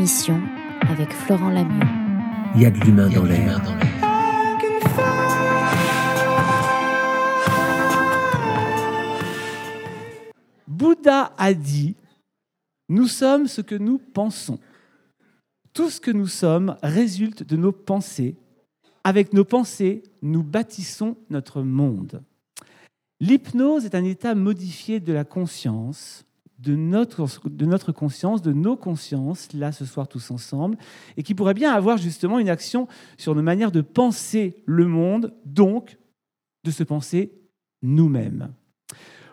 émission avec Florent Lamieux. Il y a de l'humain dans l'air. Bouddha a dit, nous sommes ce que nous pensons. Tout ce que nous sommes résulte de nos pensées. Avec nos pensées, nous bâtissons notre monde. L'hypnose est un état modifié de la conscience, de notre, de notre conscience, de nos consciences, là ce soir tous ensemble, et qui pourrait bien avoir justement une action sur nos manières de penser le monde, donc de se penser nous-mêmes.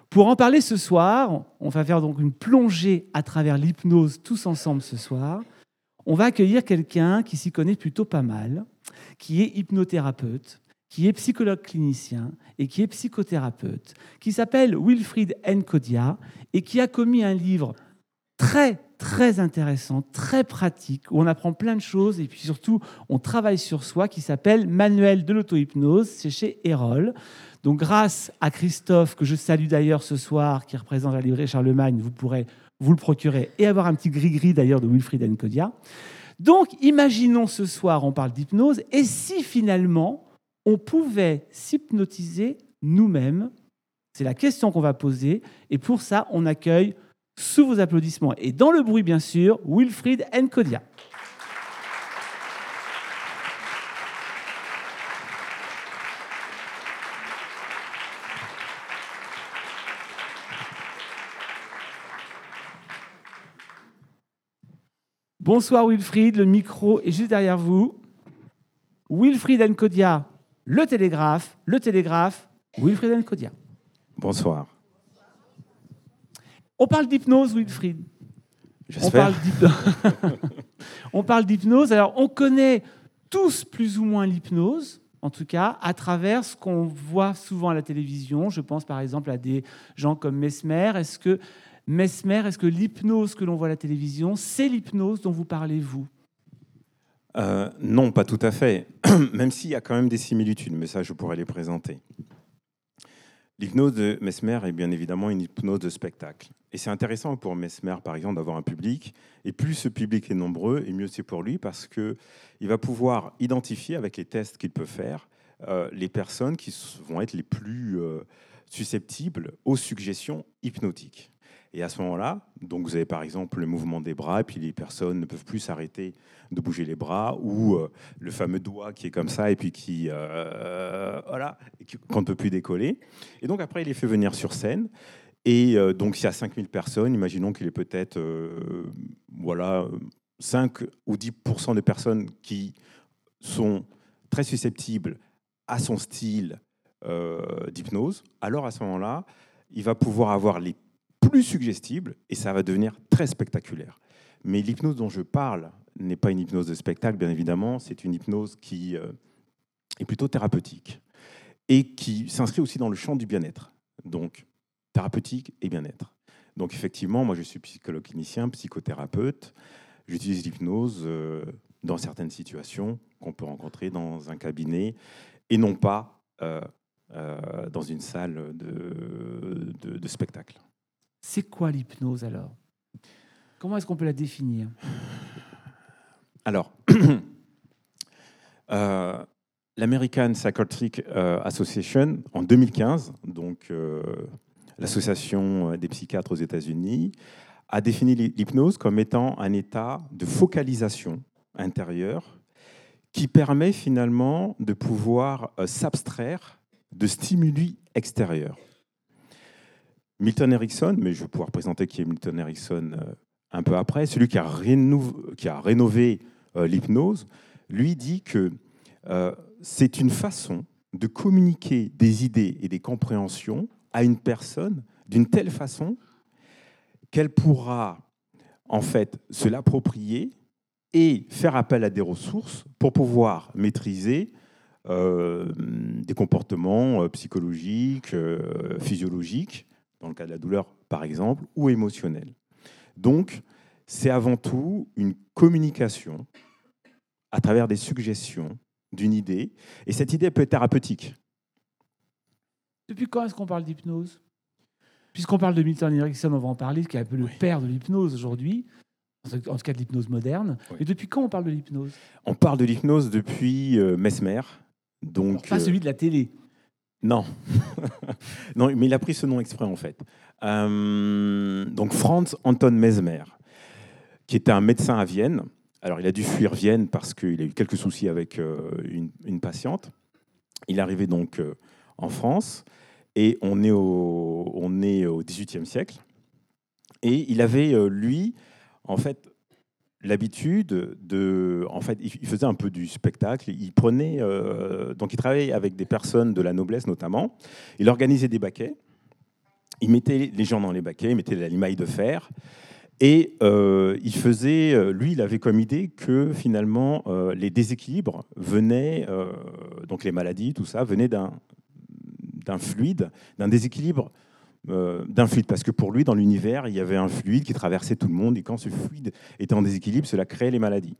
Pour en parler ce soir, on va faire donc une plongée à travers l'hypnose tous ensemble ce soir. On va accueillir quelqu'un qui s'y connaît plutôt pas mal, qui est hypnothérapeute, qui est psychologue clinicien et qui est psychothérapeute, qui s'appelle Wilfried Nkodia et qui a commis un livre très très intéressant, très pratique, où on apprend plein de choses et puis surtout on travaille sur soi, qui s'appelle Manuel de l'auto-hypnose, c'est chez Erol. Donc grâce à Christophe, que je salue d'ailleurs ce soir, qui représente la librairie Charlemagne, vous pourrez vous le procurer et avoir un petit gris-gris d'ailleurs de Wilfried Nkodia. Donc imaginons ce soir, on parle d'hypnose, et si finalement on pouvait s'hypnotiser nous-mêmes C'est la question qu'on va poser, et pour ça on accueille sous vos applaudissements et dans le bruit bien sûr, Wilfried Nkodia. Bonsoir Wilfried, le micro est juste derrière vous. Wilfried Nkodia, le télégraphe, le télégraphe, Wilfried Nkodia. Bonsoir. On parle d'hypnose, Wilfried. On J'espère. parle d'hypnose. on parle d'hypnose. Alors, on connaît tous plus ou moins l'hypnose, en tout cas, à travers ce qu'on voit souvent à la télévision. Je pense par exemple à des gens comme Mesmer. Est-ce que Mesmer, est-ce que l'hypnose que l'on voit à la télévision, c'est l'hypnose dont vous parlez, vous? Euh, non, pas tout à fait. Même s'il y a quand même des similitudes, mais ça, je pourrais les présenter. L'hypnose de Mesmer est bien évidemment une hypnose de spectacle. Et c'est intéressant pour Mesmer, par exemple, d'avoir un public. Et plus ce public est nombreux, et mieux c'est pour lui, parce qu'il va pouvoir identifier, avec les tests qu'il peut faire, euh, les personnes qui vont être les plus euh, susceptibles aux suggestions hypnotiques. Et à ce moment-là, donc vous avez par exemple le mouvement des bras, et puis les personnes ne peuvent plus s'arrêter de bouger les bras, ou euh, le fameux doigt qui est comme ça, et puis qui, euh, voilà, qu'on ne peut plus décoller. Et donc après, il les fait venir sur scène. Et euh, donc, s'il y a 5000 personnes, imaginons qu'il y ait peut-être voilà, euh, 5 ou 10% de personnes qui sont très susceptibles à son style d'hypnose. Alors à ce moment-là, il va pouvoir avoir les plus suggestibles et ça va devenir très spectaculaire. Mais l'hypnose dont je parle n'est pas une hypnose de spectacle, bien évidemment, c'est une hypnose qui euh, est plutôt thérapeutique et qui s'inscrit aussi dans le champ du bien-être. Donc, thérapeutique et bien-être. Donc, effectivement, moi, je suis psychologue clinicien, psychothérapeute. J'utilise l'hypnose euh, dans certaines situations qu'on peut rencontrer dans un cabinet et non pas euh, dans une salle de spectacle. C'est quoi l'hypnose alors? Comment est-ce qu'on peut la définir? Alors, euh, l'American Psychiatric euh, Association, en 2015, donc euh, l'association des psychiatres aux États-Unis, a défini l'hy- l'hypnose comme étant un état de focalisation intérieure qui permet finalement de pouvoir s'abstraire de stimuli extérieurs. Milton Erickson, mais je vais pouvoir présenter qui est Milton Erickson euh, un peu après, celui qui a, rénové euh, l'hypnose, lui dit que euh, c'est une façon de communiquer des idées et des compréhensions à une personne d'une telle façon qu'elle pourra en fait se l'approprier et faire appel à des ressources pour pouvoir maîtriser des comportements psychologiques, physiologiques, dans le cas de la douleur par exemple, ou émotionnels. Donc, c'est avant tout une communication à travers des suggestions d'une idée, et cette idée peut être thérapeutique. Depuis quand est-ce qu'on parle d'hypnose? Puisqu'on parle de Milton Erickson, on va en parler, qui est un peu le père de l'hypnose aujourd'hui. en tout cas de l'hypnose moderne. Oui. Mais depuis quand on parle de l'hypnose? On parle de l'hypnose depuis euh, Mesmer. Donc, Pas euh, celui de la télé. Non. non, mais il a pris ce nom exprès en fait. Euh, donc Franz Anton Mesmer, qui était un médecin à Vienne. Alors il a dû fuir Vienne parce qu'il a eu quelques soucis avec euh, une, patiente. Il est arrivé donc euh, en France et on est au, on est au XVIIIe siècle. Et il avait, lui, en fait, l'habitude de. En fait, il faisait un peu du spectacle. Il prenait. euh, donc, il travaillait avec des personnes de la noblesse, notamment. Il organisait des baquets. Il mettait les gens dans les baquets, il mettait de la limaille de fer. Et euh, il faisait. euh, Lui, il avait comme idée que finalement, les déséquilibres venaient. donc, les maladies, tout ça, venaient d'un fluide, d'un déséquilibre euh, d'un fluide. Parce que pour lui, dans l'univers, il y avait un fluide qui traversait tout le monde. Et quand ce fluide était en déséquilibre, cela créait les maladies.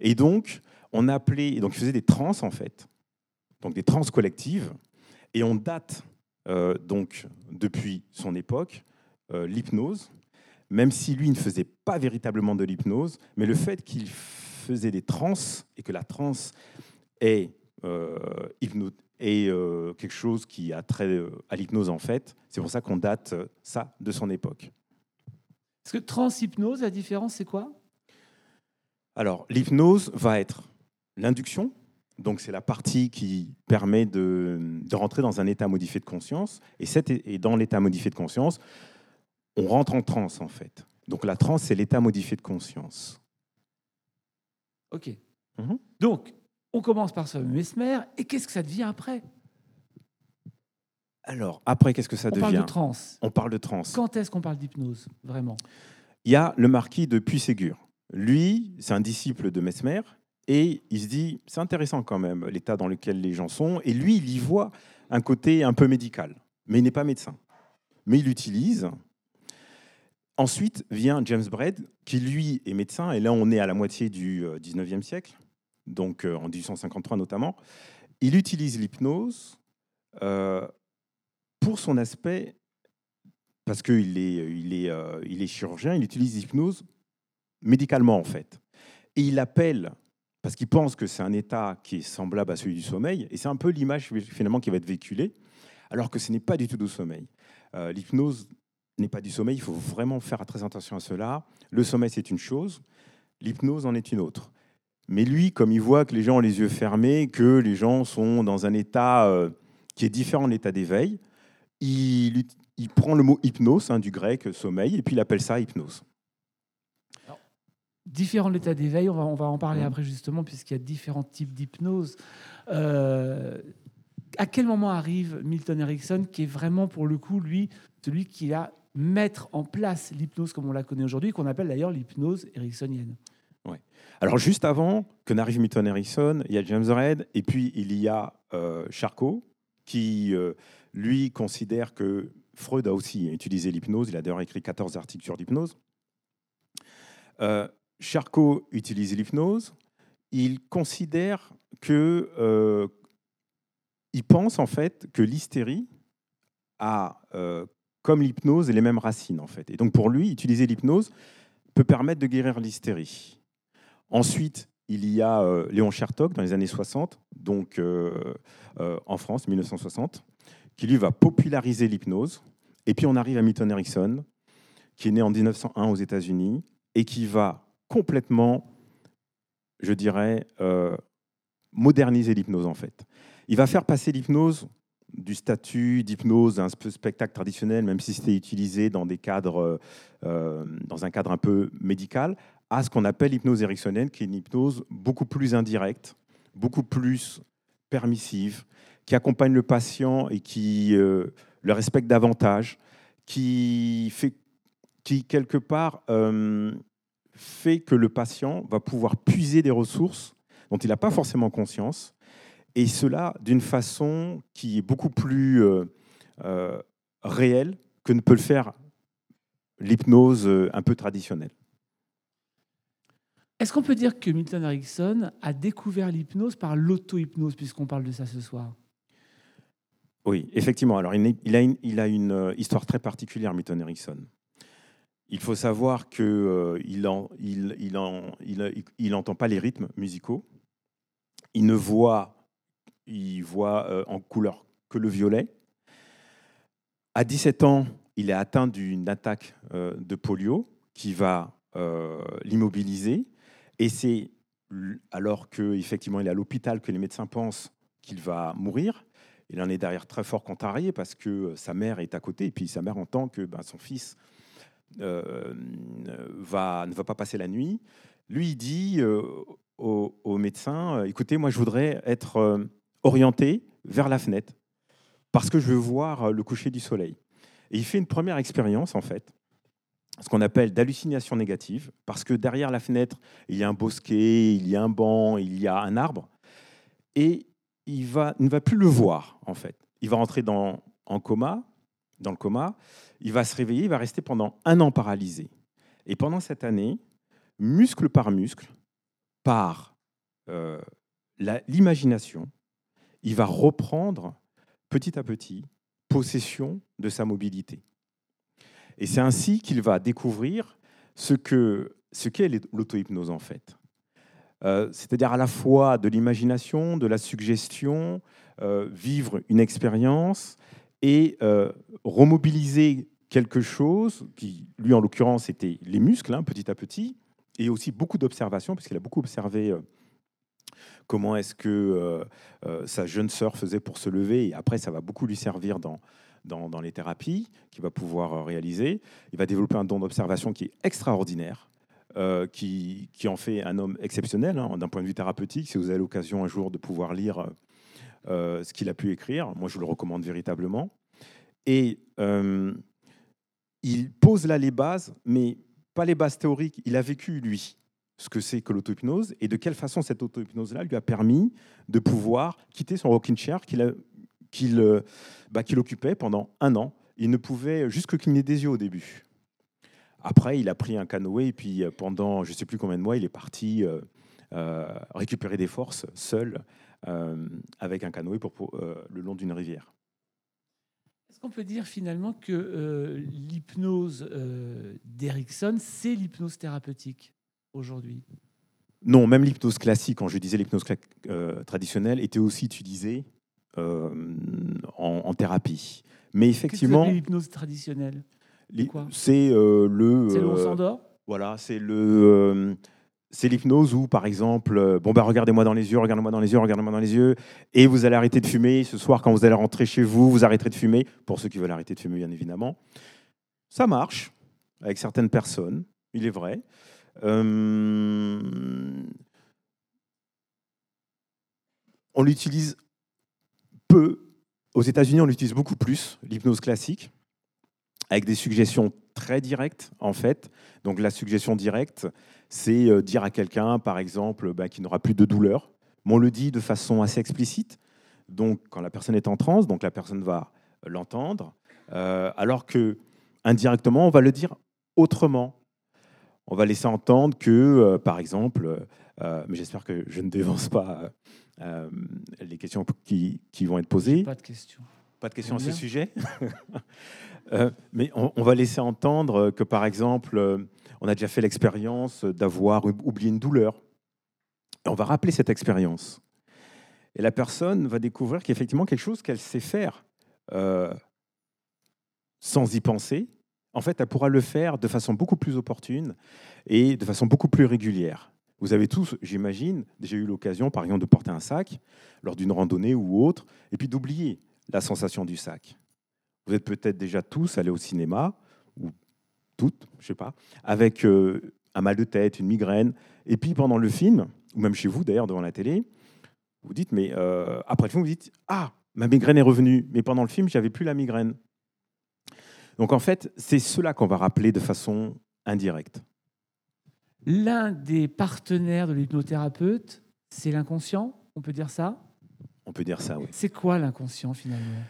Et donc, on appelait, et donc il faisait des trans en fait, donc des trans collectives, et on date euh, donc depuis son époque euh, l'hypnose, même si lui ne faisait pas véritablement de l'hypnose, mais le fait qu'il faisait des trans et que la transe est euh, est euh, quelque chose qui a trait euh, à l'hypnose en fait, c'est pour ça qu'on date euh, ça de son époque. Parce que transhypnose, la différence, c'est quoi? Alors, l'hypnose va être l'induction, donc c'est la partie qui permet de, de rentrer dans un état modifié de conscience, et, cet, et dans l'état modifié de conscience, on rentre en transe en fait. Donc la transe, c'est l'état modifié de conscience. Ok. Mhm. Donc, on commence par ce mesmer, et qu'est-ce que ça devient après? Alors, après, qu'est-ce que ça On devient parle de trans. On parle de transe. Quand est-ce qu'on parle d'hypnose, vraiment? Il y a le marquis de Puységur. Lui, c'est un disciple de Mesmer, et il se dit, c'est intéressant quand même l'état dans lequel les gens sont, et lui, il y voit un côté un peu médical, mais il n'est pas médecin. Mais il l'utilise. Ensuite vient James Braid, qui lui est médecin, et là on est à la moitié du euh, 19e siècle, donc euh, en 1853 notamment. Il utilise l'hypnose euh, pour son aspect parce qu'il est, il est, euh, est chirurgien, il utilise l'hypnose médicalement en fait. Et il appelle, parce qu'il pense que c'est un état qui est semblable à celui du sommeil, et c'est un peu l'image finalement qui va être véhiculée, alors que ce n'est pas du tout du sommeil. L'hypnose n'est pas du sommeil, il faut vraiment faire très attention à cela. Le sommeil c'est une chose, l'hypnose en est une autre. Mais lui, comme il voit que les gens ont les yeux fermés, que les gens sont dans un état euh, qui est différent de l'état d'éveil, il, prend le mot hypnose, hein, du grec sommeil, et puis il appelle ça hypnose. Différents l'état d'éveil, on va, on va en parler Mhm. après justement, puisqu'il y a différents types d'hypnose. Euh, à quel moment arrive Milton Erickson, qui est vraiment pour le coup, lui, celui qui va mettre en place l'hypnose comme on la connaît aujourd'hui, qu'on appelle d'ailleurs l'hypnose ericksonienne? Alors juste avant que n'arrive Milton Erickson, il y a James Red, et puis il y a euh, Charcot, qui euh, lui considère que Freud a aussi utilisé l'hypnose, il a d'ailleurs écrit 14 articles sur l'hypnose. Euh, Charcot utilise l'hypnose, il considère que... il pense en fait que l'hystérie a, comme l'hypnose, les mêmes racines en fait. Et donc pour lui, utiliser l'hypnose peut permettre de guérir l'hystérie. Ensuite, il y a euh, Léon Chertok dans les années 60, donc euh, euh, en France, 1960, qui lui va populariser l'hypnose. Et puis on arrive à Milton Erickson, qui est né en 1901 aux États-Unis et qui va complètement, je dirais, moderniser l'hypnose en fait. Il va faire passer l'hypnose du statut d'hypnose un spectacle traditionnel, même si c'était utilisé dans des cadres, dans un cadre un peu médical, à ce qu'on appelle l'hypnose ericksonienne, qui est une hypnose beaucoup plus indirecte, beaucoup plus permissive, qui accompagne le patient et qui euh, le respecte davantage, qui fait, qui quelque part euh, fait que le patient va pouvoir puiser des ressources dont il n'a pas forcément conscience, et cela d'une façon qui est beaucoup plus euh, réelle que ne peut le faire l'hypnose un peu traditionnelle. Est-ce qu'on peut dire que Milton Erickson a découvert l'hypnose par l'auto-hypnose, puisqu'on parle de ça ce soir? Oui, effectivement. Alors, il, a une, euh, histoire très particulière, Milton Erickson. il faut savoir qu'il euh, il en, il, il, en, il, il entend pas les rythmes musicaux. Il ne voit, il voit euh, en couleur que le violet. À 17 ans, il est atteint d'une attaque de polio qui va l'immobiliser. Et c'est alors qu'effectivement il est à l'hôpital que les médecins pensent qu'il va mourir. Il en est derrière très fort contrarié parce que euh, sa mère est à côté et puis sa mère entend que ben, son fils euh, va, ne va pas passer la nuit. Lui, il dit euh, au, médecin, euh, écoutez, moi je voudrais être orienté vers la fenêtre parce que je veux voir le coucher du soleil. Et il fait une première expérience, en fait, ce qu'on appelle d'hallucination négative, parce que derrière la fenêtre, il y a un bosquet, il y a un banc, il y a un arbre, et il, va, ne va plus le voir, en fait. Il va rentrer dans, en coma, dans le coma, il va se réveiller, il va rester pendant un an paralysé. Et pendant cette année, muscle par muscle, par euh, l'imagination, il va reprendre petit à petit possession de sa mobilité. Et c'est ainsi qu'il va découvrir ce que ce qu'est l'auto-hypnose en fait. Euh, C'est-à-dire à la fois de l'imagination, de la suggestion, euh, vivre une expérience et euh, remobiliser quelque chose qui, lui en l'occurrence, était les muscles, hein, petit à petit, et aussi beaucoup d'observations, parce qu'il a beaucoup observé comment est-ce que sa jeune sœur faisait pour se lever, et après ça va beaucoup lui servir dans, dans, les thérapies qu'il va pouvoir euh, réaliser. Il va développer un don d'observation qui est extraordinaire, euh, qui, qui en fait un homme exceptionnel hein, d'un point de vue thérapeutique. Si vous avez l'occasion un jour de pouvoir lire euh, ce qu'il a pu écrire, moi je le recommande véritablement. Et il pose là les bases, mais pas les bases théoriques. Il a vécu, lui, ce que c'est que l'auto-hypnose et de quelle façon cette auto-hypnose-là lui a permis de pouvoir quitter son rocking chair qu'il a- qu'il euh, bah, qu'il occupait pendant un an. Il ne pouvait juste cligner des yeux au début. Après, il a pris un canoë et puis euh, pendant je ne sais plus combien de mois, il est parti euh, récupérer des forces seul euh, avec un canoë pour, pour, euh, le long d'une rivière. Est-ce qu'on peut dire finalement que l'hypnose d'Erickson, c'est l'hypnose thérapeutique aujourd'hui? Non, même l'hypnose classique, quand je disais l'hypnose traditionnelle, était aussi utilisée en, en thérapie. Mais effectivement, l'hypnose traditionnelle? C'est euh, le. C'est le on euh, s'endort? Voilà, c'est le. euh, c'est l'hypnose où, par exemple, euh, bon bah regardez-moi dans les yeux, regardez-moi dans les yeux, regardez-moi dans les yeux, et vous allez arrêter de fumer. Ce soir, quand vous allez rentrer chez vous, vous arrêterez de fumer. Pour ceux qui veulent arrêter de fumer, bien évidemment, ça marche avec certaines personnes. Il est vrai. Euh, on l'utilise peu. Aux États-Unis, on l'utilise beaucoup plus, l'hypnose classique, avec des suggestions très directes, en fait. Donc, la suggestion directe, c'est euh, dire à quelqu'un, par exemple, bah, qu'il n'aura plus de douleur. Mais on le dit de façon assez explicite. Donc, quand la personne est en transe, donc la personne va l'entendre, euh, alors que indirectement, on va le dire autrement. On va laisser entendre que, euh, par exemple, mais j'espère que je ne dévance pas euh, les questions qui, qui vont être posées. Pas de question. Pas de questions à ce sujet? Euh, mais on, on va laisser entendre que, par exemple, euh, on a déjà fait l'expérience d'avoir ou- oublié une douleur. Et on va rappeler cette expérience. Et la personne va découvrir qu'effectivement, quelque chose qu'elle sait faire euh, sans y penser, en fait, elle pourra le faire de façon beaucoup plus opportune et de façon beaucoup plus régulière. Vous avez tous, j'imagine, déjà eu l'occasion, par exemple, de porter un sac lors d'une randonnée ou autre, et puis d'oublier la sensation du sac. Vous êtes peut-être déjà tous allés au cinéma, ou toutes, je sais pas, avec euh, un mal de tête, une migraine, et puis pendant le film, ou même chez vous d'ailleurs devant la télé, vous dites, mais euh, après le film, vous dites, ah, ma migraine est revenue, mais pendant le film, j'avais plus la migraine. Donc en fait, c'est cela qu'on va rappeler de façon indirecte. L'un des partenaires de l'hypnothérapeute, c'est l'inconscient, on peut dire ça? On peut dire ça, oui. C'est quoi l'inconscient finalement?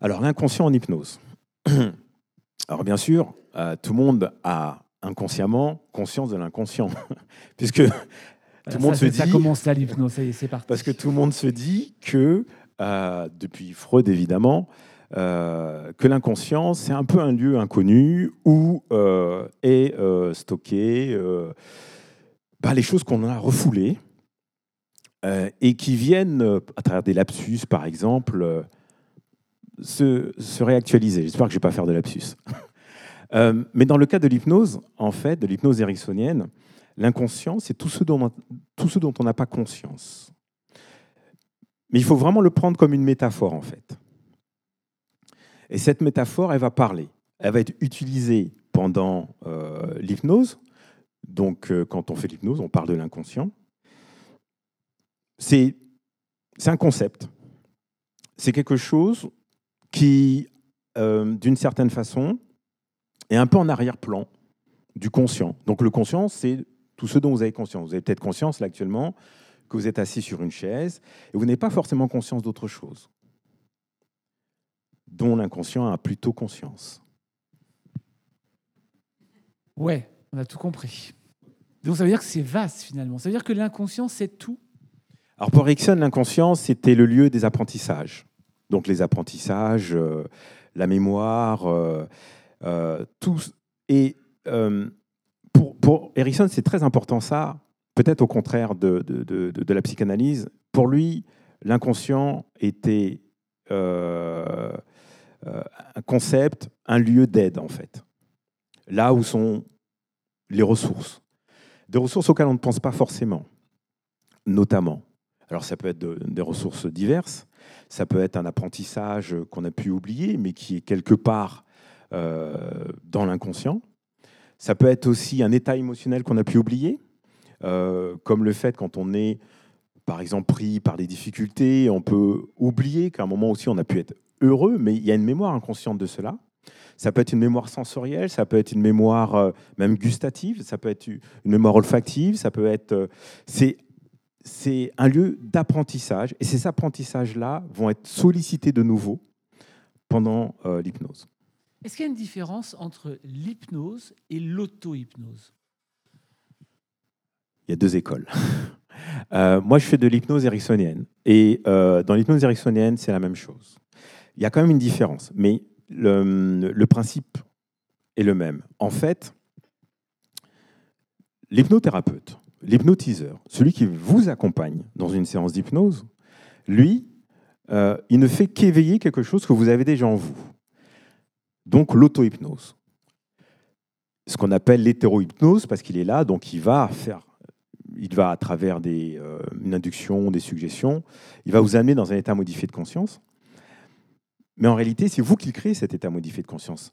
Alors, l'inconscient en hypnose. Alors, bien sûr, euh, tout le monde a inconsciemment conscience de l'inconscient, puisque tout le monde se ça dit, commence là l'hypnose, ça y est, c'est parti. parce que tout le monde se dit que, euh, depuis Freud évidemment, que l'inconscient, c'est un peu un lieu inconnu où euh, est euh, stocké euh, bah, les choses qu'on a refoulées euh, et qui viennent, euh, à travers des lapsus, par exemple, euh, se, se réactualiser. J'espère que je ne vais pas faire de lapsus. Euh, mais dans le cas de l'hypnose, en fait, de l'hypnose ericksonienne, l'inconscient, c'est tout ce tout ce dont on n'a pas conscience. Mais il faut vraiment le prendre comme une métaphore, en fait. Et cette métaphore, elle va parler. Elle va être utilisée pendant euh, l'hypnose. Donc, euh, quand on fait l'hypnose, on parle de l'inconscient. C'est un concept. C'est quelque chose qui, euh, d'une certaine façon, est un peu en arrière-plan du conscient. Donc, le conscient, c'est tout ce dont vous avez conscience. Vous avez peut-être conscience, là, actuellement, que vous êtes assis sur une chaise et vous n'avez pas forcément conscience d'autre chose, dont l'inconscient a plutôt conscience. Ouais, on a tout compris. Donc ça veut dire que c'est vaste finalement. Ça veut dire que l'inconscient, c'est tout. Alors pour Erickson, l'inconscient, c'était le lieu des apprentissages. Donc les apprentissages, euh, la mémoire, euh, euh, tout. Et pour, pour Erickson, c'est très important ça, peut-être au contraire de, de, de- la psychanalyse. Pour lui, l'inconscient était un concept, un lieu d'aide en fait. Là où sont les ressources. Des ressources auxquelles on ne pense pas forcément, notamment. Alors ça peut être de- des ressources diverses, ça peut être un apprentissage qu'on a pu oublier, mais qui est quelque part euh, dans l'inconscient. Ça peut être aussi un état émotionnel qu'on a pu oublier, euh, comme le fait quand on est, par exemple, pris par des difficultés, on peut oublier qu'à un moment aussi on a pu être heureux, mais il y a une mémoire inconsciente de cela. Ça peut être une mémoire sensorielle, ça peut être une mémoire euh, même gustative, ça peut être une mémoire olfactive, ça peut être... euh, c'est c'est un lieu d'apprentissage et ces apprentissages-là vont être sollicités de nouveau pendant euh, l'hypnose. Est-ce qu'il y a une différence entre l'hypnose et l'auto-hypnose? Il y a deux écoles. Moi, je fais de l'hypnose ericksonienne et dans l'hypnose ericksonienne, c'est la même chose. Il y a quand même une différence, mais le, principe est le même. En fait, l'hypnothérapeute, l'hypnotiseur, celui qui vous accompagne dans une séance d'hypnose, lui, euh, il ne fait qu'éveiller quelque chose que vous avez déjà en vous. Donc l'auto-hypnose. Ce qu'on appelle l'hétéro-hypnose, parce qu'il est là, donc il va faire, il va à travers des, euh, une induction, des suggestions, il va vous amener dans un état modifié de conscience. Mais en réalité, c'est vous qui créez cet état modifié de conscience.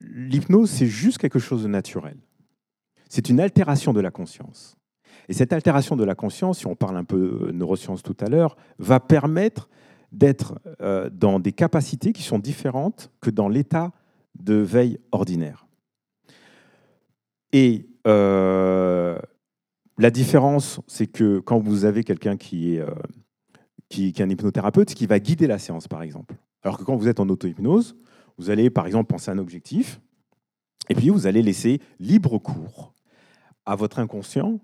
L'hypnose, c'est juste quelque chose de naturel. C'est une altération de la conscience. Et cette altération de la conscience, si on parle un peu neurosciences tout à l'heure, va permettre d'être euh, dans des capacités qui sont différentes que dans l'état de veille ordinaire. Et euh, la différence, c'est que quand vous avez quelqu'un qui est, euh, qui, est un hypnothérapeute, qui va guider la séance, par exemple. Alors que quand vous êtes en auto-hypnose, vous allez, par exemple, penser à un objectif, et puis vous allez laisser libre cours à votre inconscient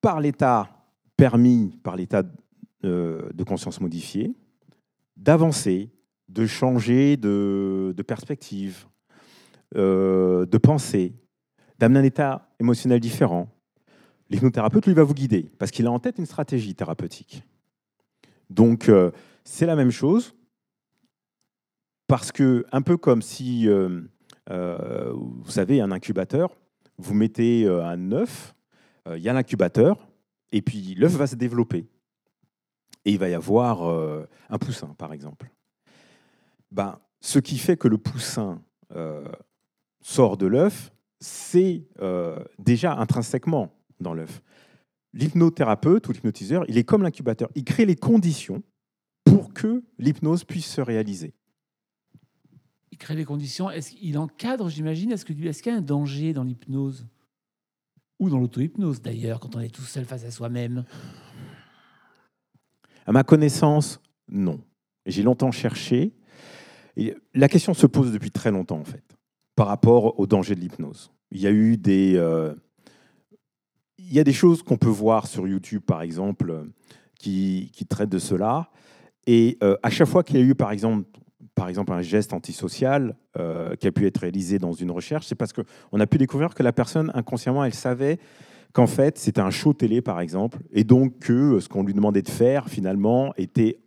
par l'état permis, par l'état euh, de conscience modifié, d'avancer, de changer de, de perspective, euh, de pensée, d'amener un état émotionnel différent. L'hypnothérapeute, lui, va vous guider parce qu'il a en tête une stratégie thérapeutique. Donc, euh, c'est la même chose parce que, un peu comme si, euh, euh, vous savez, un incubateur, vous mettez un œuf, il y a l'incubateur, et puis l'œuf va se développer. Et il va y avoir un poussin, par exemple. Ben, ce qui fait que le poussin sort de l'œuf, c'est déjà intrinsèquement dans l'œuf. L'hypnothérapeute ou l'hypnotiseur, il est comme l'incubateur. Il crée les conditions pour que l'hypnose puisse se réaliser. Il crée les conditions. Est-ce qu'il encadre, j'imagine? Est-ce qu'il y a un danger dans l'hypnose? Ou dans l'auto-hypnose, d'ailleurs, quand on est tout seul face à soi-même? À ma connaissance, non. J'ai longtemps cherché. Et la question se pose depuis très longtemps, en fait, par rapport au danger de l'hypnose. Il y a eu des, euh, il y a des choses qu'on peut voir sur YouTube, par exemple, qui, traitent de cela. Et euh, à chaque fois qu'il y a eu, par exemple, par exemple un geste antisocial euh, qui a pu être réalisé dans une recherche, c'est parce qu'on a pu découvrir que la personne, inconsciemment, elle savait qu'en fait, c'était un show télé, par exemple, et donc que ce qu'on lui demandait de faire, finalement, était,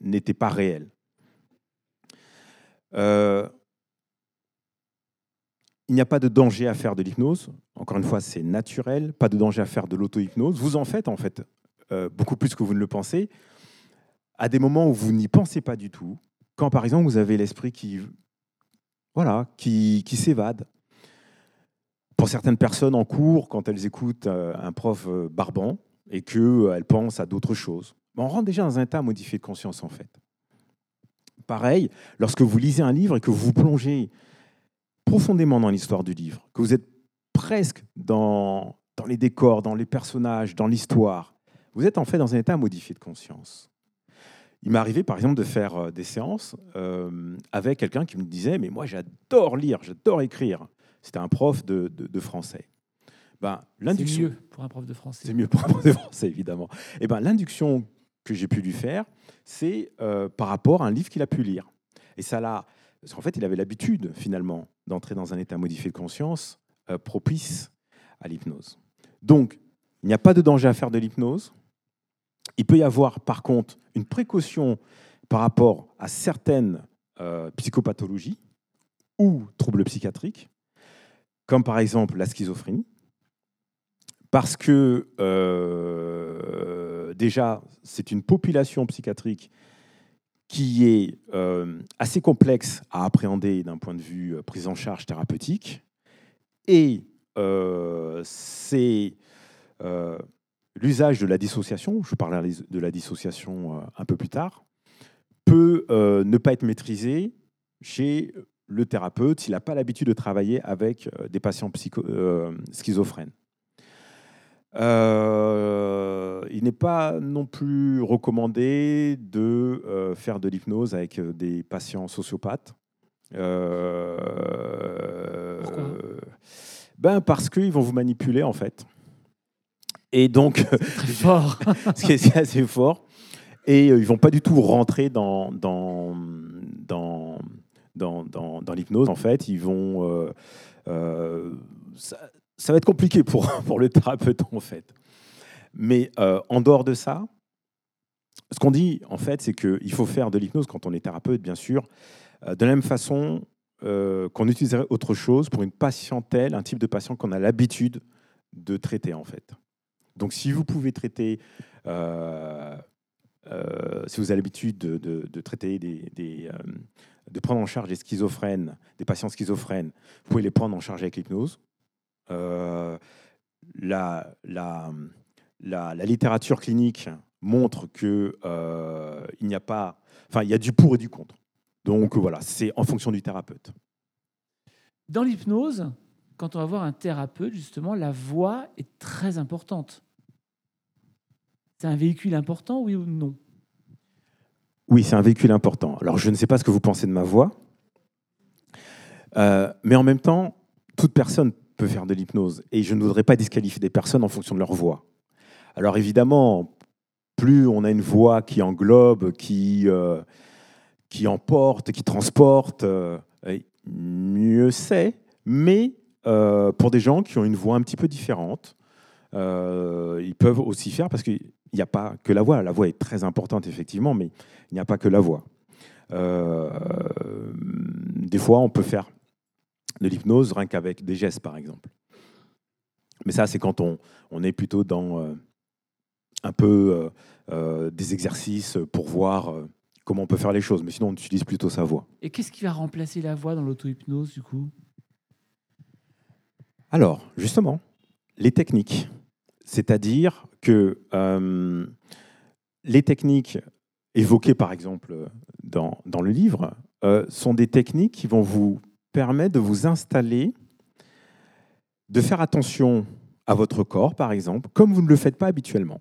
n'était pas réel. Euh, il n'y a pas de danger à faire de l'hypnose. Encore une fois, c'est naturel. Pas de danger à faire de l'auto-hypnose. Vous en faites, en fait, euh, beaucoup plus que vous ne le pensez. À des moments où vous n'y pensez pas du tout. Quand, par exemple, vous avez l'esprit qui, voilà, qui, qui s'évade. Pour certaines personnes en cours, quand elles écoutent euh, un prof euh, barbant et qu'elles pensent à d'autres choses, on rentre déjà dans un état modifié de conscience, en fait. Pareil, lorsque vous lisez un livre et que vous vous plongez profondément dans l'histoire du livre, que vous êtes presque dans, dans les décors, dans les personnages, dans l'histoire, vous êtes en fait dans un état modifié de conscience. Il m'est arrivé, par exemple, de faire euh, des séances euh, avec quelqu'un qui me disait Mais moi, j'adore lire, j'adore écrire. C'était un prof de, de, français. Ben, c'est mieux pour un prof de français. C'est mieux pour un prof de français, évidemment. Et eh ben, l'induction que j'ai pu lui faire, c'est euh, par rapport à un livre qu'il a pu lire. Et ça l'a. Parce qu'en fait, il avait l'habitude, finalement, d'entrer dans un état modifié de conscience euh, propice à l'hypnose. Donc, il n'y a pas de danger à faire de l'hypnose. Il peut y avoir, par contre, une précaution par rapport à certaines euh, psychopathologies ou troubles psychiatriques, comme par exemple la schizophrénie, parce que euh, déjà, c'est une population psychiatrique qui est euh, assez complexe à appréhender d'un point de vue euh, prise en charge thérapeutique. Et euh, c'est l'usage de la dissociation, je parlerai de la dissociation un peu plus tard, peut ne pas être maîtrisé chez le thérapeute s'il n'a pas l'habitude de travailler avec des patients schizophrènes. Euh, il n'est pas non plus recommandé de euh, faire de l'hypnose avec euh, des patients sociopathes. Pourquoi? Ben parce qu'ils vont vous manipuler en fait. Et donc, très fort. ce qui est assez fort. Et ils vont pas du tout rentrer dans dans dans dans, dans, dans l'hypnose en fait. Ils vont ça, ça va être compliqué pour, pour le thérapeute, en fait. Mais euh, en dehors de ça, ce qu'on dit, en fait, c'est qu'il faut faire de l'hypnose quand on est thérapeute, bien sûr, euh, de la même façon euh, qu'on utiliserait autre chose pour une patientèle, un type de patient qu'on a l'habitude de traiter, en fait. Donc, si vous pouvez traiter, si vous avez l'habitude de, de, traiter des, de prendre en charge des schizophrènes, des patients schizophrènes, vous pouvez les prendre en charge avec l'hypnose. Euh, la, la, la, littérature clinique montre que euh, il n'y a pas, enfin, il y a du pour et du contre. Donc voilà, c'est en fonction du thérapeute. Dans l'hypnose, quand on va voir un thérapeute, justement, la voix est très importante. C'est un véhicule important, oui ou non? Oui, c'est un véhicule important. Alors, je ne sais pas ce que vous pensez de ma voix, euh, mais en même temps, toute personne peut faire de l'hypnose. Et je ne voudrais pas disqualifier des personnes en fonction de leur voix. Alors évidemment, plus on a une voix qui englobe, qui, euh, qui emporte, qui transporte, euh, mieux c'est. Mais euh, pour des gens qui ont une voix un petit peu différente, ils peuvent aussi faire, parce qu'il n'y a pas que la voix. La voix est très importante, effectivement, mais il n'y a pas que la voix. des fois, on peut faire de l'hypnose rien qu'avec des gestes, par exemple. Mais ça, c'est quand on, on, est plutôt dans euh, un peu euh, euh, des exercices pour voir comment on peut faire les choses. Mais sinon, on utilise plutôt sa voix. Et qu'est-ce qui va remplacer la voix dans l'auto-hypnose, du coup? Alors, justement, les techniques. C'est-à-dire que les techniques évoquées, par exemple, dans, dans le livre, sont des techniques qui vont vous permet de vous installer, de faire attention à votre corps, par exemple, comme vous ne le faites pas habituellement.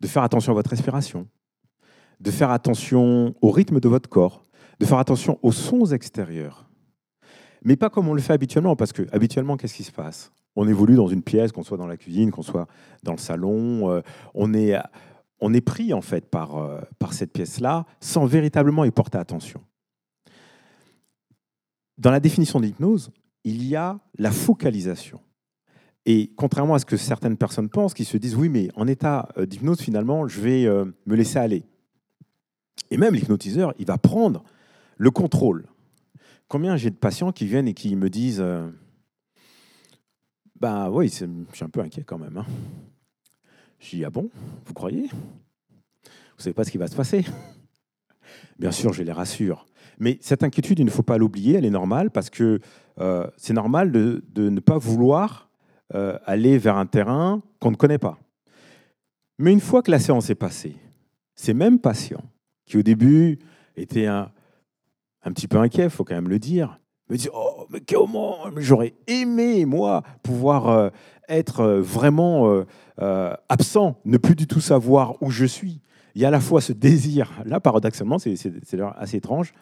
De faire attention à votre respiration, de faire attention au rythme de votre corps, de faire attention aux sons extérieurs. Mais pas comme on le fait habituellement, parce que habituellement, qu'est-ce qui se passe? On évolue dans une pièce, qu'on soit dans la cuisine, qu'on soit dans le salon, euh, on, est, on est pris en fait par, euh, par cette pièce-là sans véritablement y porter attention. Dans la définition de l'hypnose, il y a la focalisation. Et contrairement à ce que certaines personnes pensent, qui se disent oui, mais en état euh, d'hypnose, finalement, je vais euh, me laisser aller. Et même l'hypnotiseur, il va prendre le contrôle. Combien j'ai de patients qui viennent et qui me disent euh, Ben oui, je suis un peu inquiet quand même. Hein. Je dis Ah bon Vous croyez? Vous savez pas ce qui va se passer? Bien sûr, je les rassure. Mais cette inquiétude, il ne faut pas l'oublier, elle est normale parce que euh, c'est normal de, ne pas vouloir euh, aller vers un terrain qu'on ne connaît pas. Mais une fois que la séance est passée, ces mêmes patients qui au début étaient un, un petit peu inquiets, il faut quand même le dire, me disent Oh, mais comment J'aurais aimé, moi, pouvoir euh, être vraiment absent, ne plus du tout savoir où je suis. Il y a à la fois ce désir, là paradoxalement, c'est assez étrange,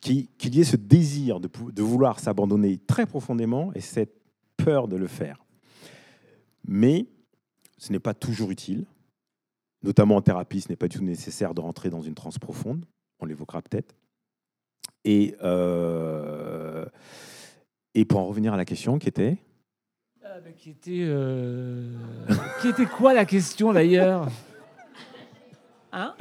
qu'il y ait ce désir de, de vouloir s'abandonner très profondément et cette peur de le faire. Mais ce n'est pas toujours utile, notamment en thérapie, ce n'est pas du tout nécessaire de rentrer dans une transe profonde, on l'évoquera peut-être. Et, euh, et pour en revenir à la question qui était ah, bah, qui, était euh... qui était quoi la question d'ailleurs? Hein?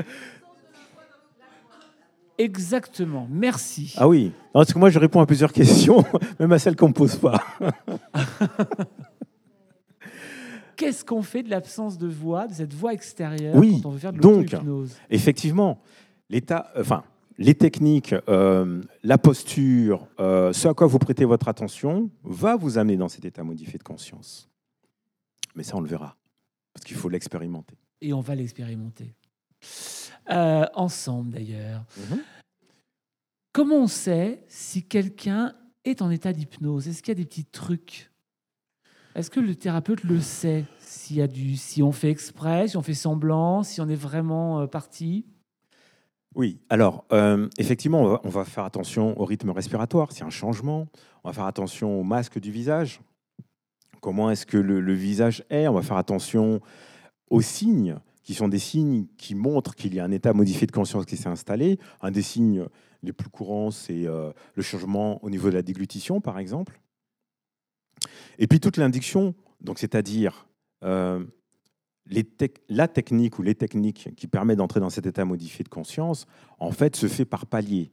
Exactement, merci. Ah oui, parce que moi je réponds à plusieurs questions, même à celles qu'on ne pose pas. Qu'est-ce qu'on fait de l'absence de voix, de cette voix extérieure oui, quand on veut faire de donc, effectivement, l'état, enfin, les techniques, euh, la posture, euh, ce à quoi vous prêtez votre attention, va vous amener dans cet état modifié de conscience. Mais ça, on le verra, parce qu'il faut l'expérimenter. Et on va l'expérimenter. Euh, ensemble d'ailleurs. Comment on sait si quelqu'un est en état d'hypnose? Est-ce qu'il y a des petits trucs? Est-ce que le thérapeute le sait s'il y a du, si on fait exprès, si on fait semblant, si on est vraiment euh, parti? Oui, alors euh, effectivement, on va, faire attention au rythme respiratoire, c'est un changement. On va faire attention au masque du visage. Comment est-ce que le, visage est? On va faire attention aux signes qui sont des signes qui montrent qu'il y a un état modifié de conscience qui s'est installé. Un des signes les plus courants, c'est euh, le changement au niveau de la déglutition, par exemple. Et puis toute l'indiction, donc c'est-à-dire euh, la technique ou les techniques qui permettent d'entrer dans cet état modifié de conscience, en fait, se fait par palier.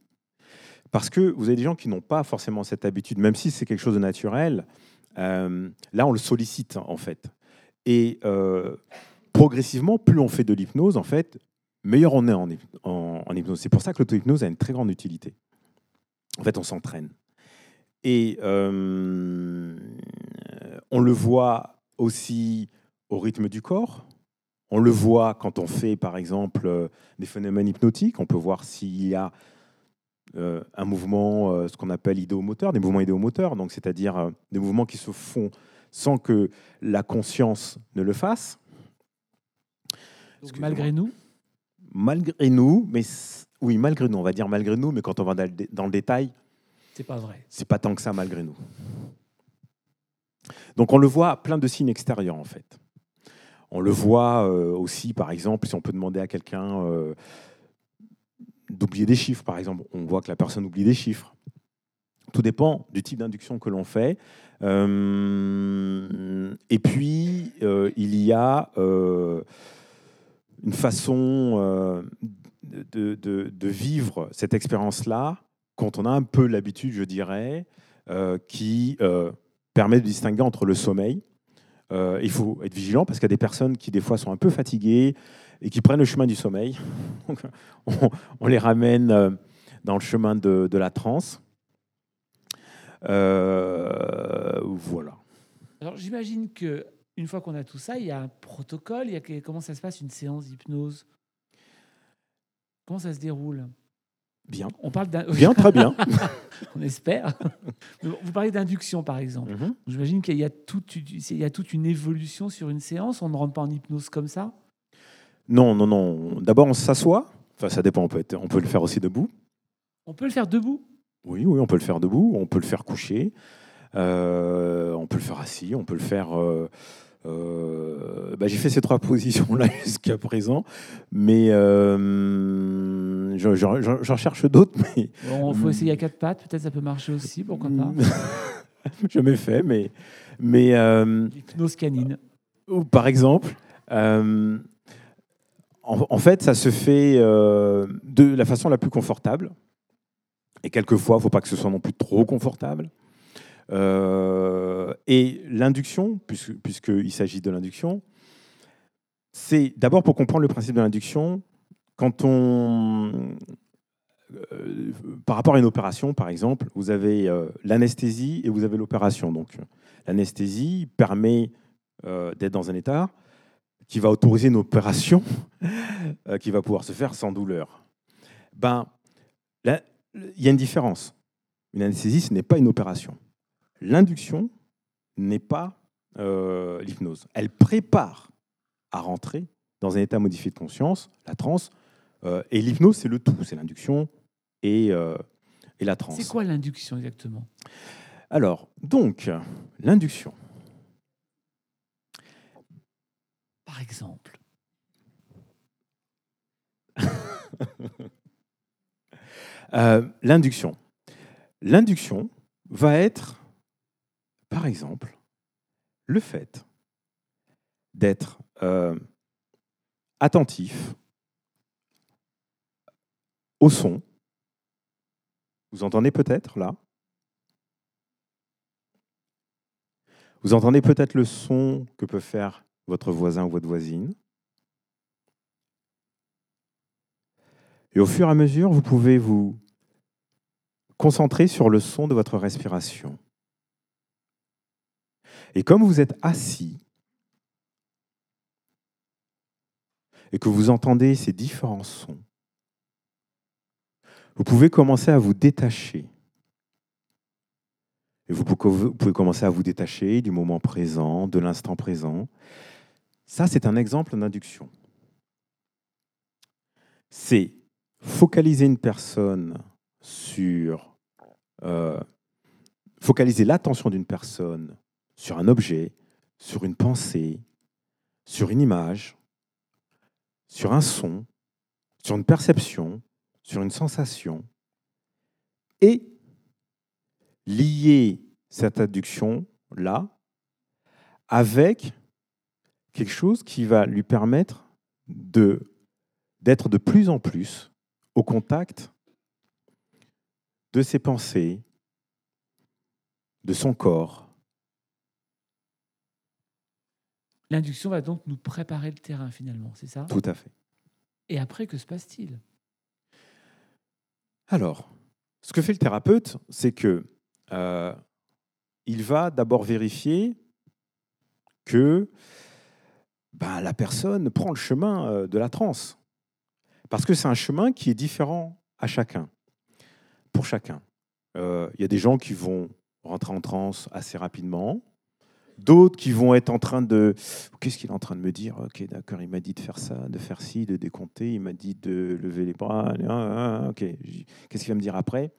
Parce que vous avez des gens qui n'ont pas forcément cette habitude, même si c'est quelque chose de naturel. Euh, là, on le sollicite en fait. Et progressivement, plus on fait de l'hypnose, en fait, meilleur on est en, hypnose. C'est pour ça que l'auto-hypnose a une très grande utilité. En fait, on s'entraîne. Et euh, on le voit aussi au rythme du corps. On le voit quand on fait, par exemple, euh, des phénomènes hypnotiques. On peut voir s'il y a euh, un mouvement, ce qu'on appelle idéomoteur, des mouvements idéomoteurs, donc c'est-à-dire des mouvements qui se font sans que la conscience ne le fasse malgré nous Malgré nous, mais oui, malgré nous, on va dire malgré nous, mais quand on va dans le, détail, c'est pas vrai. C'est pas tant que ça malgré nous. Donc on le voit plein de signes extérieurs en fait. On le voit euh, aussi, par exemple, si on peut demander à quelqu'un euh, d'oublier des chiffres, par exemple, on voit que la personne oublie des chiffres. Tout dépend du type d'induction que l'on fait. Euh, et puis, il y a une façon euh, de, de, vivre cette expérience-là quand on a un peu l'habitude, je dirais, euh, qui euh, permet de distinguer entre le sommeil. il faut être vigilant parce qu'il y a des personnes qui, des fois, sont un peu fatiguées et qui prennent le chemin du sommeil. on, les ramène dans le chemin de, de la transe. voilà. Alors, j'imagine que une fois qu'on a tout ça, il y a un protocole. Il y a comment ça se passe une séance d'hypnose? Comment ça se déroule? Bien. On parle bien, très bien. On espère. Vous parlez d'induction, par exemple. Mhm. J'imagine qu'il y, a toute, il y a toute une évolution sur une séance. On ne rentre pas en hypnose comme ça? Non, non, non. D'abord, on s'assoit. Enfin, ça dépend. On peut, on peut le faire aussi debout. On peut le faire debout? Oui, oui, on peut le faire debout. On peut le faire couché. Euh, on peut le faire assis. On peut le faire. Euh, euh, euh, bah, j'ai fait ces trois positions-là jusqu'à présent, mais euh, j'en j'en- j'en cherche d'autres, mais Bon, faut essayer à quatre pattes, peut-être ça peut marcher aussi, pourquoi pas. jamais fait, mais, mais euh, L'hypnose canine. ou par exemple, euh, en, en fait, ça se fait euh, de la façon la plus confortable. Et quelquefois, il ne faut pas que ce soit non plus trop confortable. Euh, et l'induction, puisqu'il s'agit de l'induction, c'est d'abord pour comprendre le principe de l'induction, quand on. euh, par rapport à une opération, par exemple, vous avez euh, l'anesthésie et vous avez l'opération. Donc, l'anesthésie permet d'être dans un état qui va autoriser une opération qui va pouvoir se faire sans douleur. Ben, il y a une différence. Une anesthésie, ce n'est pas une opération. L'induction n'est pas euh, l'hypnose. Elle prépare à rentrer dans un état modifié de conscience, la transe, euh, et l'hypnose, c'est le tout, c'est l'induction et, euh, et la transe. C'est quoi l'induction exactement? Alors, donc, l'induction. Par exemple. L'induction. L'induction va être, par exemple, le fait d'être euh, attentif au son. Vous entendez peut-être là? Vous entendez peut-être le son que peut faire votre voisin ou votre voisine. Et au fur et à mesure, vous pouvez vous concentrer sur le son de votre respiration. Et comme vous êtes assis et que vous entendez ces différents sons, vous pouvez commencer à vous détacher. Et vous pouvez commencer à vous détacher du moment présent, de l'instant présent. Ça, c'est un exemple d'induction. C'est focaliser une personne sur... euh, focaliser l'attention d'une personne sur un objet, sur une pensée, sur une image, sur un son, sur une perception, sur une sensation, et lier cette induction-là avec quelque chose qui va lui permettre d'être de plus en plus au contact de ses pensées, de son corps. L'induction va donc nous préparer le terrain finalement, c'est ça? Tout à fait. Et après, que se passe-t-il? Alors, ce que fait le thérapeute, c'est que euh, il va d'abord vérifier que ben, la personne prend le chemin euh, de la transe. Parce que c'est un chemin qui est différent à chacun, pour chacun. Euh, Il y a des gens qui vont rentrer en transe assez rapidement, d'autres qui vont être en train de... Qu'est-ce qu'il est en train de me dire? Ok, d'accord, il m'a dit de faire ça, de faire ci, de décompter, il m'a dit de lever les bras, ah, ah, ok, qu'est-ce qu'il va me dire après?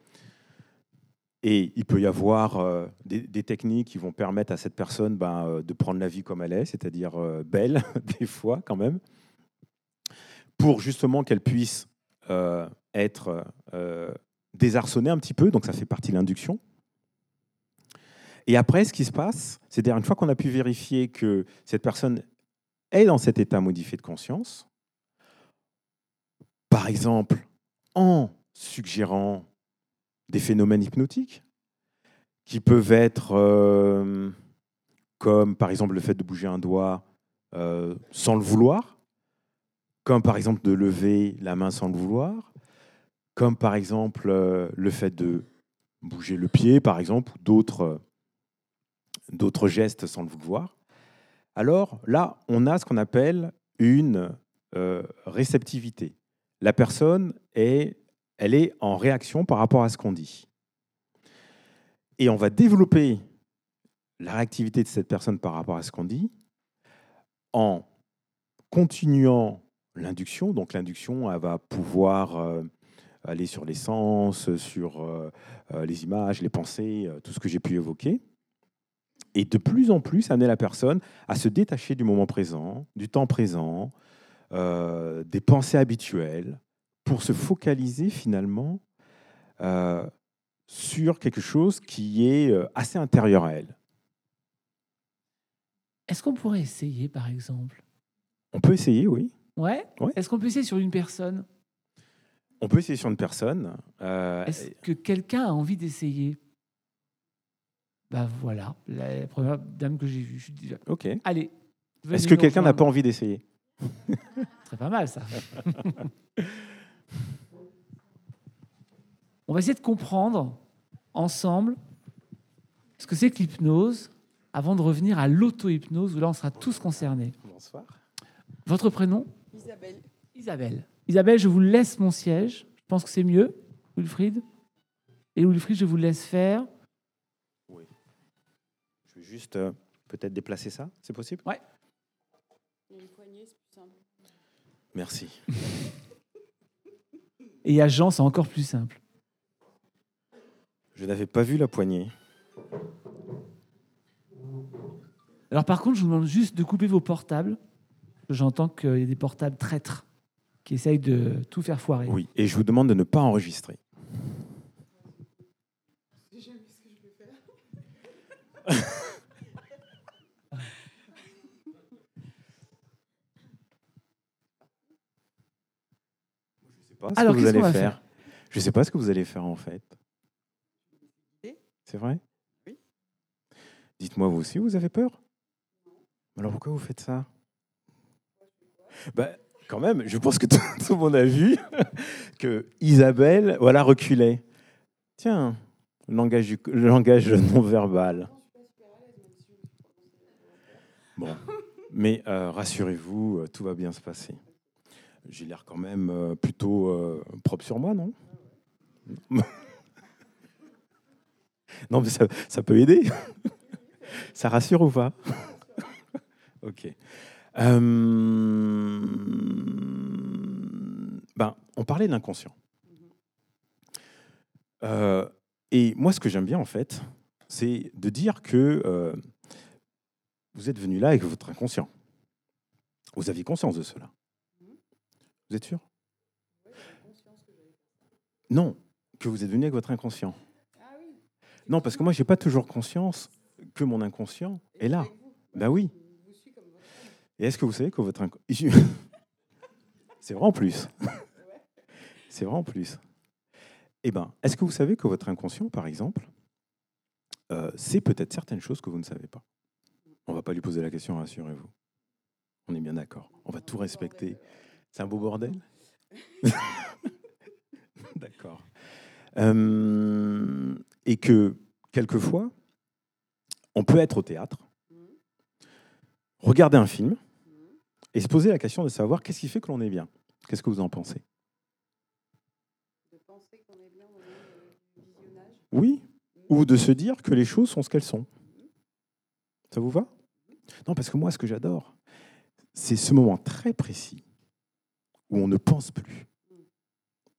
Et il peut y avoir euh, des, techniques qui vont permettre à cette personne ben, euh, de prendre la vie comme elle est, c'est-à-dire euh, belle, des fois quand même, pour justement qu'elle puisse être désarçonnée un petit peu, donc ça fait partie de l'induction. Et après, ce qui se passe, c'est-à-dire une fois qu'on a pu vérifier que cette personne est dans cet état modifié de conscience, par exemple en suggérant des phénomènes hypnotiques qui peuvent être euh, comme par exemple le fait de bouger un doigt euh, sans le vouloir, comme par exemple de lever la main sans le vouloir, comme par exemple euh, le fait de bouger le pied par exemple ou d'autres d'autres gestes sans le vouloir. Alors là, on a ce qu'on appelle une euh, réceptivité. La personne est elle est en réaction par rapport à ce qu'on dit. Et on va développer la réactivité de cette personne par rapport à ce qu'on dit en continuant l'induction. Donc l'induction, elle va pouvoir euh, aller sur les sens, sur euh, les images, les pensées, tout ce que j'ai pu évoquer. Et de plus en plus, amener la personne à se détacher du moment présent, du temps présent, euh, des pensées habituelles, pour se focaliser finalement euh, sur quelque chose qui est euh, assez intérieur à elle. Est-ce qu'on pourrait essayer, par exemple? On peut essayer, oui. Ouais, Ouais. Est-ce qu'on peut essayer sur une personne? On peut essayer sur une personne. euh, Est-ce que quelqu'un a envie d'essayer? Bah voilà, la première dame que j'ai vue. je dis, ok. Allez. Est-ce que quelqu'un n'a pas envie d'essayer? Serait pas mal, ça. On va essayer de comprendre ensemble ce que c'est que l'hypnose avant de revenir à l'auto-hypnose où là on sera tous concernés. Bonsoir. Votre prénom? Isabelle. Isabelle. Isabelle, je vous laisse mon siège. Je pense que c'est mieux, Wilfried. Et Wilfried, je vous laisse faire. Juste euh, peut-être déplacer ça, c'est possible? Il y a une poignée, c'est plus simple. Merci. Et à Jean, c'est encore plus simple. Je n'avais pas vu la poignée. Alors par contre, je vous demande juste de couper vos portables. J'entends qu'il y a des portables traîtres qui essayent de tout faire foirer. Oui, et je vous demande de ne pas enregistrer. Pas ce Alors, que vous allez faire. Je ne sais pas ce que vous allez faire en fait. C'est vrai? Oui. Dites-moi vous aussi, vous avez peur? Alors pourquoi vous faites ça? Bah, Quand même, je pense que tout, tout le monde a vu que Isabelle, voilà, reculait. Tiens, le langage, le langage non verbal. Bon, mais euh, rassurez-vous, euh, tout va bien se passer. J'ai l'air quand même euh, plutôt euh, propre sur moi, non? Non, mais ça, peut aider. ça rassure ou pas? Ok. Euh, ben, on parlait de l'inconscient. Et moi, ce que j'aime bien, en fait, c'est de dire que vous êtes venu là avec votre inconscient. Vous aviez conscience de cela. Vous êtes sûr? Non, que vous êtes venu avec votre inconscient. Non, parce que moi, j'ai pas toujours conscience que mon inconscient est là. Ben oui. Et est-ce que vous savez que votre inconscient... C'est vraiment plus. C'est vraiment plus. Eh ben, est-ce que vous savez que votre inconscient, par exemple, euh, sait peut-être certaines choses que vous ne savez pas? On va pas lui poser la question, rassurez-vous. On est bien d'accord. On va tout respecter. C'est un beau bordel D'accord. Euh, et que, quelquefois, on peut être au théâtre, regarder un film et se poser la question de savoir qu'est-ce qui fait que l'on est bien. Qu'est-ce que vous en pensez? De penser qu'on est bien au visionnage? Oui Ou de se dire que les choses sont ce qu'elles sont. Ça vous va? Non, parce que moi, ce que j'adore, c'est ce moment très précis où on ne pense plus.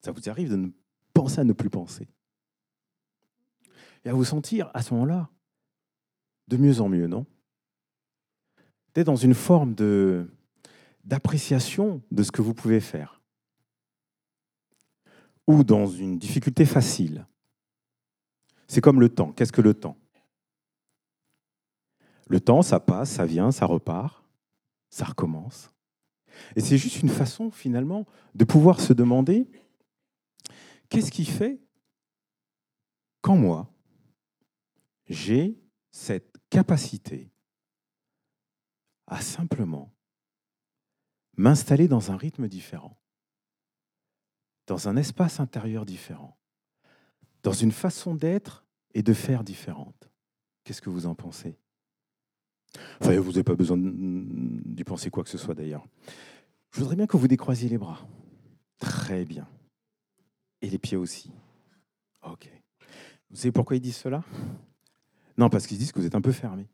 Ça vous arrive de ne penser à ne plus penser. Et à vous sentir à ce moment-là de mieux en mieux, non? D'être dans une forme d'appréciation de ce que vous pouvez faire. Ou dans une difficulté facile. C'est comme le temps. Qu'est-ce que le temps? Le temps, ça passe, ça vient, ça repart, ça recommence. Et c'est juste une façon, finalement, de pouvoir se demander qu'est-ce qui fait qu'en moi, j'ai cette capacité à simplement m'installer dans un rythme différent, dans un espace intérieur différent, dans une façon d'être et de faire différente. Qu'est-ce que vous en pensez? Enfin, vous n'avez pas besoin d'y penser quoi que ce soit d'ailleurs. Je voudrais bien que vous décroisiez les bras. Très bien. Et les pieds aussi. Ok. Vous savez pourquoi ils disent cela? Non, parce qu'ils disent que vous êtes un peu fermé.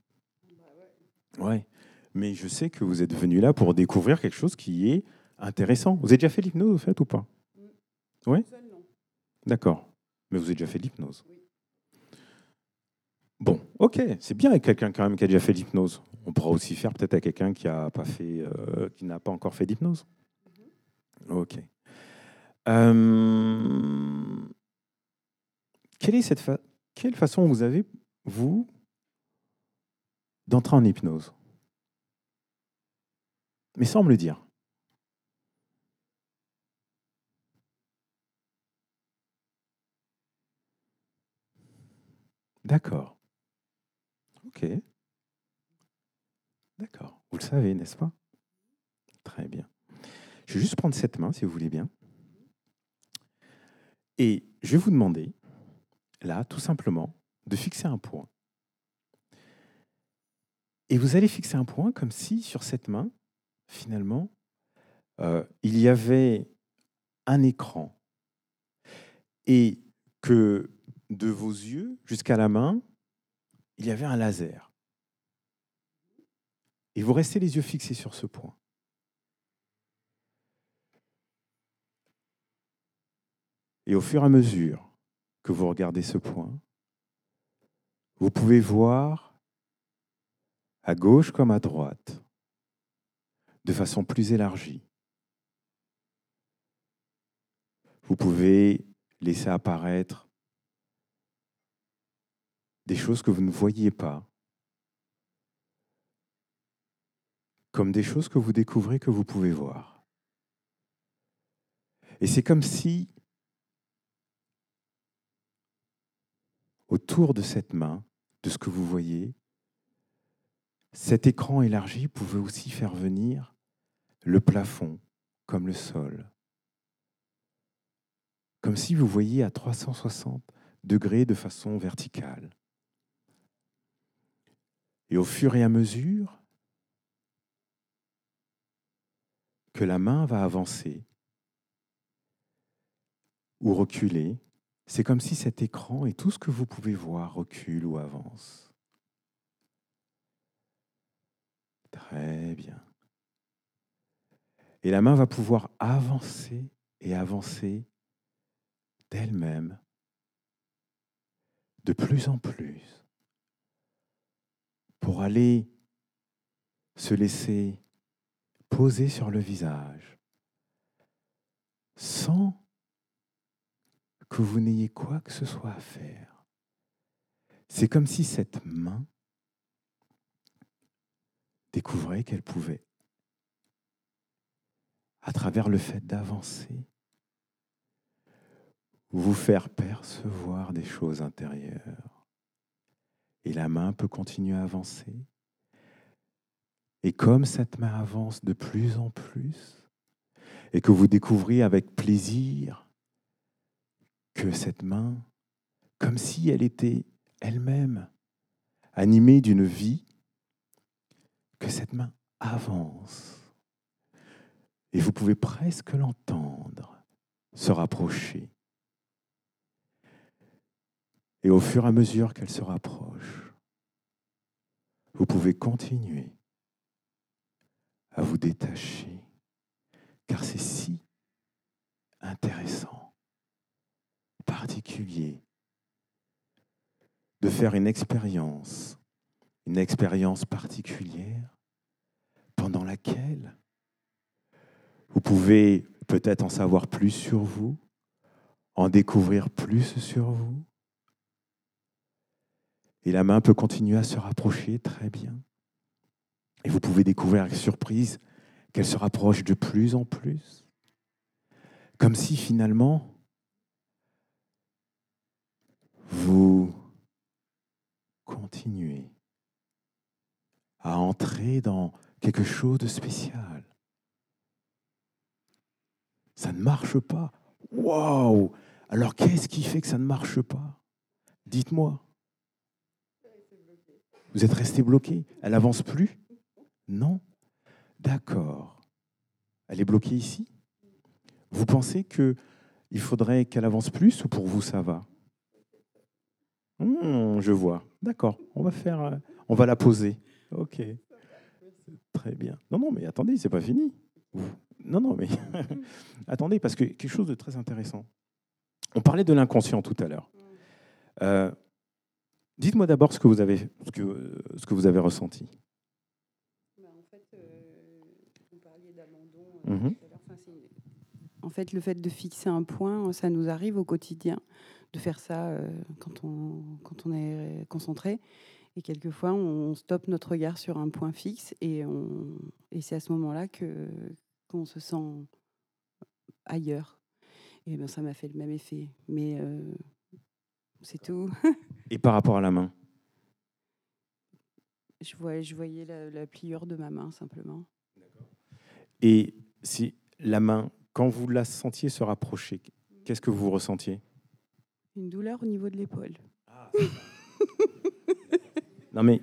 Ouais. Mais je sais que vous êtes venu là pour découvrir quelque chose qui est intéressant. Vous avez déjà fait l'hypnose, au fait, ou pas? Oui Seul, non. D'accord. Mais vous avez déjà fait de l'hypnose Oui. Ok, c'est bien avec quelqu'un quand même qui a déjà fait l'hypnose. On pourra aussi faire peut-être à quelqu'un euh, qui n'a pas encore fait d'hypnose. Ok. Euh, quelle est cette quelle façon vous avez vous d'entrer en hypnose? Mais sans me le dire. D'accord. Ok. D'accord. Vous le savez, n'est-ce pas? Très bien. Je vais juste prendre cette main, si vous voulez bien. Et je vais vous demander, là, tout simplement, de fixer un point. Et vous allez fixer un point comme si sur cette main, finalement, euh, il y avait un écran. Et que de vos yeux jusqu'à la main, il y avait un laser. Et vous restez les yeux fixés sur ce point. Et au fur et à mesure que vous regardez ce point, vous pouvez voir à gauche comme à droite, de façon plus élargie. Vous pouvez laisser apparaître des choses que vous ne voyiez pas, comme des choses que vous découvrez que vous pouvez voir. Et c'est comme si, autour de cette main, de ce que vous voyez, cet écran élargi pouvait aussi faire venir le plafond comme le sol. Comme si vous voyiez à 360 degrés de façon verticale. Et au fur et à mesure que la main va avancer ou reculer, c'est comme si cet écran et tout ce que vous pouvez voir recule ou avance. Très bien. Et la main va pouvoir avancer et avancer d'elle-même de plus en plus pour aller se laisser poser sur le visage sans que vous n'ayez quoi que ce soit à faire. C'est comme si cette main découvrait qu'elle pouvait, à travers le fait d'avancer, vous faire percevoir des choses intérieures. Et la main peut continuer à avancer. Et comme cette main avance de plus en plus, et que vous découvrez avec plaisir que cette main, comme si elle était elle-même animée d'une vie, que cette main avance. Et vous pouvez presque l'entendre se rapprocher. Et au fur et à mesure qu'elle se rapproche, vous pouvez continuer à vous détacher, car c'est si intéressant, particulier, de faire une expérience, une expérience particulière pendant laquelle vous pouvez peut-être en savoir plus sur vous, en découvrir plus sur vous. Et la main peut continuer à se rapprocher très bien. Et vous pouvez découvrir avec surprise qu'elle se rapproche de plus en plus. Comme si finalement, vous continuez à entrer dans quelque chose de spécial. Ça ne marche pas. Waouh Alors qu'est-ce qui fait que ça ne marche pas? Dites-moi. Vous êtes resté bloqué Elle avance plus Non D'accord. Elle est bloquée ici Vous pensez que il faudrait qu'elle avance plus ou pour vous ça va? Hmm, Je vois. D'accord. On va faire. euh, On va la poser. Ok. Très bien. Non, non, mais attendez, c'est pas fini. Non, non, mais attendez, parce que quelque chose de très intéressant. On parlait de l'inconscient tout à l'heure. Euh, Dites-moi d'abord ce que vous avez, ce que, ce que vous avez ressenti. Bah, en fait, euh, vous parliez d'abandon. euh, Mhm. En fait, le fait de fixer un point, ça nous arrive au quotidien de faire ça euh, quand, on, quand on est concentré. Et quelquefois, on stoppe notre regard sur un point fixe et, on, et c'est à ce moment-là que, qu'on se sent ailleurs. Et ben, ça m'a fait le même effet. Mais euh, c'est tout. Et par rapport à la main Je voyais, je voyais la, la pliure de ma main simplement. Et si la main, quand vous la sentiez se rapprocher, qu'est-ce que vous ressentiez? Une douleur au niveau de l'épaule. Non mais.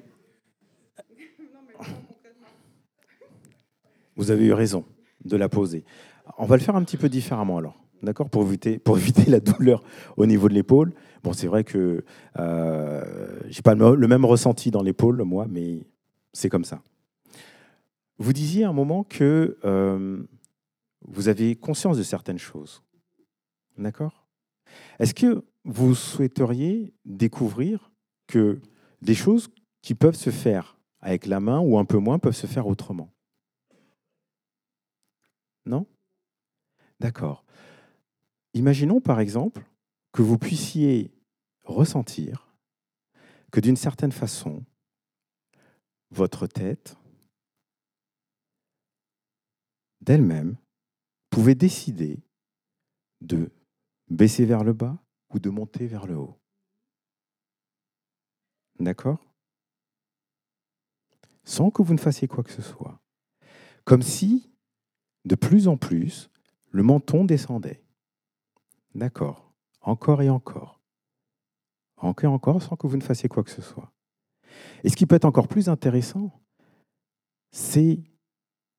Vous avez eu raison de la poser. On va le faire un petit peu différemment alors. D'accord? Pour éviter, pour éviter la douleur au niveau de l'épaule. Bon, c'est vrai que euh, j'ai pas le même ressenti dans l'épaule, moi, mais c'est comme ça. Vous disiez à un moment que euh, vous avez conscience de certaines choses. D'accord? Est-ce que vous souhaiteriez découvrir que des choses qui peuvent se faire avec la main ou un peu moins peuvent se faire autrement? Non? D'accord. Imaginons par exemple que vous puissiez ressentir que d'une certaine façon, votre tête, d'elle-même, pouvait décider de baisser vers le bas ou de monter vers le haut. D'accord? Sans que vous ne fassiez quoi que ce soit. Comme si, de plus en plus, le menton descendait. D'accord? Encore et encore. Encore encore sans que vous ne fassiez quoi que ce soit. Et ce qui peut être encore plus intéressant, c'est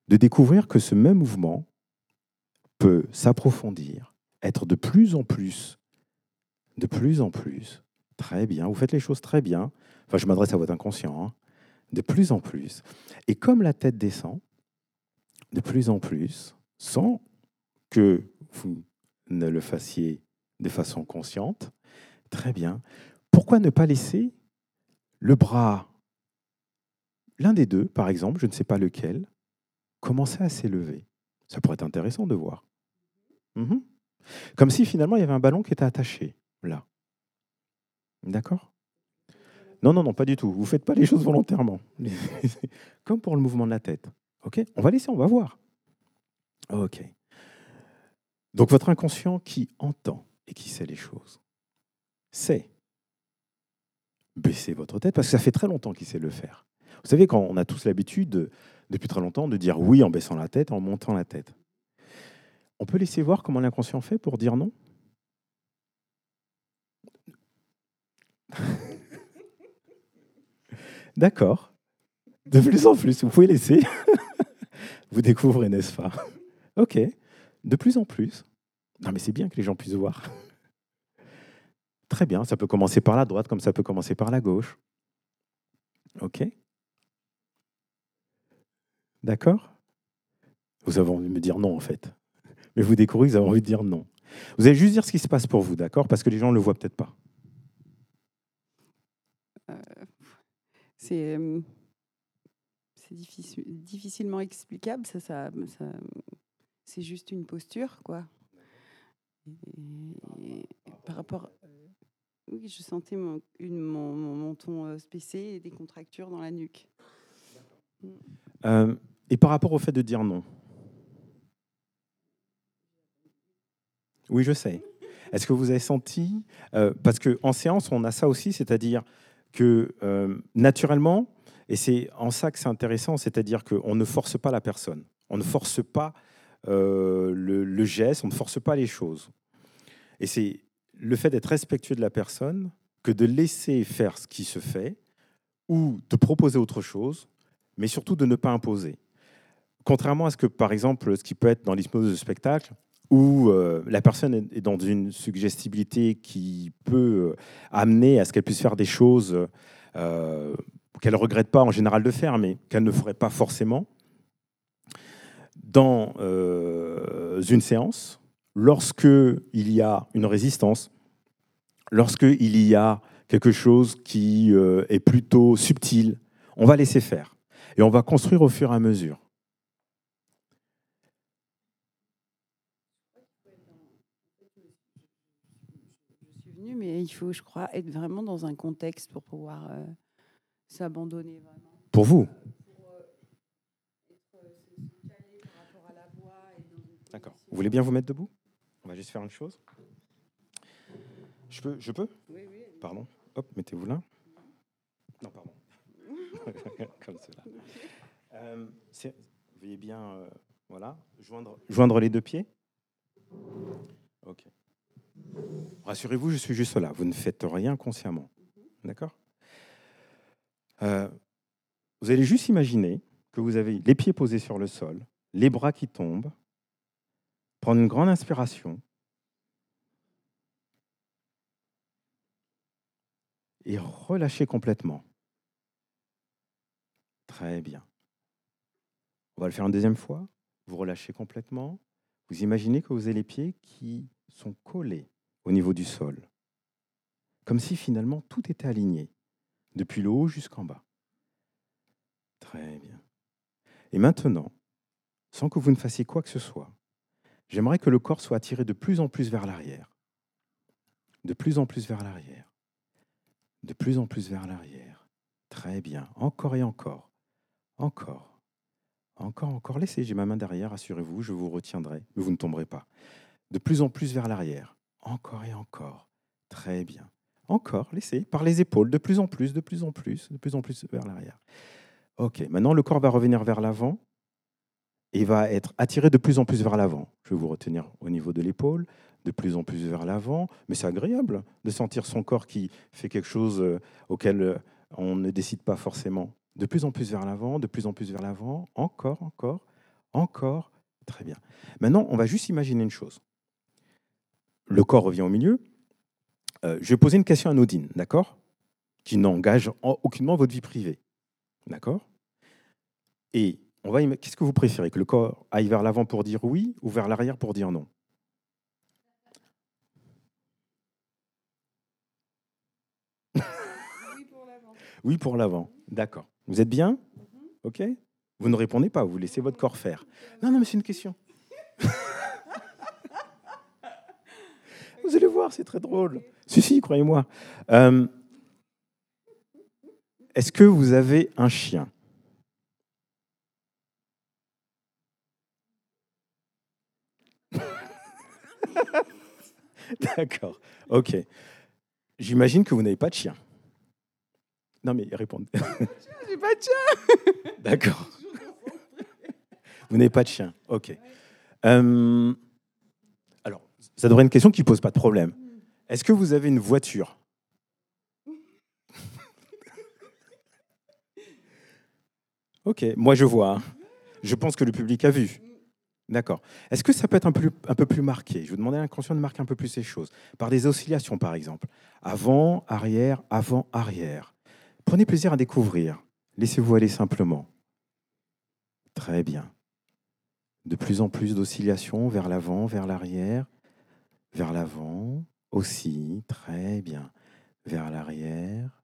de découvrir que ce même mouvement peut s'approfondir, être de plus en plus, de plus en plus. Très bien, vous faites les choses très bien. Enfin, je m'adresse à votre inconscient. hein. De plus en plus. Et comme la tête descend, de plus en plus, sans que vous ne le fassiez de façon consciente, très bien. Pourquoi ne pas laisser le bras, l'un des deux, par exemple, je ne sais pas lequel, commencer à s'élever? Ça pourrait être intéressant de voir. Mhm. Comme si finalement il y avait un ballon qui était attaché là. D'accord? Non, non, non, pas du tout. Vous ne faites pas les choses volontairement. Comme pour le mouvement de la tête. OK? On va laisser, on va voir. OK. Donc votre inconscient qui entend et qui sait les choses, sait baisser votre tête parce que ça fait très longtemps qu'il sait le faire. Vous savez, quand on a tous l'habitude, de- depuis très longtemps, de dire oui en baissant la tête, en montant la tête. On peut laisser voir comment l'inconscient fait pour dire non? D'accord. De plus en plus, vous pouvez laisser. vous découvrez, n'est-ce pas? Ok. De plus en plus. Non, mais c'est bien que les gens puissent voir. Très bien, ça peut commencer par la droite comme ça peut commencer par la gauche. Ok D'accord? Vous avez envie de me dire non, en fait. Mais vous découvrez que vous avez envie de dire non. Vous allez juste dire ce qui se passe pour vous, d'accord? Parce que les gens ne le voient peut-être pas. C'est euh, c'est difficile- difficilement explicable. Ça, c'est juste une posture, quoi. Par rapport, oui, je sentais mon, une, mon, mon menton euh, baisser et des contractures dans la nuque. Euh, et par rapport au fait de dire non? Oui, je sais. Est-ce que vous avez senti euh, Parce qu'en séance, on a ça aussi, c'est-à-dire que naturellement, et c'est en ça que c'est intéressant, c'est-à-dire qu'on ne force pas la personne, on ne force pas le, le geste, on ne force pas les choses. Et c'est le fait d'être respectueux de la personne que de laisser faire ce qui se fait ou de proposer autre chose, mais surtout de ne pas imposer. Contrairement à ce que, par exemple, ce qui peut être dans l'hypnose de spectacle, où euh, la personne est dans une suggestibilité qui peut euh, amener à ce qu'elle puisse faire des choses euh, qu'elle ne regrette pas en général de faire, mais qu'elle ne ferait pas forcément. Dans une séance, lorsque il y a une résistance, lorsque il y a quelque chose qui euh, est plutôt subtil. On va laisser faire. Et on va construire au fur et à mesure. Je suis venue, mais il faut, je crois, être vraiment dans un contexte pour pouvoir euh, s'abandonner. Pour vous D'accord. Vous voulez bien vous mettre debout? On va juste faire une chose. Je peux, je peux Oui, oui. Pardon. Hop, mettez-vous là. Non, pardon. Comme cela. Euh, veuillez bien, euh, voilà, joindre, joindre les deux pieds. Ok. Rassurez-vous, je suis juste là. Vous ne faites rien consciemment. D'accord? Euh, Vous allez juste imaginer que vous avez les pieds posés sur le sol, les bras qui tombent, prendre une grande inspiration et relâcher complètement. Très bien. On va le faire une deuxième fois. Vous relâchez complètement. Vous imaginez que vous avez les pieds qui sont collés au niveau du sol. Comme si finalement tout était aligné, depuis le haut jusqu'en bas. Très bien. Et maintenant, sans que vous ne fassiez quoi que ce soit, j'aimerais que le corps soit attiré de plus en plus vers l'arrière. De plus en plus vers l'arrière. De plus en plus vers l'arrière. Très bien. Encore et encore. Encore. Encore, encore. Laissez, j'ai ma main derrière, assurez-vous, je vous retiendrai, mais vous ne tomberez pas. De plus en plus vers l'arrière. Encore et encore. Très bien. Encore, laissez, par les épaules, de plus en plus, de plus en plus, de plus en plus vers l'arrière. Ok, maintenant le corps va revenir vers l'avant et va être attiré de plus en plus vers l'avant. Je vais vous retenir au niveau de l'épaule, de plus en plus vers l'avant, mais c'est agréable de sentir son corps qui fait quelque chose euh, auquel euh, on ne décide pas forcément. De plus en plus vers l'avant, de plus en plus vers l'avant, encore, encore, encore. Très bien. Maintenant, on va juste imaginer une chose. Le corps revient au milieu. Euh, je vais poser une question anodine, d'accord? Qui n'engage en- aucunement votre vie privée. D'accord? Et on va qu'est-ce que vous préférez Que le corps aille vers l'avant pour dire oui ou vers l'arrière pour dire non? Oui pour l'avant. D'accord. Vous êtes bien? OK Vous ne répondez pas, vous laissez votre corps faire. Non, non, mais c'est une question. vous allez voir, c'est très drôle. Si, si, croyez-moi. Euh, Est-ce que vous avez un chien? D'accord. OK. J'imagine que vous n'avez pas de chien. Non, mais répondez. J'ai pas de chien. D'accord. Vous n'avez pas de chien. OK. Euh, alors, ça devrait être une question qui ne pose pas de problème. Est-ce que vous avez une voiture? Ok, moi je vois. hein. Je pense que le public a vu. D'accord. Est-ce que ça peut être un peu, un peu plus marqué? Je vous demandais à l'inconscient de marquer un peu plus ces choses. Par des oscillations, par exemple. Avant, arrière, avant, arrière. Prenez plaisir à découvrir. Laissez-vous aller simplement. Très bien. De plus en plus d'oscillations vers l'avant, vers l'arrière, vers l'avant aussi. Très bien. Vers l'arrière.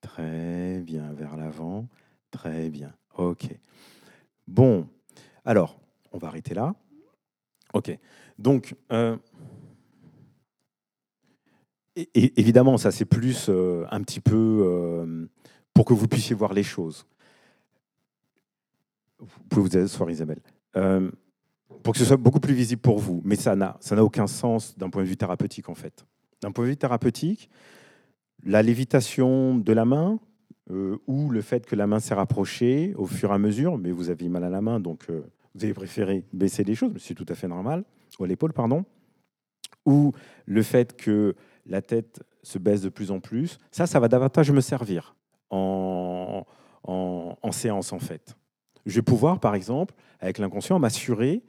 Très bien. Vers l'avant. Très bien. OK. Bon. Alors, on va arrêter là. OK. Donc, euh, et- évidemment, ça c'est plus euh, un petit peu euh, pour que vous puissiez voir les choses. Vous pouvez vous asseoir, Isabelle. Pour que ce soit beaucoup plus visible pour vous. Mais ça n'a ça n'a aucun sens d'un point de vue thérapeutique, en fait. D'un point de vue thérapeutique, la lévitation de la main ou le fait que la main s'est rapprochée au fur et à mesure, mais vous avez mal à la main, donc vous avez préféré baisser les choses, mais c'est tout à fait normal, ou l'épaule, pardon, ou le fait que la tête se baisse de plus en plus, ça, ça va davantage me servir en, en, en séance, en fait. Je vais pouvoir, par exemple, avec l'inconscient, m'assurer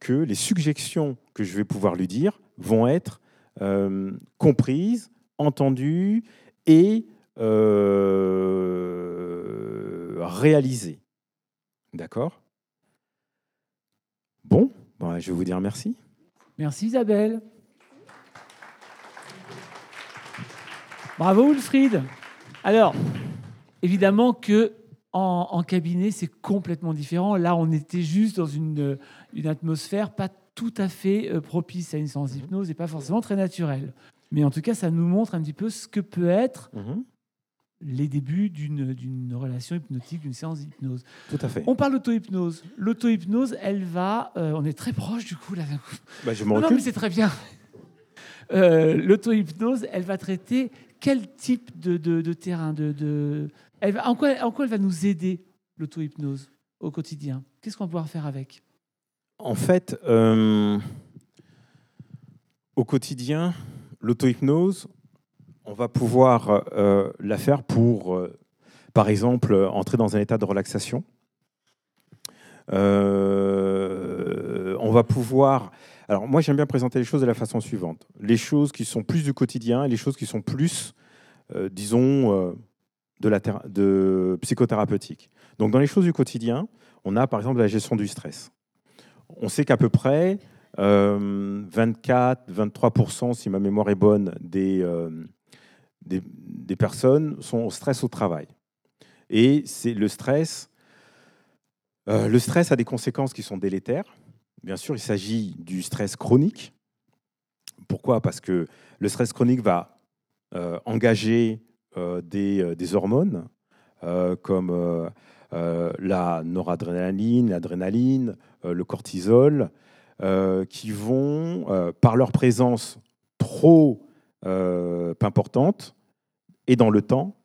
que les suggestions que je vais pouvoir lui dire vont être euh, comprises, entendues et euh, réalisées. D'accord? Bon, bon, je vais vous dire merci. Merci Isabelle. Bravo Wilfried. Alors, évidemment que en, en cabinet, c'est complètement différent. Là, on était juste dans une, une atmosphère pas tout à fait euh, propice à une séance d'hypnose et pas forcément très naturelle. Mais en tout cas, ça nous montre un petit peu ce que peut être Mhm. Les débuts d'une relation hypnotique, d'une séance d'hypnose. Tout à fait. On parle d'auto-hypnose. L'auto-hypnose, elle va... euh, on est très proche du coup là. Bah, je Non, non, mais c'est très bien. Euh, L'auto-hypnose, elle va traiter quel type de, de- de terrain de, de- elle va- en, quoi, en quoi elle va nous aider, l'auto-hypnose, au quotidien? Qu'est-ce qu'on va pouvoir faire avec? En fait, euh, au quotidien, l'auto-hypnose, on va pouvoir euh, la faire pour, euh, par exemple, entrer dans un état de relaxation. Euh, on va pouvoir. Alors, moi, j'aime bien présenter les choses de la façon suivante les choses qui sont plus du quotidien et les choses qui sont plus, euh, disons, euh, de, psychothérapeutique. Donc, dans les choses du quotidien, on a par exemple la gestion du stress on sait qu'à peu près euh, 24-23%, si ma mémoire est bonne, des, euh, des, personnes sont au stress au travail. Et c'est le stress. euh, le stress a des conséquences qui sont délétères. Bien sûr, il s'agit du stress chronique. Pourquoi? Parce que le stress chronique va euh, engager euh, des, hormones comme la noradrénaline, l'adrénaline, le cortisol, qui vont, par leur présence trop euh, importante et dans le temps,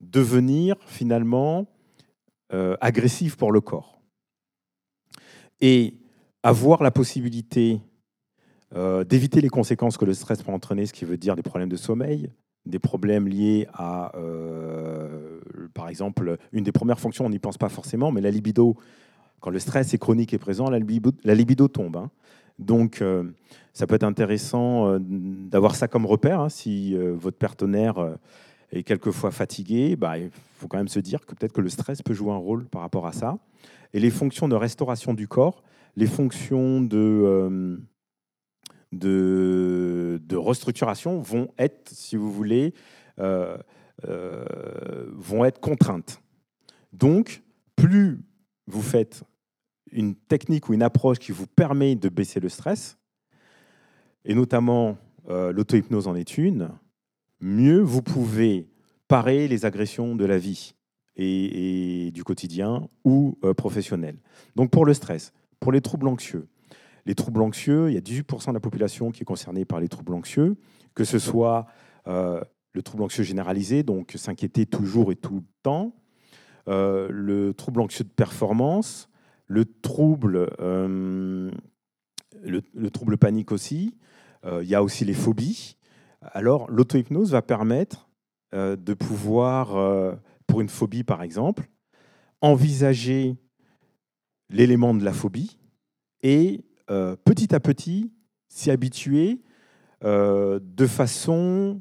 devenir finalement euh, agressifs pour le corps. Et avoir la possibilité euh, d'éviter les conséquences que le stress peut entraîner, ce qui veut dire des problèmes de sommeil, des problèmes liés à, euh, par exemple, une des premières fonctions, on n'y pense pas forcément, mais la libido, quand le stress est chronique et présent, la libido, la libido tombe. hein. Donc, euh, ça peut être intéressant euh, d'avoir ça comme repère. hein. si euh, votre partenaire est quelquefois fatigué, bah, il faut quand même se dire que peut-être que le stress peut jouer un rôle par rapport à ça. Et les fonctions de restauration du corps, les fonctions de... de, restructuration vont être, si vous voulez, vont être contraintes. Donc, plus vous faites une technique ou une approche qui vous permet de baisser le stress, et notamment euh, l'auto-hypnose en est une, mieux vous pouvez parer les agressions de la vie et, du quotidien ou euh, professionnel. Donc pour le stress, pour les troubles anxieux, les troubles anxieux, il y a 18% de la population qui est concernée par les troubles anxieux, que ce soit euh, le trouble anxieux généralisé, donc s'inquiéter toujours et tout le temps, euh, le trouble anxieux de performance, le trouble, euh, le, le trouble panique aussi, euh, il y a aussi les phobies. Alors l'auto-hypnose va permettre euh, de pouvoir, pour une phobie par exemple, envisager l'élément de la phobie et petit à petit s'y habituer de façon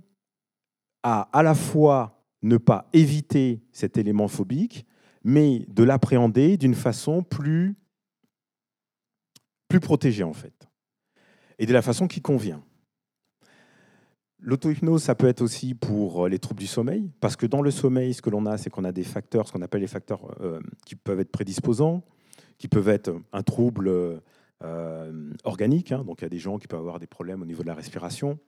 à à la fois ne pas éviter cet élément phobique, mais de l'appréhender d'une façon plus, plus protégée en fait, et de la façon qui convient. L'auto-hypnose, ça peut être aussi pour les troubles du sommeil, parce que dans le sommeil, ce que l'on a, c'est qu'on a des facteurs, ce qu'on appelle les facteurs euh, qui peuvent être prédisposants, qui peuvent être un trouble euh, organique, hein, donc il y a des gens qui peuvent avoir des problèmes au niveau de la respiration,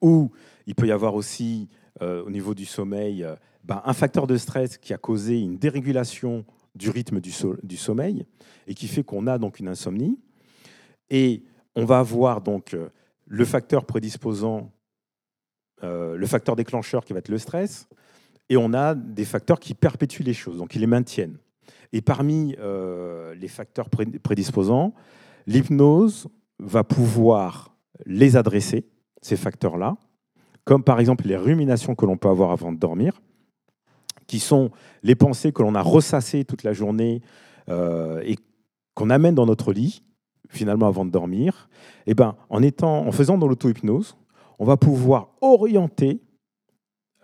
ou il peut y avoir aussi euh, au niveau du sommeil ben, un facteur de stress qui a causé une dérégulation du rythme du, so- du sommeil et qui fait qu'on a donc une insomnie. Et on va avoir donc euh, le facteur prédisposant, euh, le facteur déclencheur qui va être le stress, et on a des facteurs qui perpétuent les choses, donc qui les maintiennent. Et parmi euh, les facteurs pré- prédisposants, l'hypnose va pouvoir les adresser, ces facteurs-là, comme par exemple les ruminations que l'on peut avoir avant de dormir, qui sont les pensées que l'on a ressassées toute la journée euh, et qu'on amène dans notre lit, finalement avant de dormir. Et ben, en, étant, en faisant dans l'auto-hypnose, on va pouvoir orienter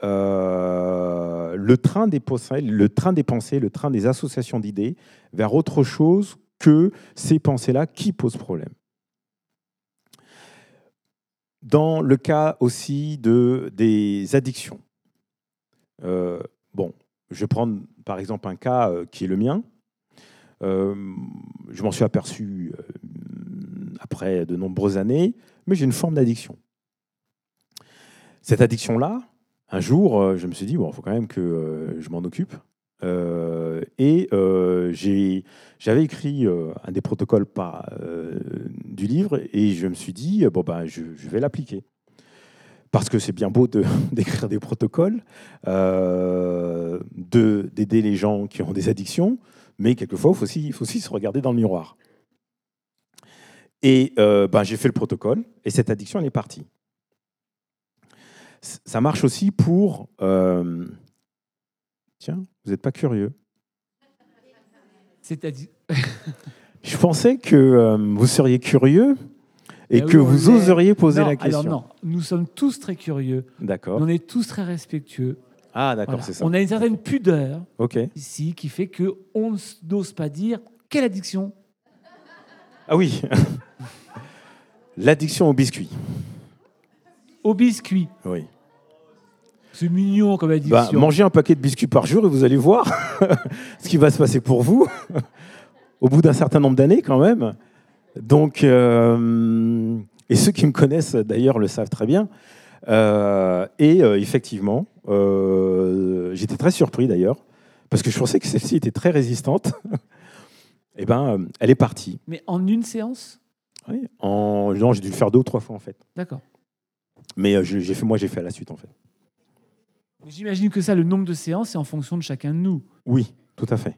euh, le, train des pensées, le train des pensées, le train des associations d'idées vers autre chose que ces pensées-là qui posent problème. dans le cas aussi de, des addictions. Euh, bon, je vais prendre par exemple un cas euh, qui est le mien. Euh, je m'en suis aperçu après de nombreuses années, mais j'ai une forme d'addiction. Cette addiction-là, un jour, je me suis dit, bon, il faut quand même que je m'en occupe. et j'avais écrit un des protocoles du livre et je me suis dit, bon, ben, je vais l'appliquer parce que c'est bien beau d'écrire des protocoles, euh, d'aider les gens qui ont des addictions, mais quelquefois, il faut aussi, faut aussi se regarder dans le miroir. Et euh, ben, j'ai fait le protocole, et cette addiction, elle est partie. Ça marche aussi pour... Euh, tiens, vous n'êtes pas curieux C'est-à-dire Je pensais que vous seriez curieux et eh que vous oseriez poser la question. Alors non, nous sommes tous très curieux. D'accord. On est tous très respectueux. Ah d'accord, c'est ça. On a une certaine pudeur ici qui fait que on n'ose pas dire quelle addiction? Ah oui. L'addiction au biscuit. Au biscuit. Oui. C'est mignon comme addiction. Bah, mangez un paquet de biscuits par jour et vous allez voir ce qui va se passer pour vous au bout d'un certain nombre d'années quand même. Donc, euh, et ceux qui me connaissent d'ailleurs le savent très bien. Euh, et euh, effectivement, j'étais très surpris d'ailleurs, parce que je pensais que celle-ci était très résistante. et eh ben, elle est partie. Mais en une séance? Oui. En, non, j'ai dû le faire deux ou trois fois en fait. D'accord. Mais j'ai fait, moi, j'ai fait à la suite en fait. J'imagine que ça, le nombre de séances, c'est en fonction de chacun de nous. Oui, tout à fait.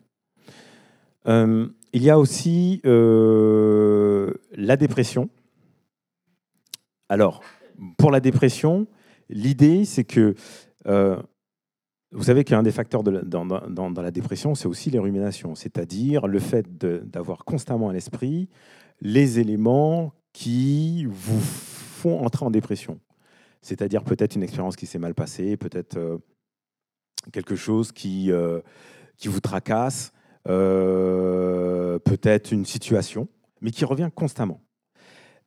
Il y a aussi la dépression. Alors, pour la dépression, l'idée, c'est que euh, vous savez qu'un des facteurs dans, la dépression, c'est aussi les ruminations, c'est-à-dire le fait d'avoir constamment à l'esprit les éléments qui vous font entrer en dépression. C'est-à-dire peut-être une expérience qui s'est mal passée, peut-être euh, quelque chose euh, qui vous tracasse, peut-être une situation mais qui revient constamment.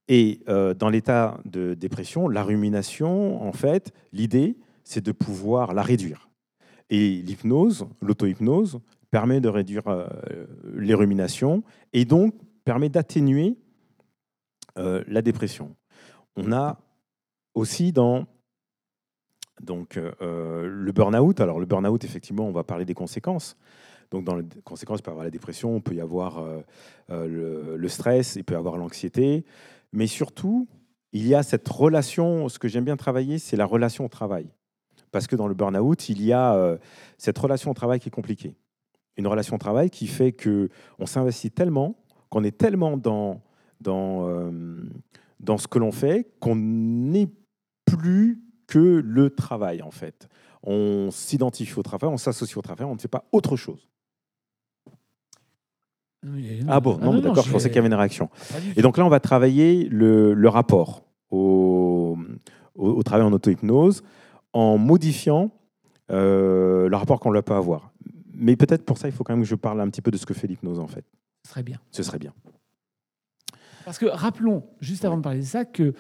Et euh, dans l'état de dépression, la rumination, en fait, l'idée, c'est de pouvoir la réduire. Et l'hypnose, l'auto-hypnose, permet de réduire euh, les ruminations et donc permet d'atténuer euh, la dépression. On a aussi dans donc, le burn-out, alors le burn-out, effectivement, on va parler des conséquences, donc, dans les conséquences, il peut y avoir la dépression, il peut y avoir euh, euh, le, stress, il peut y avoir l'anxiété. Mais surtout, il y a cette relation, ce que j'aime bien travailler, c'est la relation au travail. Parce que dans le burn-out, il y a euh, cette relation au travail qui est compliquée. Une relation au travail qui fait qu'on s'investit tellement, qu'on est tellement dans, dans, dans ce que l'on fait, qu'on n'est plus que le travail, en fait. On s'identifie au travail, on s'associe au travail, on ne fait pas autre chose. Ah bon, non, d'accord, je, pensais qu'il y avait une réaction. Et donc là, on va travailler le, rapport au, au, travail en auto-hypnose en modifiant euh, le rapport qu'on ne peut avoir. Mais peut-être pour ça, il faut quand même que je parle un petit peu de ce que fait l'hypnose en fait. Ce serait bien. Ce serait bien. Parce que rappelons, juste avant de parler de ça, que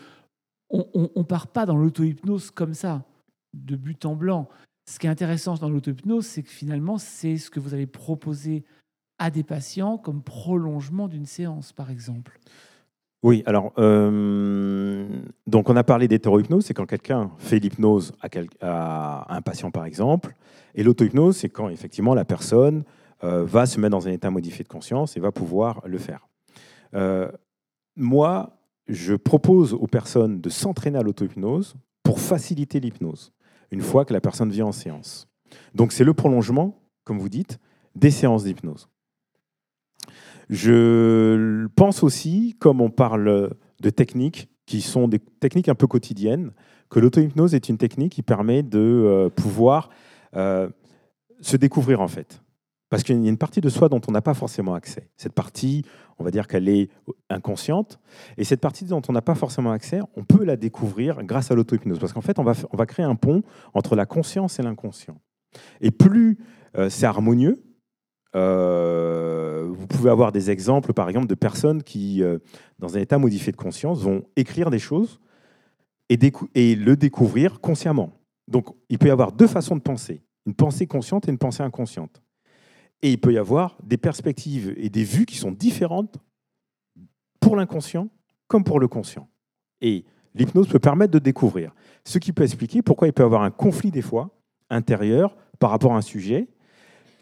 on ne part pas dans l'auto-hypnose comme ça, de but en blanc. Ce qui est intéressant dans l'auto-hypnose, c'est que finalement, c'est ce que vous allez proposer à des patients comme prolongement d'une séance, par exemple Oui, alors, euh, donc on a parlé d'hétérohypnose, c'est quand quelqu'un fait l'hypnose à, un patient, par exemple, et l'auto-hypnose, c'est quand effectivement la personne euh, va se mettre dans un état modifié de conscience et va pouvoir le faire. Euh, moi, je propose aux personnes de s'entraîner à l'auto-hypnose pour faciliter l'hypnose, une fois que la personne vient en séance. Donc c'est le prolongement, comme vous dites, des séances d'hypnose. Je pense aussi, comme on parle de techniques qui sont des techniques un peu quotidiennes, que l'auto-hypnose est une technique qui permet de euh, pouvoir euh, se découvrir en fait. Parce qu'il y a une partie de soi dont on n'a pas forcément accès. Cette partie, on va dire qu'elle est inconsciente. Et cette partie dont on n'a pas forcément accès, on peut la découvrir grâce à l'auto-hypnose. Parce qu'en fait, on va, on va créer un pont entre la conscience et l'inconscient. Et plus euh, c'est harmonieux, vous pouvez avoir des exemples, par exemple, de personnes qui, euh, dans un état modifié de conscience, vont écrire des choses et, le découvrir consciemment. Donc, il peut y avoir deux façons de penser, une pensée consciente et une pensée inconsciente. Et il peut y avoir des perspectives et des vues qui sont différentes pour l'inconscient comme pour le conscient. Et l'hypnose peut permettre de découvrir, ce qui peut expliquer pourquoi il peut y avoir un conflit des fois intérieur par rapport à un sujet,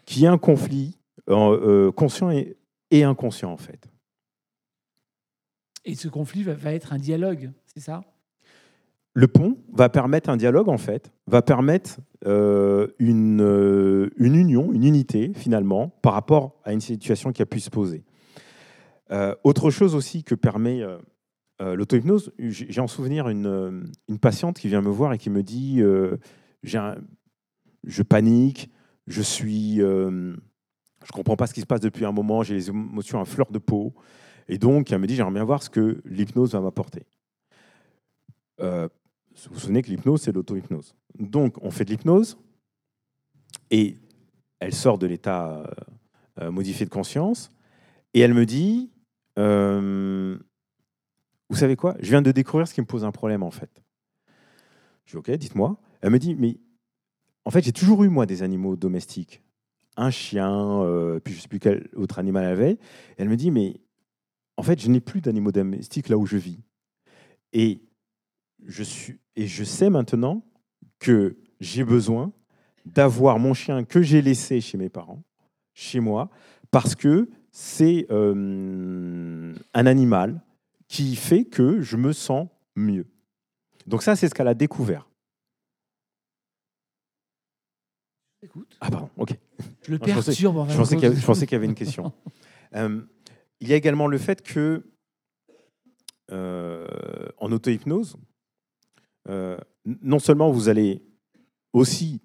qui est un conflit euh, conscient et, et inconscient en fait. Et ce conflit va, va être un dialogue, c'est ça? Le pont va permettre un dialogue, en fait, va permettre euh, une, euh, une union, une unité, finalement, par rapport à une situation qui a pu se poser. Autre chose aussi que permet l'auto-hypnose, j'ai en souvenir une, une patiente qui vient me voir et qui me dit un- Je panique, je suis. Je comprends pas ce qui se passe depuis un moment, j'ai les émotions à fleur de peau. Et donc, elle me dit J'aimerais bien voir ce que l'hypnose va m'apporter. Euh, vous vous souvenez que l'hypnose, c'est l'auto-hypnose. Donc, on fait de l'hypnose et elle sort de l'état euh, euh, modifié de conscience et elle me dit Vous savez quoi? Je viens de découvrir ce qui me pose un problème en fait. Je dis Ok, dites-moi. Elle me dit Mais en fait, j'ai toujours eu moi des animaux domestiques. Un chien, euh, puis je ne sais plus quel autre animal elle avait. Elle me dit Mais en fait, je n'ai plus d'animaux domestiques là où je vis. Et je, suis, et je sais maintenant que j'ai besoin d'avoir mon chien que j'ai laissé chez mes parents, chez moi, parce que c'est euh, un animal qui fait que je me sens mieux. Donc ça, c'est ce qu'elle a découvert. Écoute, Ah pardon, ok. je le perturbe. en Je pensais qu'il y avait, compte. je pensais qu'il y avait une question. Euh, il y a également le fait que euh, en auto-hypnose, euh, non seulement vous allez aussi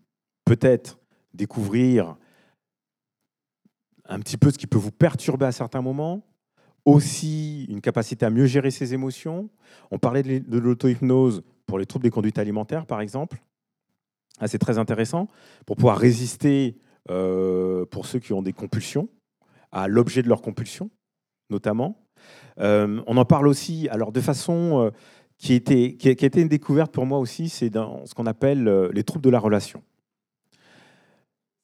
peut-être découvrir un petit peu ce qui peut vous perturber à certains moments, aussi une capacité à mieux gérer ses émotions. On parlait de l'auto-hypnose pour les troubles des conduites alimentaires, par exemple. Ah, c'est très intéressant pour pouvoir résister, euh, pour ceux qui ont des compulsions, à l'objet de leur compulsion, notamment. Euh, on en parle aussi, alors de façon euh, qui, était, qui, a, qui a été une découverte pour moi aussi, c'est dans ce qu'on appelle les troubles de la relation.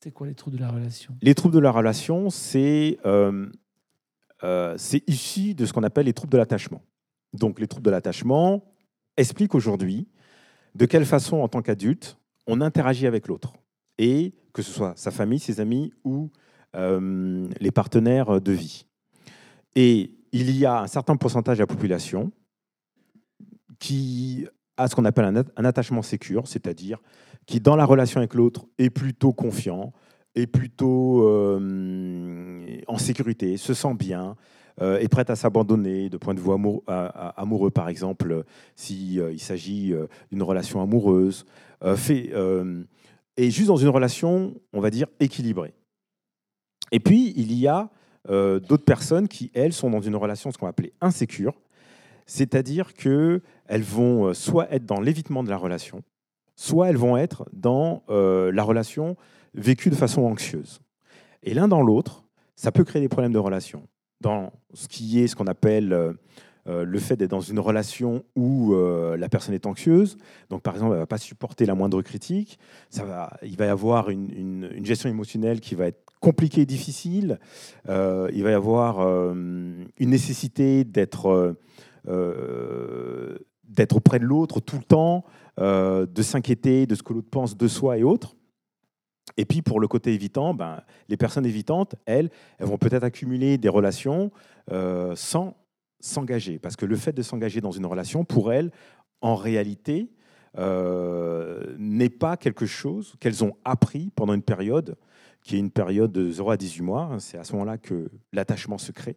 C'est quoi les trous de la relation? Les troubles de la relation, c'est c'est issu de ce qu'on appelle les troubles de l'attachement. Donc les troubles de l'attachement expliquent aujourd'hui de quelle façon, en tant qu'adulte, on interagit avec l'autre. Et que ce soit sa famille, ses amis ou euh, les partenaires de vie. Et il y a un certain pourcentage de la population qui a ce qu'on appelle un, at- un attachement sécure, c'est-à-dire qui, dans la relation avec l'autre, est plutôt confiant, est plutôt euh, en sécurité, se sent bien, est prête à s'abandonner de point de vue amoureux, par exemple, s'il il s'agit euh, d'une relation amoureuse, euh, fait, euh, est juste dans une relation, on va dire, équilibrée. Et puis, il y a euh, d'autres personnes qui, elles, sont dans une relation, ce qu'on va appeler insécure, c'est-à-dire qu'elles vont euh, soit être dans l'évitement de la relation, soit elles vont être dans euh, la relation vécue de façon anxieuse. Et l'un dans l'autre, ça peut créer des problèmes de relation. Dans ce qui est ce qu'on appelle euh, euh, le fait d'être dans une relation où euh, la personne est anxieuse, donc par exemple, elle ne va pas supporter la moindre critique, ça va, il va y avoir une, gestion émotionnelle qui va être compliquée et difficile, il va y avoir une nécessité d'être d'être auprès de l'autre tout le temps, de s'inquiéter de ce que l'autre pense de soi et autres. Et puis pour le côté évitant, ben, les personnes évitantes, elles, elles vont peut-être accumuler des relations euh, sans s'engager. Parce que le fait de s'engager dans une relation, pour elles, en réalité, euh, n'est pas quelque chose qu'elles ont appris pendant une période qui est une période de 0 à 18 mois. C'est à ce moment-là que l'attachement se crée.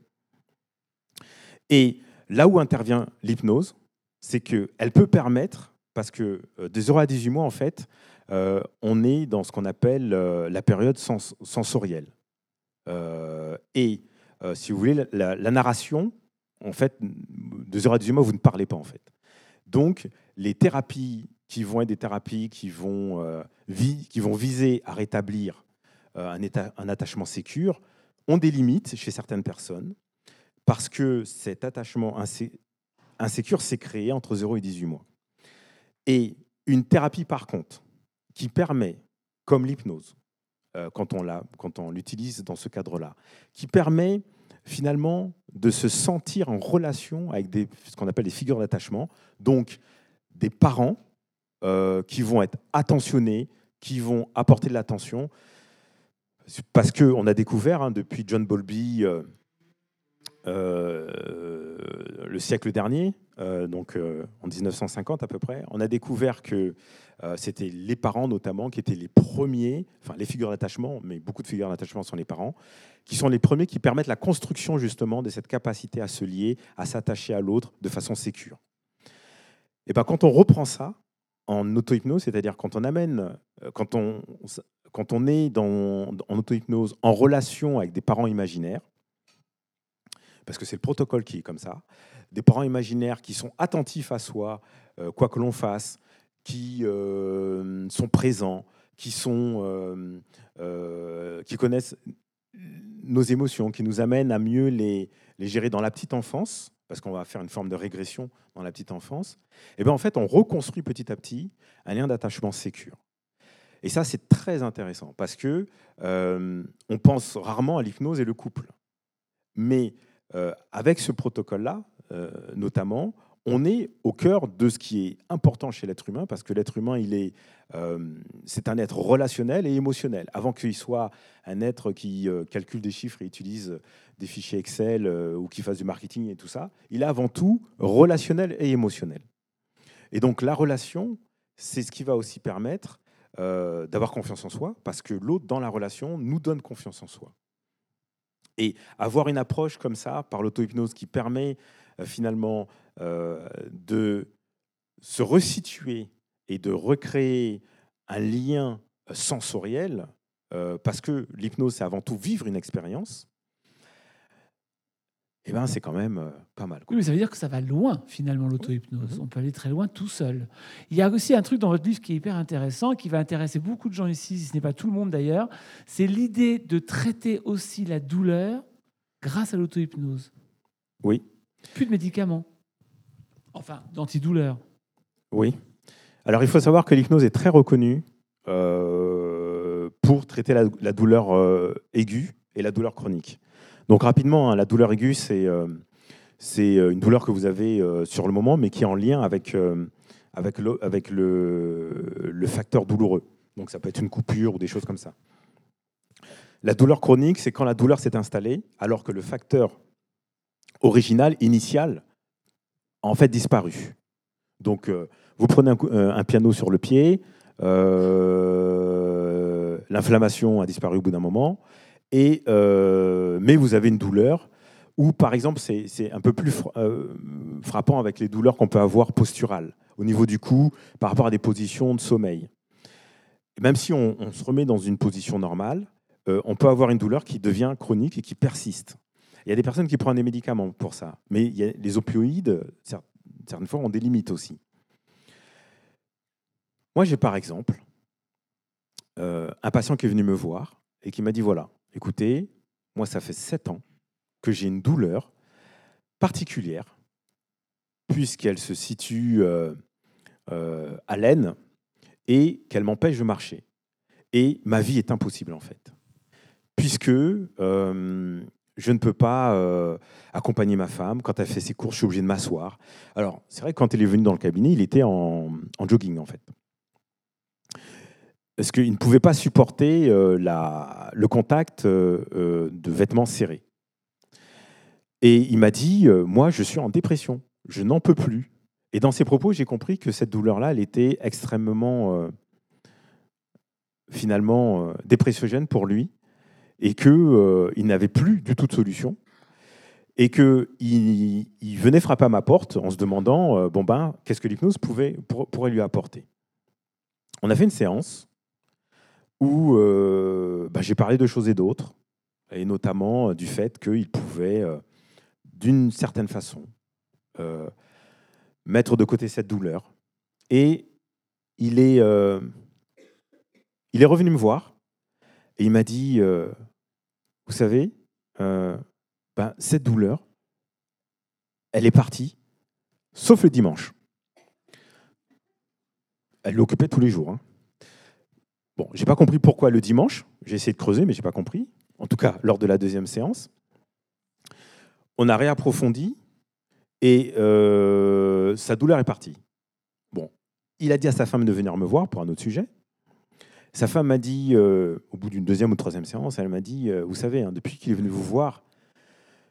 Et là où intervient l'hypnose, c'est qu'elle peut permettre, parce que euh, de 0 à 18 mois, en fait, euh, on est dans ce qu'on appelle euh, la période sens- sensorielle. Euh, et si vous voulez, la, narration, en fait, de 0 à 18 mois, vous ne parlez pas, en fait. Donc, les thérapies qui vont être des thérapies qui vont, viser à rétablir un, état, un attachement sécure ont des limites chez certaines personnes parce que cet attachement insé- insécure s'est créé entre 0 et 18 mois. Et une thérapie, par contre, qui permet, comme l'hypnose, euh, quand on l'utilise dans ce cadre-là, qui permet finalement de se sentir en relation avec ce qu'on appelle des figures d'attachement, donc des parents euh, qui vont être attentionnés, qui vont apporter de l'attention, parce qu'on a découvert hein, depuis John Bowlby euh, le siècle dernier, donc en 1950 à peu près, on a découvert que euh, c'était les parents notamment qui étaient les premiers, enfin les figures d'attachement, mais beaucoup de figures d'attachement sont les parents, qui sont les premiers qui permettent la construction justement de cette capacité à se lier, à s'attacher à l'autre de façon sécure. Et ben quand on reprend ça en auto-hypnose, c'est-à-dire quand on amène, euh, quand on, quand on est en auto-hypnose en relation avec des parents imaginaires, parce que c'est le protocole qui est comme ça, des parents imaginaires qui sont attentifs à soi, euh, quoi que l'on fasse, qui euh, sont présents, qui, sont, euh, euh, qui connaissent nos émotions, qui nous amènent à mieux les, gérer dans la petite enfance, parce qu'on va faire une forme de régression dans la petite enfance, et bien en fait, on reconstruit petit à petit un lien d'attachement sécure. Et ça, c'est très intéressant, parce que on pense rarement à l'hypnose et le couple. Mais avec ce protocole-là, notamment, on est au cœur de ce qui est important chez l'être humain, parce que l'être humain, il est, euh, c'est un être relationnel et émotionnel. Avant qu'il soit un être qui euh, calcule des chiffres et utilise des fichiers Excel euh, ou qui fasse du marketing et tout ça, il est avant tout relationnel et émotionnel. Et donc la relation, c'est ce qui va aussi permettre d'avoir confiance en soi, parce que l'autre, dans la relation, nous donne confiance en soi. Et avoir une approche comme ça, par l'auto-hypnose, qui permet finalement de se resituer et de recréer un lien euh, sensoriel, euh, parce que l'hypnose, c'est avant tout vivre une expérience, eh ben, c'est quand même euh, pas mal. quoi. Oui, mais ça veut dire que ça va loin, finalement, l'auto-hypnose. Mhm. On peut aller très loin tout seul. Il y a aussi un truc dans votre livre qui est hyper intéressant, qui va intéresser beaucoup de gens ici, si ce n'est pas tout le monde d'ailleurs. C'est l'idée de traiter aussi la douleur grâce à l'auto-hypnose. Oui. Plus de médicaments. Enfin, d'antidouleurs. Oui. Alors, il faut savoir que l'hypnose est très reconnue euh, pour traiter la, douleur euh, aiguë et la douleur chronique. Donc, rapidement, hein, la douleur aiguë, c'est euh, une douleur que vous avez sur le moment, mais qui est en lien avec, avec, le, avec le, facteur douloureux. Donc, ça peut être une coupure ou des choses comme ça. La douleur chronique, c'est quand la douleur s'est installée, alors que le facteur original, initial, en fait disparu. Donc, euh, vous prenez euh, un piano sur le pied, euh, l'inflammation a disparu au bout d'un moment, et, mais vous avez une douleur, ou par exemple, c'est un peu plus fra- frappant avec les douleurs qu'on peut avoir posturales, au niveau du cou, par rapport à des positions de sommeil. Même si on, se remet dans une position normale, on peut avoir une douleur qui devient chronique et qui persiste. Il y a des personnes qui prennent des médicaments pour ça, mais les opioïdes, cer- certaines fois, ont des limites aussi. Moi, j'ai par exemple euh, un patient qui est venu me voir et qui m'a dit voilà, écoutez, moi, ça fait sept ans que j'ai une douleur particulière, puisqu'elle se situe euh, euh, à l'aine et qu'elle m'empêche de marcher. Et ma vie est impossible, en fait, puisque je ne peux pas euh, accompagner ma femme. Quand elle fait ses courses, je suis obligé de m'asseoir. Alors, c'est vrai que quand il est venu dans le cabinet, il était en, jogging, en fait. Parce qu'il ne pouvait pas supporter euh, le contact euh, de vêtements serrés. Et il m'a dit, moi, je suis en dépression, je n'en peux plus. Et dans ses propos, j'ai compris que cette douleur-là, elle était extrêmement, finalement, dépressiogène pour lui, et qu'il il n'avait plus du tout de solution, et qu'il il venait frapper à ma porte en se demandant, euh, bon ben, qu'est-ce que l'hypnose pouvait, pour- pourrait lui apporter. On a fait une séance où euh, bah, j'ai parlé de choses et d'autres, et notamment euh, du fait qu'il pouvait, euh, d'une certaine façon, euh, mettre de côté cette douleur. Et il est, euh, il est revenu me voir et il m'a dit, euh, vous savez, euh, ben, cette douleur, elle est partie, sauf le dimanche. elle l'occupait tous les jours. Hein. Bon, j'ai pas compris pourquoi le dimanche. J'ai essayé de creuser, mais j'ai pas compris. En tout cas, lors de la deuxième séance, on a réapprofondi et euh, sa douleur est partie. Bon, il a dit à sa femme de venir me voir pour un autre sujet. Sa femme m'a dit, euh, au bout d'une deuxième ou troisième séance, elle m'a dit, euh, vous savez, hein, depuis qu'il est venu vous voir,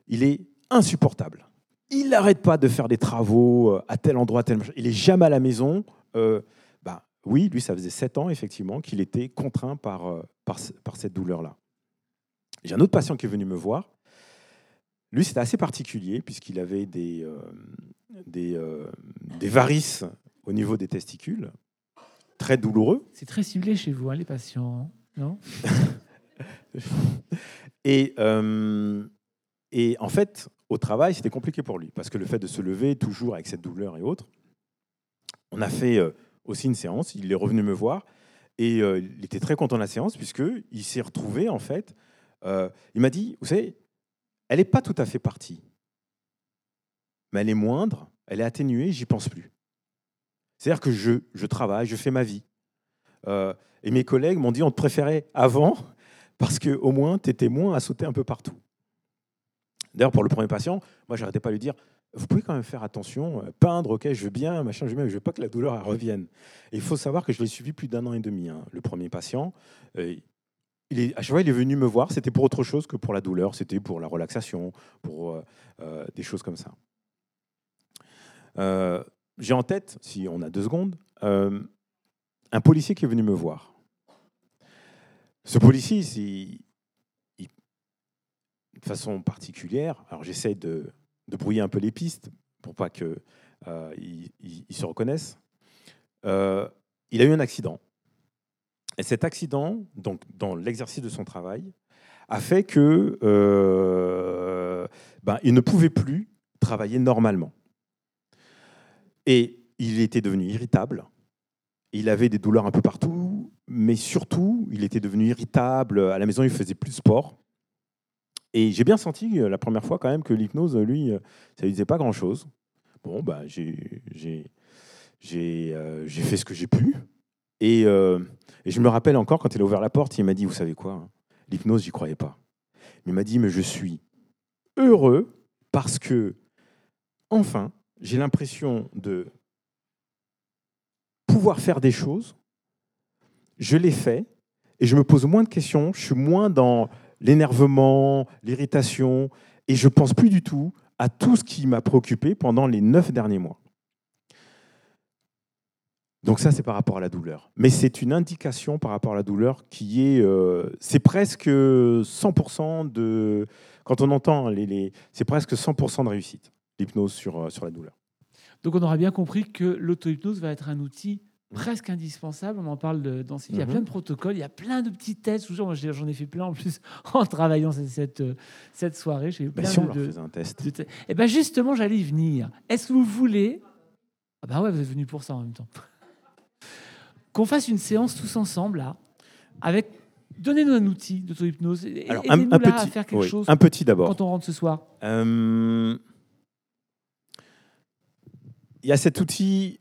il est insupportable. Il n'arrête pas de faire des travaux à tel endroit, tel Il est jamais à la maison. bah, oui, lui, ça faisait sept ans, effectivement, qu'il était contraint par, cette douleur-là. J'ai un autre patient qui est venu me voir. Lui, c'était assez particulier puisqu'il avait des, euh, euh, des, varices au niveau des testicules, très douloureux. C'est très ciblé chez vous, hein, les patients, non et, euh, et en fait, au travail, c'était compliqué pour lui parce que le fait de se lever toujours avec cette douleur et autres, on a fait aussi une séance. Il est revenu me voir et il était très content de la séance puisque il s'est retrouvé en fait. il m'a dit, vous savez, elle n'est pas tout à fait partie. Mais elle est moindre, elle est atténuée, j'y pense plus. C'est-à-dire que je, travaille, je fais ma vie. Euh, et mes collègues m'ont dit on te préférait avant parce qu'au moins tu étais moins à sauter un peu partout. D'ailleurs, pour le premier patient, moi, j'arrêtais pas de lui dire vous pouvez quand même faire attention, euh, peindre, ok, je veux bien, machin, je veux bien, je veux pas que la douleur revienne. Il faut savoir que je l'ai suivi plus d'un an et demi, hein, le premier patient. Il est, à chaque fois, il est venu me voir, c'était pour autre chose que pour la douleur, c'était pour la relaxation, pour euh, des choses comme ça. J'ai en tête, si on a deux secondes, un policier qui est venu me voir. Ce policier, de façon particulière, alors j'essaie de, de, brouiller un peu les pistes pour pas qu'il il, se reconnaisse. il a eu un accident et cet accident, donc dans l'exercice de son travail, a fait que euh, ben, il ne pouvait plus travailler normalement. Et il était devenu irritable. Il avait des douleurs un peu partout, mais surtout, il était devenu irritable. À la maison, il faisait plus de sport. Et j'ai bien senti euh, la première fois quand même que l'hypnose, lui, euh, ça lui disait pas grand-chose. Bon, bah, j'ai fait ce que j'ai pu. Et, euh, et, je me rappelle encore quand il a ouvert la porte, il m'a dit, vous savez quoi, hein, l'hypnose, j'y croyais pas. il m'a dit, mais je suis heureux parce que, enfin, j'ai l'impression de pouvoir faire des choses. Je l'ai fait et je me pose moins de questions. Je suis moins dans l'énervement, l'irritation et je pense plus du tout à tout ce qui m'a préoccupé pendant les neuf derniers mois. Donc ça, c'est par rapport à la douleur. Mais c'est une indication par rapport à la douleur qui est... Euh, c'est presque 100% de... Quand on entend les... les c'est presque 100% de réussite, l'hypnose sur, euh, sur la douleur. Donc on aura bien compris que l'auto-hypnose va être un outil presque indispensable. On en parle de, dans Il y a mhm. plein de protocoles, il y a plein de petits tests. J'en ai fait plein en plus en travaillant cette, cette, soirée. J'ai bah, si on leur faisait un test. Et eh ben justement, j'allais y venir. Est-ce que vous voulez... Ah ben ouais, vous êtes venu pour ça en même temps qu'on fasse une séance tous ensemble, là, avec. Donnez-nous un outil d'auto-hypnose. Alors, un, un, petit, à faire quelque chose un petit d'abord. Quand on rentre ce soir. Euh, il y a cet outil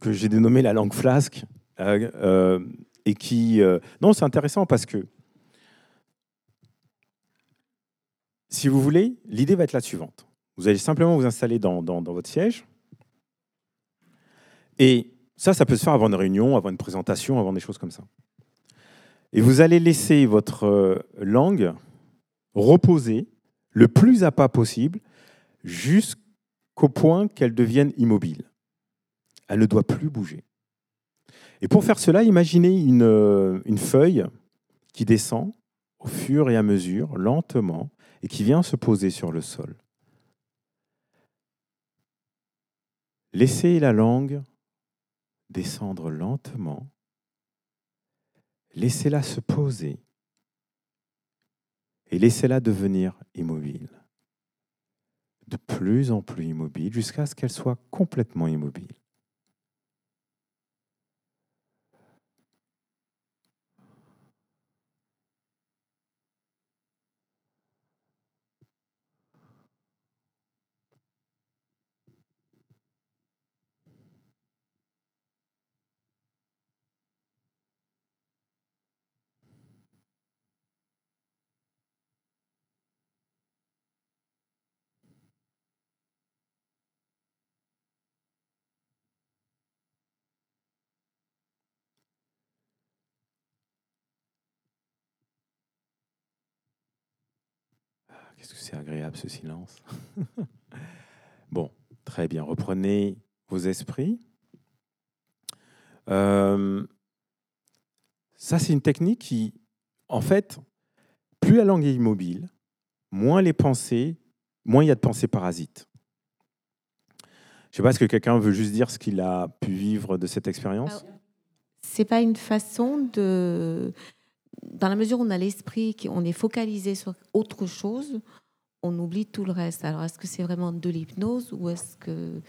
que j'ai dénommé la langue flasque. Euh, euh, et qui. non, c'est intéressant parce que. Si vous voulez, l'idée va être la suivante. Vous allez simplement vous installer dans, dans, votre siège. Et ça, ça peut se faire avant une réunion, avant une présentation, avant des choses comme ça. Et vous allez laisser votre euh, langue reposer le plus à pas possible jusqu'au point qu'elle devienne immobile. Elle ne doit plus bouger. Et pour faire cela, imaginez euh, une feuille qui descend au fur et à mesure, lentement, et qui vient se poser sur le sol. Laissez la langue descendre lentement. Laissez-la se poser et laissez-la devenir immobile. De plus en plus immobile jusqu'à ce qu'elle soit complètement immobile. Qu'est-ce que c'est agréable ce silence. bon, très bien. Reprenez vos esprits. Euh, ça, c'est une technique qui, en fait, plus la langue est immobile, moins les pensées, moins il y a de pensées parasites. Je ne sais pas, est-ce que quelqu'un veut juste dire ce qu'il a pu vivre de cette expérience? C'est pas une façon de. Dans la mesure où on a l'esprit, on est focalisé sur autre chose, on oublie tout le reste. Alors, est-ce que c'est vraiment de l'hypnose ou est-ce que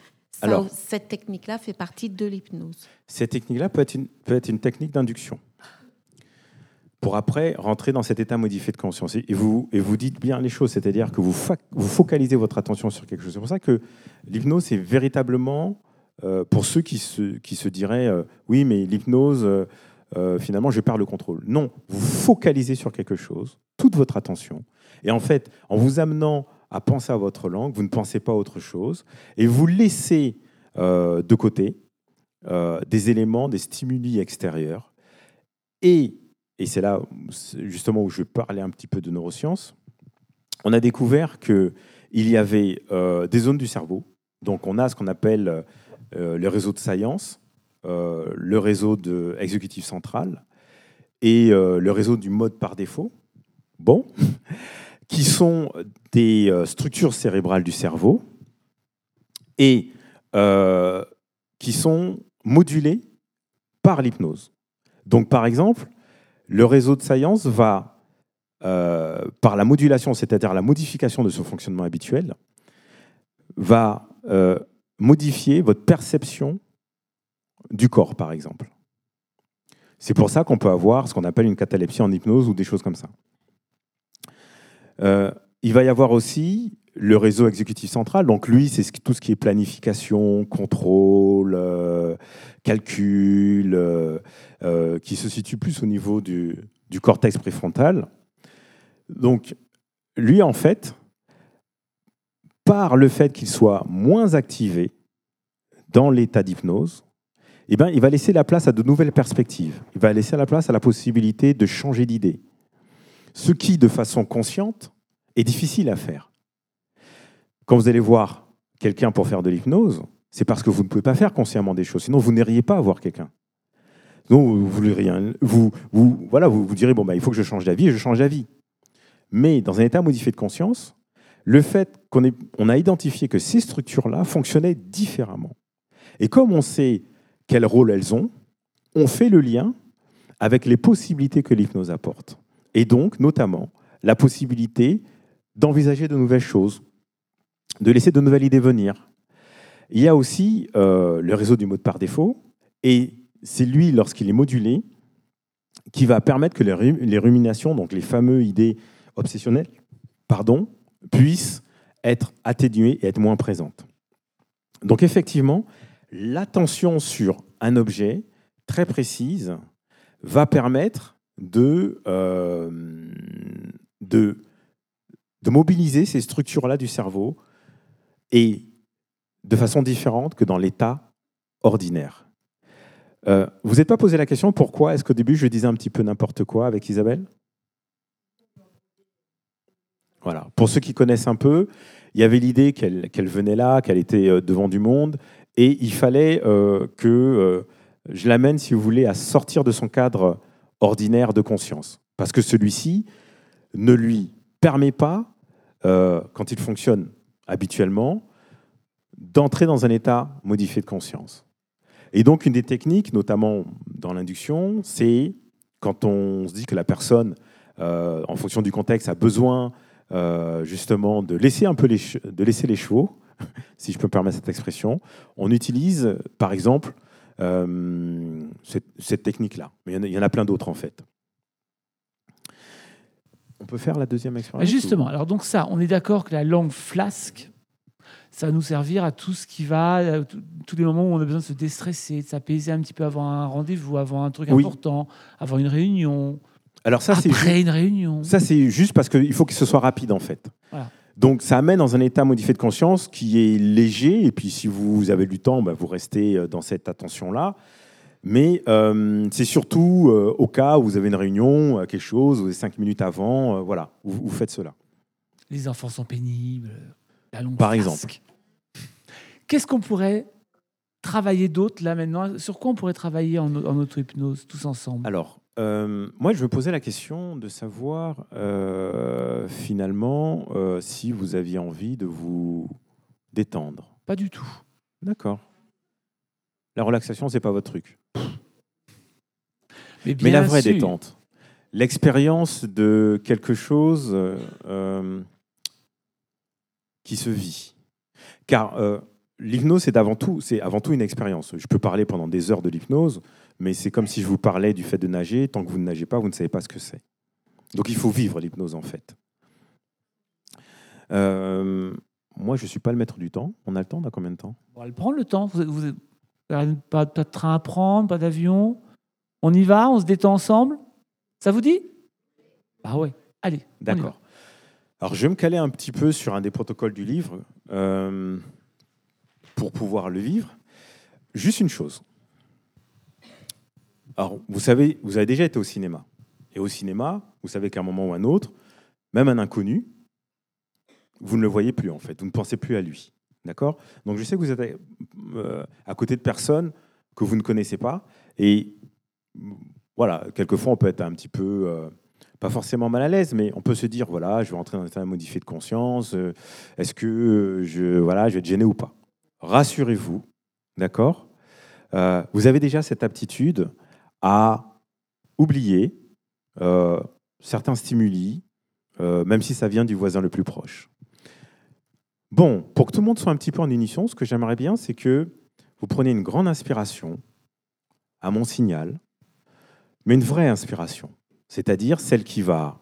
Alors, cette technique-là fait partie de l'hypnose? Cette technique-là peut, peut être une technique d'induction pour après rentrer dans cet état modifié de conscience. Et vous, et vous dites bien les choses, c'est-à-dire que vous, vous focalisez votre attention sur quelque chose. C'est pour ça que l'hypnose est véritablement, euh, pour ceux qui se, qui se diraient, euh, oui, mais l'hypnose, euh, finalement, je perds le contrôle. Non, vous focalisez sur quelque chose, toute votre attention. Et en fait, en vous amenant à penser à votre langue, vous ne pensez pas à autre chose, et vous laissez de côté des éléments, des stimuli extérieurs, et et c'est là justement où je parler un petit peu de neurosciences, on a découvert qu'il y avait euh, des zones du cerveau. Donc on a ce qu'on appelle euh, le réseau de science, euh, le réseau de exécutif central et le réseau du mode par défaut. Bon, qui sont des structures cérébrales du cerveau et qui sont modulées par l'hypnose. Donc par exemple, le réseau de science va, euh, par la modulation, c'est-à-dire la modification de son fonctionnement habituel, va euh, modifier votre perception du corps, par exemple. C'est pour ça qu'on peut avoir ce qu'on appelle une catalepsie en hypnose ou des choses comme ça. Euh, il va y avoir aussi le réseau exécutif central. Donc lui, c'est tout ce qui est planification, contrôle, calcul, euh, qui se situe plus au niveau du, cortex préfrontal. Donc, lui, en fait, par le fait qu'il soit moins activé dans l'état d'hypnose, eh ben, il va laisser la place à de nouvelles perspectives. Il va laisser la place à la possibilité de changer d'idée. Ce qui, de façon consciente, est difficile à faire. Quand vous allez voir quelqu'un pour faire de l'hypnose, c'est parce que vous ne pouvez pas faire consciemment des choses. Sinon, vous n'iriez pas voir quelqu'un. Non, vous. Vous, vous, voilà, vous, vous direz bon, bah, il faut que je change d'avis et je change d'avis. Mais dans un état modifié de conscience, le fait qu'on on a identifié que ces structures-là fonctionnaient différemment. Et comme on sait quel rôle elles ont, on fait le lien avec les possibilités que l'hypnose apporte. Et donc, notamment, la possibilité d'envisager de nouvelles choses, de laisser de nouvelles idées venir. Il y a aussi euh, le réseau du mode par défaut, et c'est lui, lorsqu'il est modulé, qui va permettre que les ruminations, donc les fameuses idées obsessionnelles, pardon, puissent être atténuées et être moins présentes. Donc effectivement, l'attention sur un objet très précise va permettre de, euh, de mobiliser ces structures-là du cerveau et de façon différente que dans l'état ordinaire. Euh, vous n'êtes pas posé la question pourquoi est-ce qu'au début je disais un petit peu n'importe quoi avec Isabelle? Voilà. Pour ceux qui connaissent un peu, il y avait l'idée qu'elle venait là, qu'elle était euh, devant du monde, et il fallait euh, que je l'amène, si vous voulez, à sortir de son cadre ordinaire de conscience. Parce que celui-ci ne lui permet pas, quand il fonctionne habituellement, d'entrer dans un état modifié de conscience. Et donc, une des techniques, notamment dans l'induction, c'est quand on se dit que la personne, euh, en fonction du contexte, a besoin euh, justement de laisser un peu de laisser les chevaux, si je peux me permettre cette expression, on utilise, par exemple, euh, cette, technique-là. Mais il y en a, plein d'autres, en fait. On peut faire la deuxième expérience Justement, alors donc ça, on est d'accord que la langue flasque, ça va nous servir à tout ce qui va, tous les moments où on a besoin de se déstresser, de s'apaiser un petit peu avant un rendez-vous, avant un truc important, avant une réunion. Alors ça, c'est après une réunion. Ça, c'est juste parce qu'il faut que ce soit rapide en fait. Donc ça amène dans un état modifié de conscience qui est léger. Et puis si vous avez du temps, bah, vous restez euh, dans cette attention-là. Mais euh, c'est surtout au cas où vous avez une réunion, quelque chose, vous avez cinq minutes avant, voilà, vous, vous faites cela. Les enfants sont pénibles. La longue Par exemple. Qu'est-ce qu'on pourrait travailler d'autre là maintenant? Sur quoi on pourrait travailler en, en auto-hypnose tous ensemble? Alors, euh, moi, je me posais la question de savoir euh, finalement euh, si vous aviez envie de vous détendre. Pas du tout. D'accord. La relaxation, c'est pas votre truc. Mais, Mais la vraie sûr. détente, l'expérience de quelque chose qui se vit. Car l'hypnose, c'est avant tout, c'est avant tout une expérience. Je peux parler pendant des heures de l'hypnose, mais c'est comme si je vous parlais du fait de nager. Tant que vous ne nagez pas, vous ne savez pas ce que c'est. Donc il faut vivre l'hypnose en fait. Euh, moi, je ne suis pas le maître du temps. On a le temps, on a combien de temps? On va le prendre le temps. Vous, vous- pas, pas de train à prendre, pas d'avion. On y va, on se détend ensemble. Ça vous dit? Ah ouais. Allez. D'accord. Alors, je vais me caler un petit peu sur un des protocoles du livre euh, pour pouvoir le vivre. Juste une chose. Alors, vous savez, vous avez déjà été au cinéma. Et au cinéma, vous savez qu'à un moment ou à un autre, même un inconnu, vous ne le voyez plus en fait. Vous ne pensez plus à lui. D'accord? Donc, je sais que vous êtes euh, à côté de personnes que vous ne connaissez pas. Et voilà, quelquefois, on peut être un petit peu. euh, pas forcément mal à l'aise, mais on peut se dire voilà, je vais rentrer dans un état modifié de conscience. euh, Est-ce que je, voilà, je vais être gêné ou pas? Rassurez-vous, d'accord? Vous avez déjà cette aptitude à oublier euh, certains stimuli, euh, même si ça vient du voisin le plus proche. Bon, pour que tout le monde soit un petit peu en unisson, ce que j'aimerais bien, c'est que vous preniez une grande inspiration à mon signal, mais une vraie inspiration c'est-à-dire celle qui va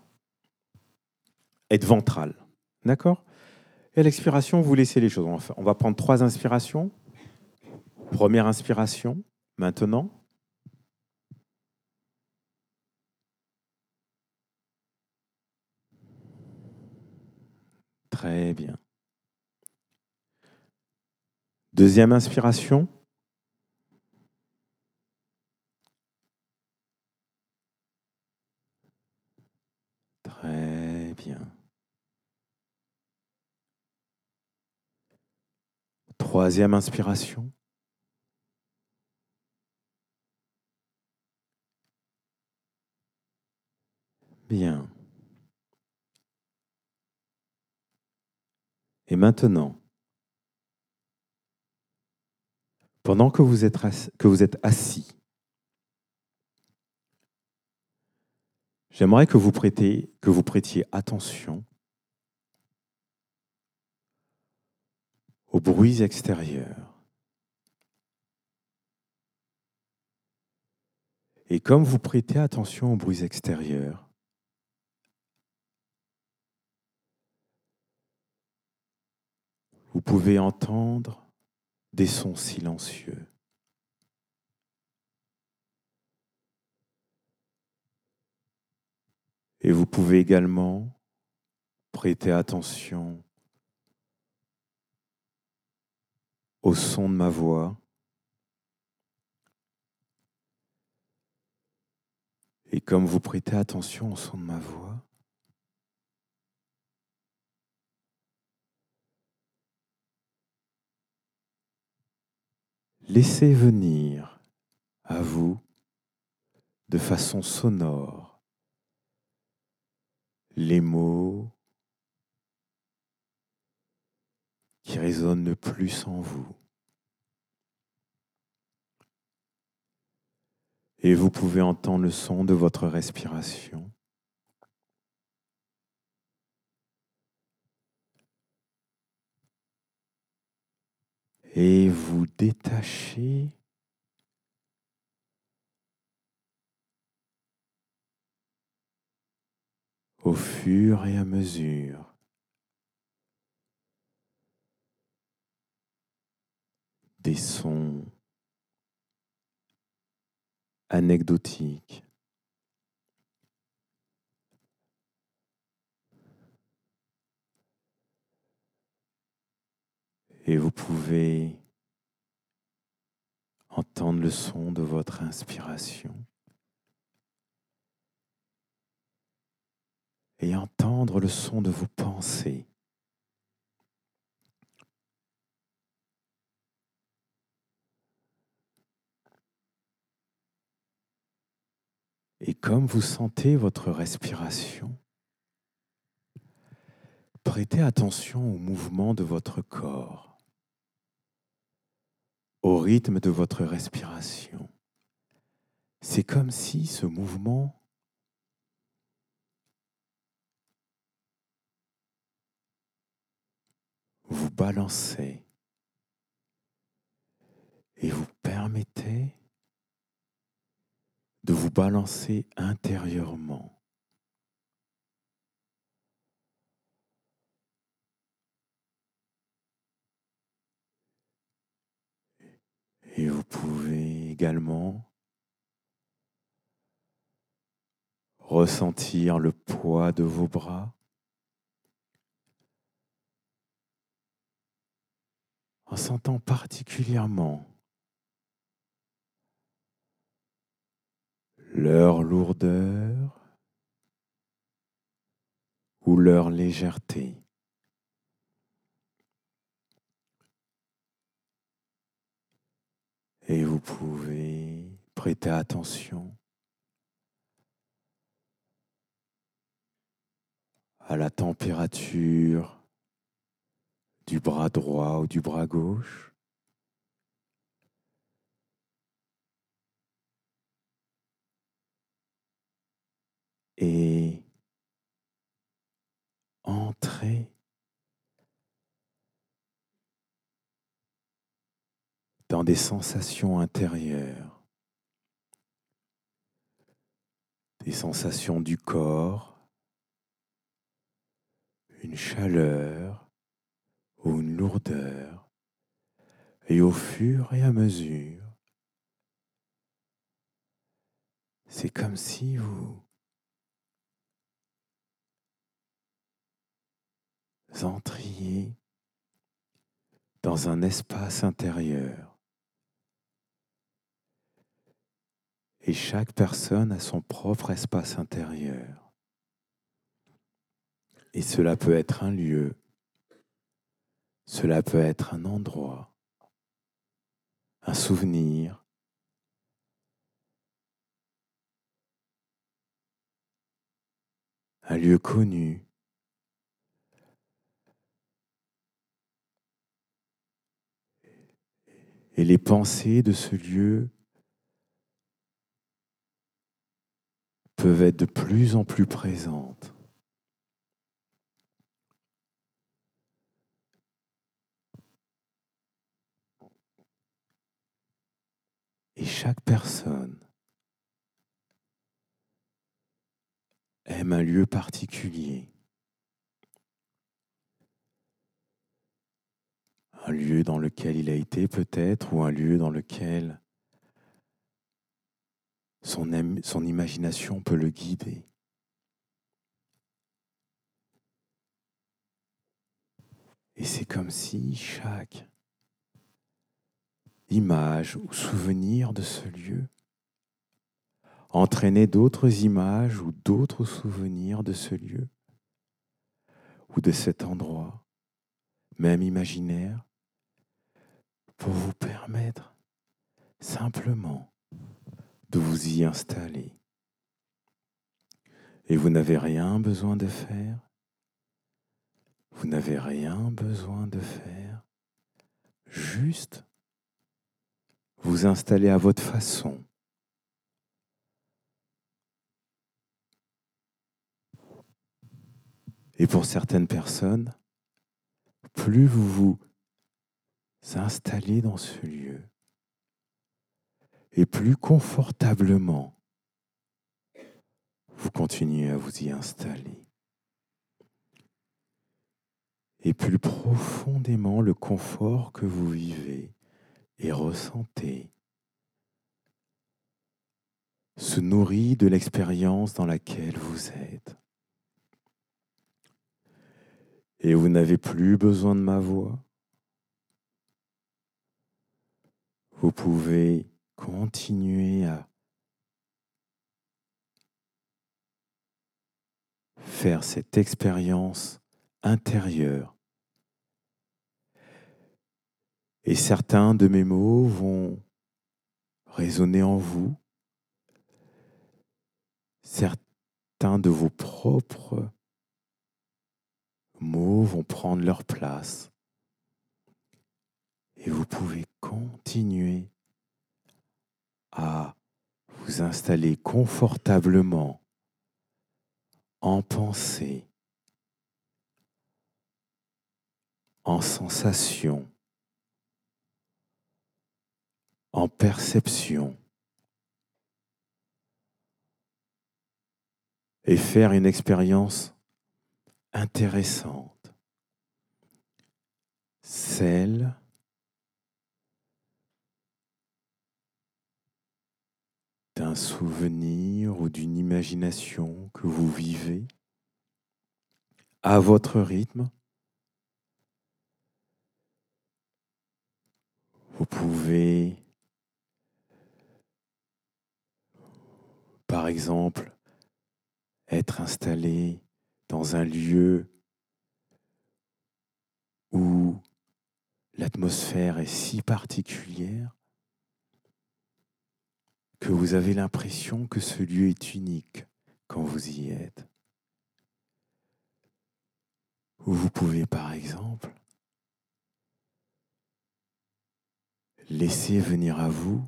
être ventrale. D'accord? Et à l'expiration, vous laissez les choses. On va prendre trois inspirations. Première inspiration, maintenant. Très bien. Deuxième inspiration. Très bien. Troisième inspiration. Bien. Et maintenant, pendant que vous êtes assis, J'aimerais que vous prêtiez attention aux bruits extérieurs. Et comme vous prêtez attention aux bruits extérieurs, vous pouvez entendre des sons silencieux. Et vous pouvez également prêter attention au son de ma voix Et comme vous prêtez attention au son de ma voix, laissez venir à vous de façon sonore les mots qui résonnent le plus en vous. Et vous pouvez entendre le son de votre respiration. Et vous détachez au fur et à mesure des sons anecdotiques. Et vous pouvez entendre le son de votre inspiration et entendre le son de vos pensées. Et comme vous sentez votre respiration, prêtez attention au mouvement de votre corps, au rythme de votre respiration. C'est comme si ce mouvement vous balançait et vous permettait de vous balancer intérieurement. Et vous pouvez ressentir le poids de vos bras en sentant particulièrement leur lourdeur ou leur légèreté. Et vous pouvez prêter attention à la température du bras droit ou du bras gauche. Et entrer dans des sensations intérieures, des sensations du corps, une chaleur ou une lourdeur, et au fur et à mesure, c'est comme si vous entriez dans un espace intérieur. Et chaque personne a son propre espace intérieur. Et cela peut être un lieu, cela peut être un endroit, un souvenir, un lieu connu. Et les pensées de ce lieu peuvent être de plus en plus présentes. Et chaque personne aime un lieu particulier. Un lieu dans lequel il a été peut-être ou un lieu dans lequel son, imagination peut le guider. Et c'est comme si chaque image ou souvenir de ce lieu entraînait d'autres images ou d'autres souvenirs de ce lieu ou de cet endroit, même imaginaire, pour vous permettre simplement de vous y installer. Et vous n'avez rien besoin de faire. Vous n'avez rien besoin de faire. Juste vous installer à votre façon. Et pour certaines personnes, plus vous vous installez dans ce lieu, et plus confortablement vous continuez à vous y installer. Et plus profondément le confort que vous vivez et ressentez se nourrit de l'expérience dans laquelle vous êtes. Et vous n'avez plus besoin de ma voix. Vous pouvez continuer à faire cette expérience intérieure. Et certains de mes mots vont résonner en vous. Certains de vos propres mots vont prendre leur place. Et vous pouvez continuer à vous installer confortablement en pensée, en sensation, en perception, et faire une expérience intéressante, celle d'un souvenir ou d'une imagination que vous vivez à votre rythme? Vous pouvez, par exemple, être installé dans un lieu où l'atmosphère est si particulière que vous avez l'impression que ce lieu est unique quand vous y êtes. Ou vous pouvez par exemple laisser venir à vous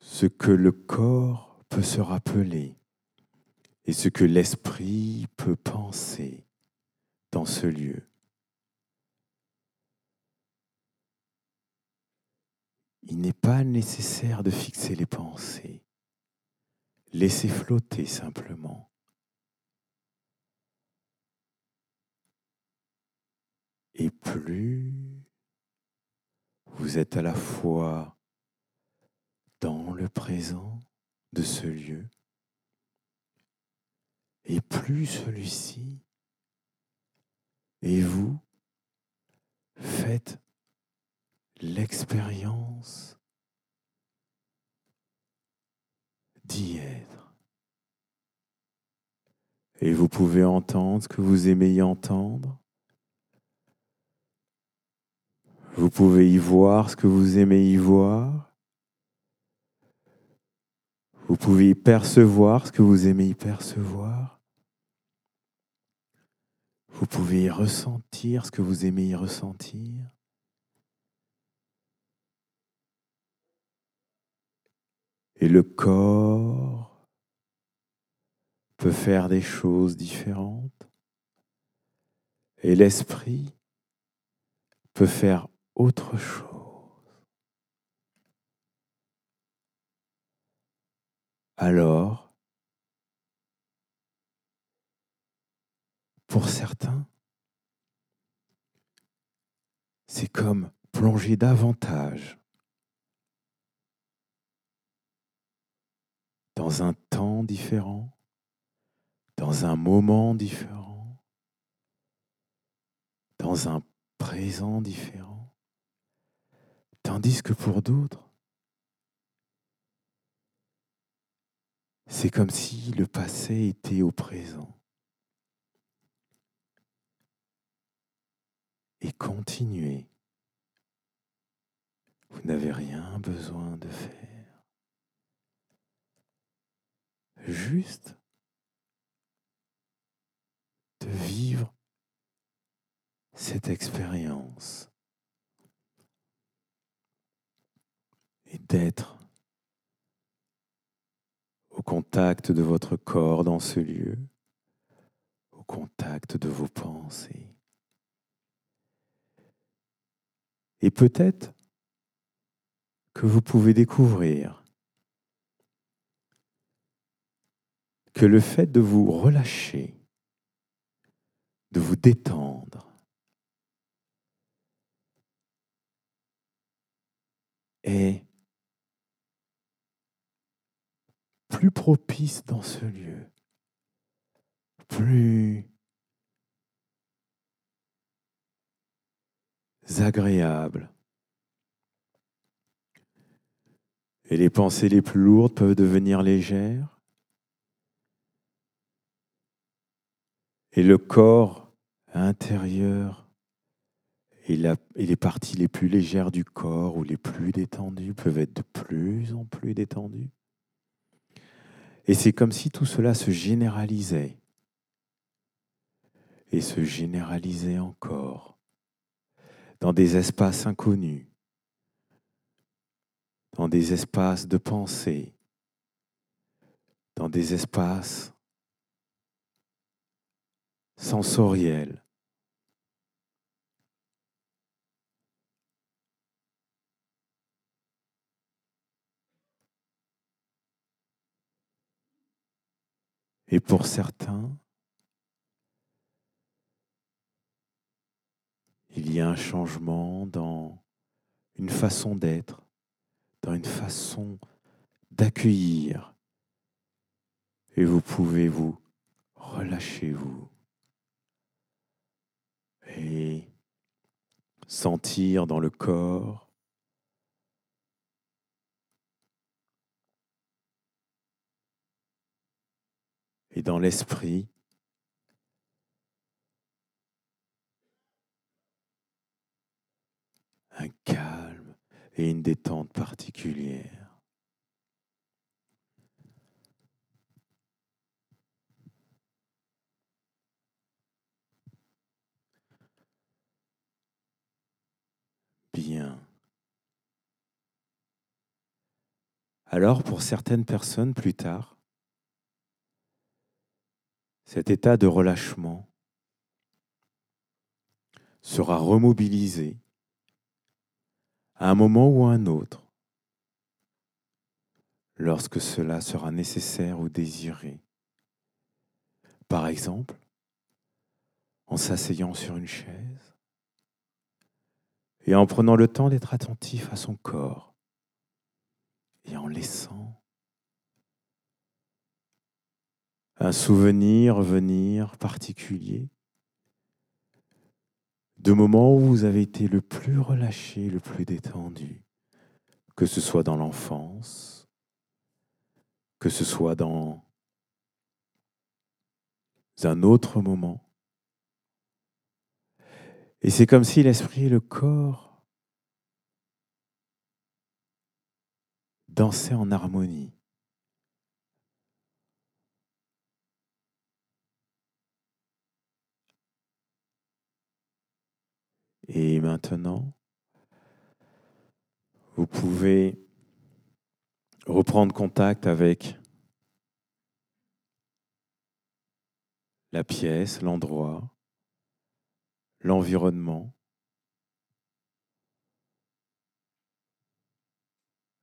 ce que le corps peut se rappeler et ce que l'esprit peut penser dans ce lieu. Il n'est pas nécessaire de fixer les pensées. Laissez flotter simplement. Et plus vous êtes à la fois dans le présent de ce lieu, et plus celui-ci et vous faites l'expérience d'y être. Et vous pouvez entendre ce que vous aimez y entendre. Vous pouvez y voir ce que vous aimez y voir. Vous pouvez y percevoir ce que vous aimez y percevoir. Vous pouvez y ressentir ce que vous aimez y ressentir. Et le corps peut faire des choses différentes. Et l'esprit peut faire autre chose. Alors, pour certains, c'est comme plonger davantage dans un temps différent, dans un moment différent, dans un présent différent. Tandis que pour d'autres, c'est comme si le passé était au présent. Et continuez. Vous n'avez rien besoin de faire. Juste de vivre cette expérience et d'être au contact de votre corps dans ce lieu, au contact de vos pensées. Et peut-être que vous pouvez découvrir que le fait de vous relâcher, de vous détendre, est plus propice dans ce lieu, plus agréable. Et les pensées les plus lourdes peuvent devenir légères Et le corps intérieur et, les parties les plus légères du corps ou les plus détendues peuvent être de plus en plus détendues. Et c'est comme si tout cela se généralisait. Et se généralisait encore. Dans des espaces inconnus, dans des espaces de pensée, dans des espaces sensoriels. Et pour certains, il y a un changement dans une façon d'être, dans une façon d'accueillir. Et vous pouvez vous relâcher vous et sentir dans le corps et dans l'esprit un calme et une détente particulière. Alors pour certaines personnes plus tard, cet état de relâchement sera remobilisé à un moment ou à un autre, lorsque cela sera nécessaire ou désiré. Par exemple, en s'asseyant sur une chaise et en prenant le temps d'être attentif à son corps et en laissant un souvenir venir particulier de moments où vous avez été le plus relâché, le plus détendu, que ce soit dans l'enfance, que ce soit dans un autre moment. Et c'est comme si l'esprit et le corps dansaient en harmonie. Et maintenant, vous pouvez reprendre contact avec la pièce, l'endroit, l'environnement,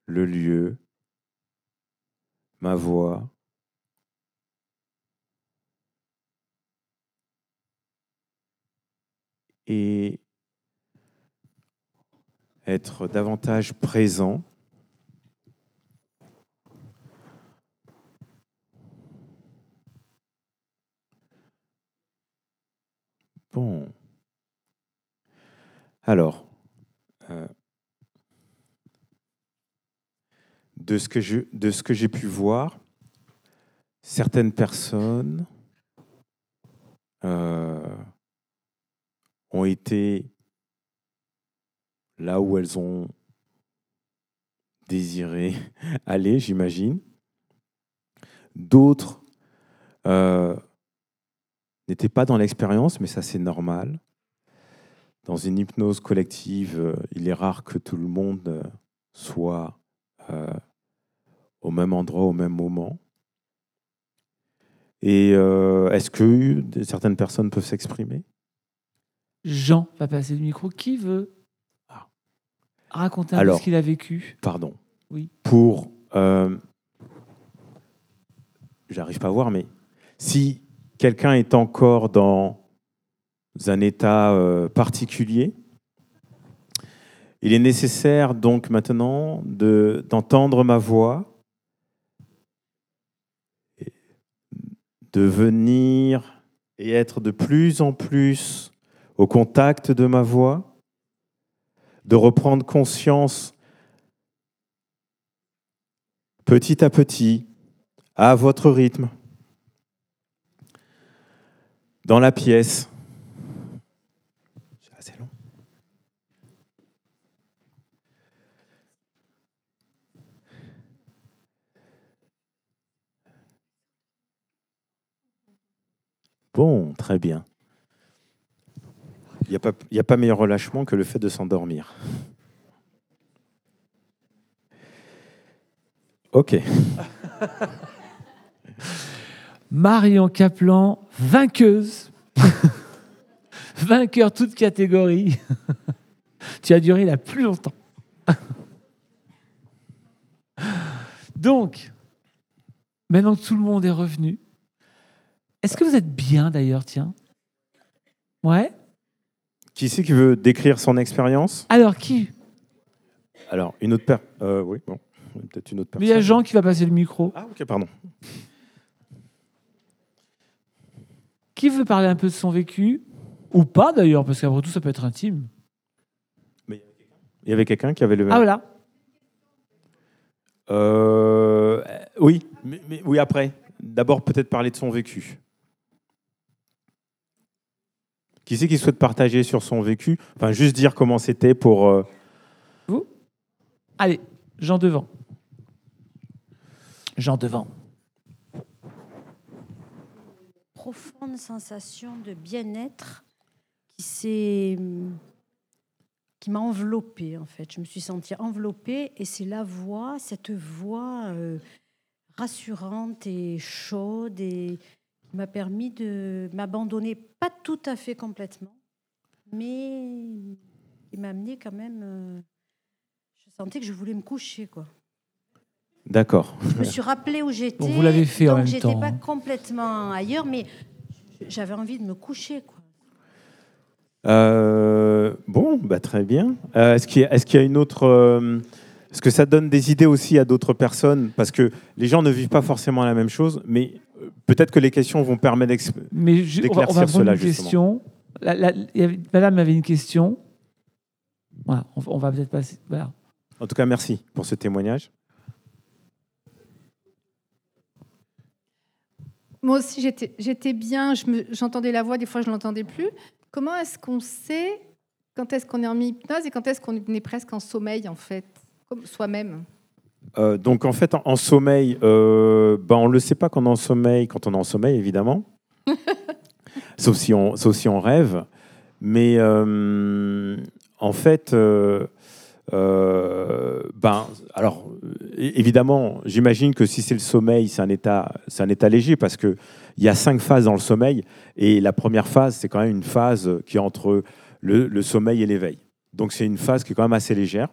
le lieu, ma voix. Et être davantage présent. Bon. Alors, euh, de ce que j'ai pu voir, certaines personnes euh, ont été là où elles ont désiré aller, j'imagine. D'autres euh, n'étaient pas dans l'expérience, mais ça c'est normal. Dans une hypnose collective, euh, il est rare que tout le monde euh, soit euh, au même endroit, au même moment. Et euh, est-ce que certaines personnes peuvent s'exprimer? Jean va passer le micro. Qui veut Ah. raconter un peu ce qu'il a vécu? Pardon. Oui. Pour. euh, J'arrive pas à voir, mais si quelqu'un est encore dans un état euh, particulier, il est nécessaire donc maintenant de- d'entendre ma voix, de venir et être de plus en plus au contact de ma voix, de reprendre conscience petit à petit, à votre rythme, dans la pièce. C'est assez long. Très bien. Il n'y a, a pas meilleur relâchement que le fait de s'endormir. Ok. Marion Kaplan, vainqueuse. Vainqueur toute catégorie. tu as duré la plus longtemps. Donc, maintenant que tout le monde est revenu, est-ce que vous êtes bien d'ailleurs, tiens? Ouais Qui c'est qui veut décrire son expérience? Alors, qui? Alors, une autre personne. oui, bon. Peut-être une autre Mais personne. il y a Jean qui va passer le micro. Ah, ok, pardon. Qui veut parler un peu de son vécu? Ou pas d'ailleurs, parce qu'après tout, ça peut être intime. Il y avait quelqu'un qui avait levé. Ah voilà. Euh, oui, mais, mais- oui, après. D'abord, peut-être parler de son vécu. Qui c'est qui souhaite partager sur son vécu? Enfin, juste dire comment c'était pour. euh, Allez, Jean devant. Jean devant. profonde sensation de bien-être qui s'est qui m'a enveloppée en fait. Je me suis sentie enveloppée et c'est la voix, cette voix euh, rassurante et chaude et m'a permis de m'abandonner, pas tout à fait complètement, mais qui m'a amené quand même. euh, je sentais que je voulais me coucher quoi. D'accord. Je me suis rappelé où j'étais. vous l'avez fait en donc même j'étais temps, pas hein. complètement ailleurs, mais j'avais envie de me coucher. Quoi. Euh, bon, bah, très bien. Euh, est-ce, qu'il y est-ce qu'il y a une autre. euh, est-ce que ça donne des idées aussi à d'autres personnes? Parce que les gens ne vivent pas forcément la même chose, mais peut-être que les questions vont permettre D'éclaircir prendre cela, une justement. question. La- la- madame avait une question. Voilà, on, on va peut-être passer. Voilà. En tout cas, merci pour ce témoignage. Moi aussi, j'étais j'étais bien, je j'entendais la voix, des fois je ne l'entendais plus. Comment est-ce qu'on sait quand est-ce qu'on est en hypnose et quand est-ce qu'on est presque en sommeil, en fait, comme soi-même Euh, donc en fait, en, en sommeil, euh, ben, on ne le sait pas quand on est en sommeil, quand on est en sommeil, évidemment. sauf, si on, sauf si on rêve. Mais euh, en fait, ben, alors, évidemment, j'imagine que si c'est le sommeil, c'est un, état, c'est un état léger parce qu'il y a cinq phases dans le sommeil. Et la première phase, c'est quand même une phase qui est entre le, le sommeil et l'éveil. Donc c'est une phase qui est quand même assez légère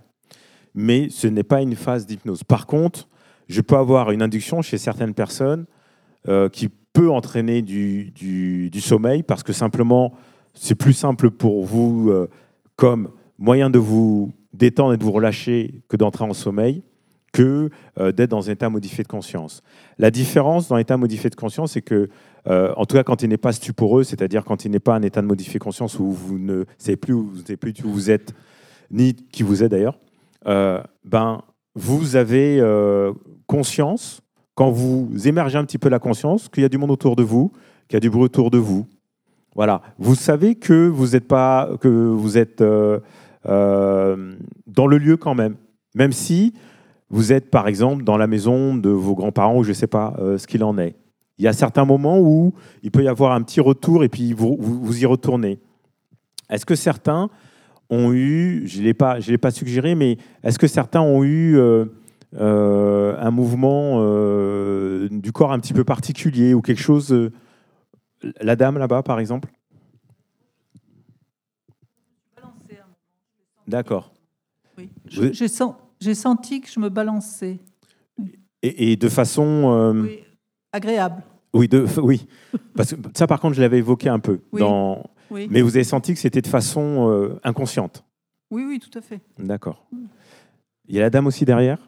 mais ce n'est pas une phase d'hypnose. Par contre, je peux avoir une induction chez certaines personnes euh, qui peut entraîner du, sommeil parce que simplement, c'est plus simple pour vous euh, comme moyen de vous détendre et de vous relâcher que d'entrer en sommeil que euh, d'être dans un état modifié de conscience. La différence dans l'état modifié de conscience, c'est que, en tout cas quand il n'est pas stuporeux, c'est-à-dire quand il n'est pas un état de modifié de conscience où vous ne savez plus où vous, êtes, ni qui vous êtes d'ailleurs, ben, vous avez euh, conscience, quand vous émergez un petit peu la conscience, qu'il y a du monde autour de vous, qu'il y a du bruit autour de vous. Voilà. Vous savez que vous êtes pas, que vous êtes euh, euh, dans le lieu quand même, même si vous êtes par exemple dans la maison de vos grands-parents ou je ne sais pas euh, ce qu'il en est. Il y a certains moments où il peut y avoir un petit retour et puis vous, vous y retournez. Est-ce que certains ont eu, je ne l'ai pas, je l'ai pas suggéré, mais est-ce que certains ont eu euh, euh, un mouvement euh, du corps un petit peu particulier ou quelque chose La dame là-bas, par exemple? D'accord. Oui. Vous- Je- J'ai sen- j'ai senti que je me balançais. Et, et de façon... Oui. Agréable. oui, de, oui. Parce que ça, par contre, je l'avais évoqué un peu. Oui. Dans, Oui. mais vous avez senti que c'était de façon euh, inconsciente. oui, oui, tout à fait. D'accord. Il y a la dame aussi derrière?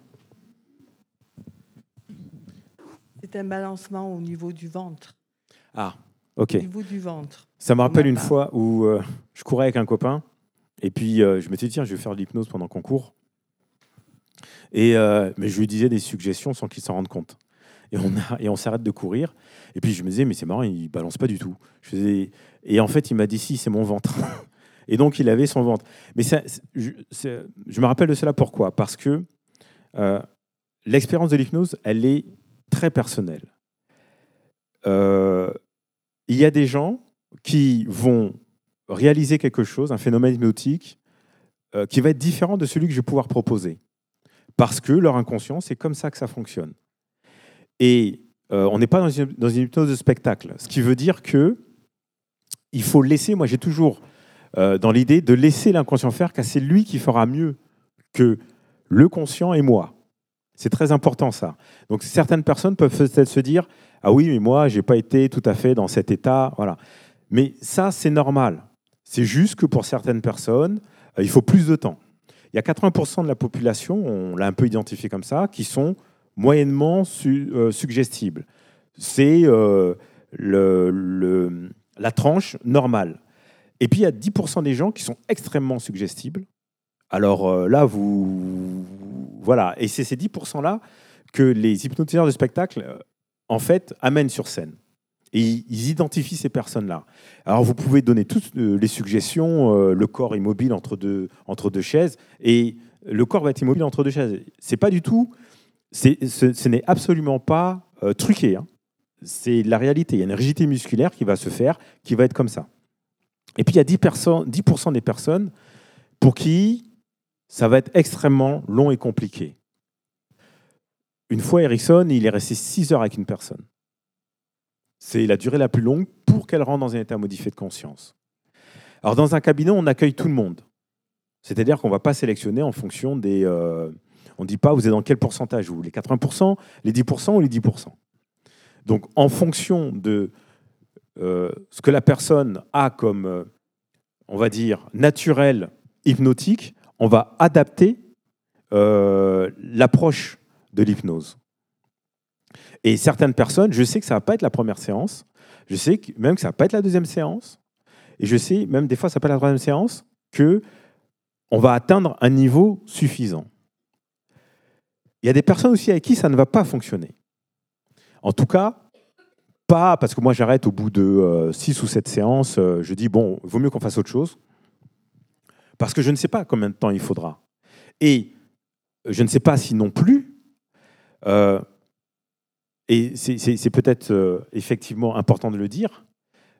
C'est un balancement au niveau du ventre. Ah, ok. Au niveau du ventre. Ça me rappelle une part. fois où euh, je courais avec un copain et puis euh, je me suis dit, tiens, je vais faire de l'hypnose pendant qu'on court. Et, euh, mais je lui disais des suggestions sans qu'il s'en rende compte. Et on, a- et on s'arrête de courir. Et puis je me disais, mais c'est marrant, il balance pas du tout. Je faisais- et en fait, il m'a dit, si, c'est mon ventre. et donc, il avait son ventre. Mais je, me rappelle de cela pourquoi? Parce que euh, l'expérience de l'hypnose, elle est très personnelle. Euh, il y a des gens qui vont réaliser quelque chose, un phénomène hypnotique, euh, qui va être différent de celui que je vais pouvoir proposer. Parce que leur inconscient, c'est comme ça que ça fonctionne. Et on n'est pas dans une hypnose de spectacle. Ce qui veut dire que il faut laisser, moi j'ai toujours euh, dans l'idée de laisser l'inconscient faire, car c'est lui qui fera mieux que le conscient et moi. C'est très important ça. Donc certaines personnes peuvent se dire ah oui mais moi j'ai pas été tout à fait dans cet état, voilà. Mais ça c'est normal. C'est juste que pour certaines personnes euh, il faut plus de temps. Il y a 80% de la population, on l'a un peu identifié comme ça, qui sont moyennement euh, suggestibles. C'est le- le- la tranche normale. Et puis il y a 10% des gens qui sont extrêmement suggestibles. Alors euh, là, vous. Voilà. Et c'est ces 10%-là que les hypnotiseurs de spectacle, euh, en fait, amènent sur scène. Et ils, identifient ces personnes-là. Alors vous pouvez donner toutes euh, les suggestions, le corps immobile entre deux, entre deux chaises, et le corps va être immobile entre deux chaises. C'est pas du tout. Ce, ce n'est absolument pas truqué. hein. C'est la réalité. Il y a une rigidité musculaire qui va se faire, qui va être comme ça. Et puis il y a 10%, personnes- 10 des personnes pour qui ça va être extrêmement long et compliqué. Une fois, Erickson, il est resté 6 heures avec une personne. C'est la durée la plus longue pour qu'elle rentre dans un état modifié de conscience. Alors, dans un cabinet, on accueille tout le monde. C'est-à-dire qu'on ne va pas sélectionner en fonction des. euh, on ne dit pas vous êtes dans quel pourcentage, vous, les 80%, les 10% ou les 10%. Donc, en fonction de euh, ce que la personne a comme, euh, on va dire, naturel hypnotique, on va adapter euh, l'approche de l'hypnose. Et certaines personnes, je sais que ça va pas être la première séance, je sais même que ça va pas être la deuxième séance, et je sais même des fois ça va pas être la troisième séance, que on va atteindre un niveau suffisant. Il y a des personnes aussi avec qui ça ne va pas fonctionner. En tout cas, pas parce que moi j'arrête au bout de 6 ou 7 séances, euh, je dis bon, vaut mieux qu'on fasse autre chose, parce que je ne sais pas combien de temps il faudra. Et je ne sais pas si non plus, euh, et c'est- peut-être euh, effectivement important de le dire,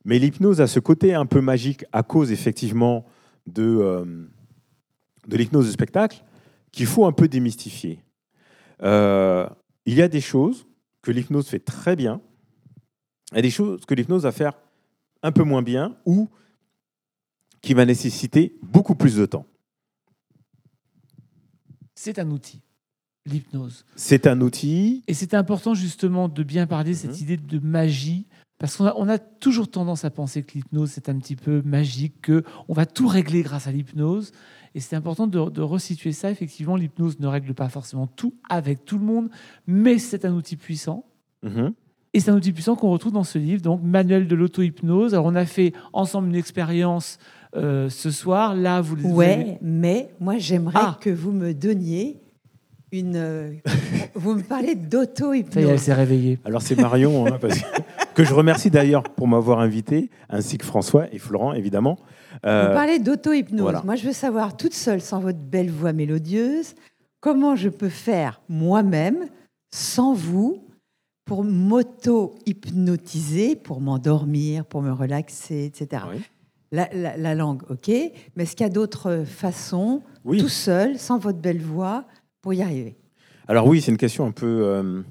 mais l'hypnose a ce côté un peu magique à cause effectivement de, euh, de l'hypnose de spectacle qu'il faut un peu démystifier. Euh, il y a des choses que l'hypnose fait très bien, et des choses que l'hypnose va faire un peu moins bien ou qui va nécessiter beaucoup plus de temps. C'est un outil, l'hypnose. C'est un outil. Et c'est important justement de bien parler de cette Mhm. idée de magie, parce qu'on a, on a toujours tendance à penser que l'hypnose c'est un petit peu magique, que on va tout régler grâce à l'hypnose. Et c'est important de, de resituer ça. Effectivement, l'hypnose ne règle pas forcément tout avec tout le monde, mais c'est un outil puissant. Mhm. Et c'est un outil puissant qu'on retrouve dans ce livre, donc Manuel de l'auto-hypnose. Alors, on a fait ensemble une expérience euh, ce soir. Là, vous, vous Ouais, avez- mais moi j'aimerais Ah. que vous me donniez une. euh, vous me parlez Ça y est, elle d'auto-hypnose. s'est réveillée. Alors c'est Marion, hein, parce que, que je remercie d'ailleurs pour m'avoir invité, ainsi que François et Florent, évidemment. Euh, Vous parlez d'auto-hypnose. voilà. Moi je veux savoir, toute seule, sans votre belle voix mélodieuse, comment je peux faire moi-même, sans vous, pour m'auto-hypnotiser, pour m'endormir, pour me relaxer, etc. Oui. La, la- la langue, ok, mais est-ce qu'il y a d'autres façons, Oui. tout seul, sans votre belle voix, pour y arriver? Alors oui, c'est une question un peu, euh,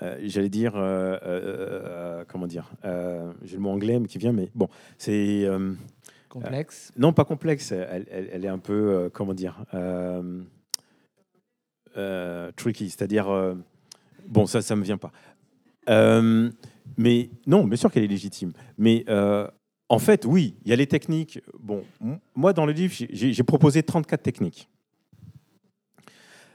euh, j'allais dire, euh, euh, euh, comment dire, euh, j'ai le mot anglais mais qui vient, mais bon, c'est euh, Complexe. non pas complexe, elle, est un peu, euh, comment dire, euh, euh, tricky, c'est-à-dire, euh, bon ça, ça me vient pas. Euh, mais non, bien sûr qu'elle est légitime, mais euh, en fait, oui, il y a les techniques. Bon, moi dans le livre, j'ai- proposé 34 techniques.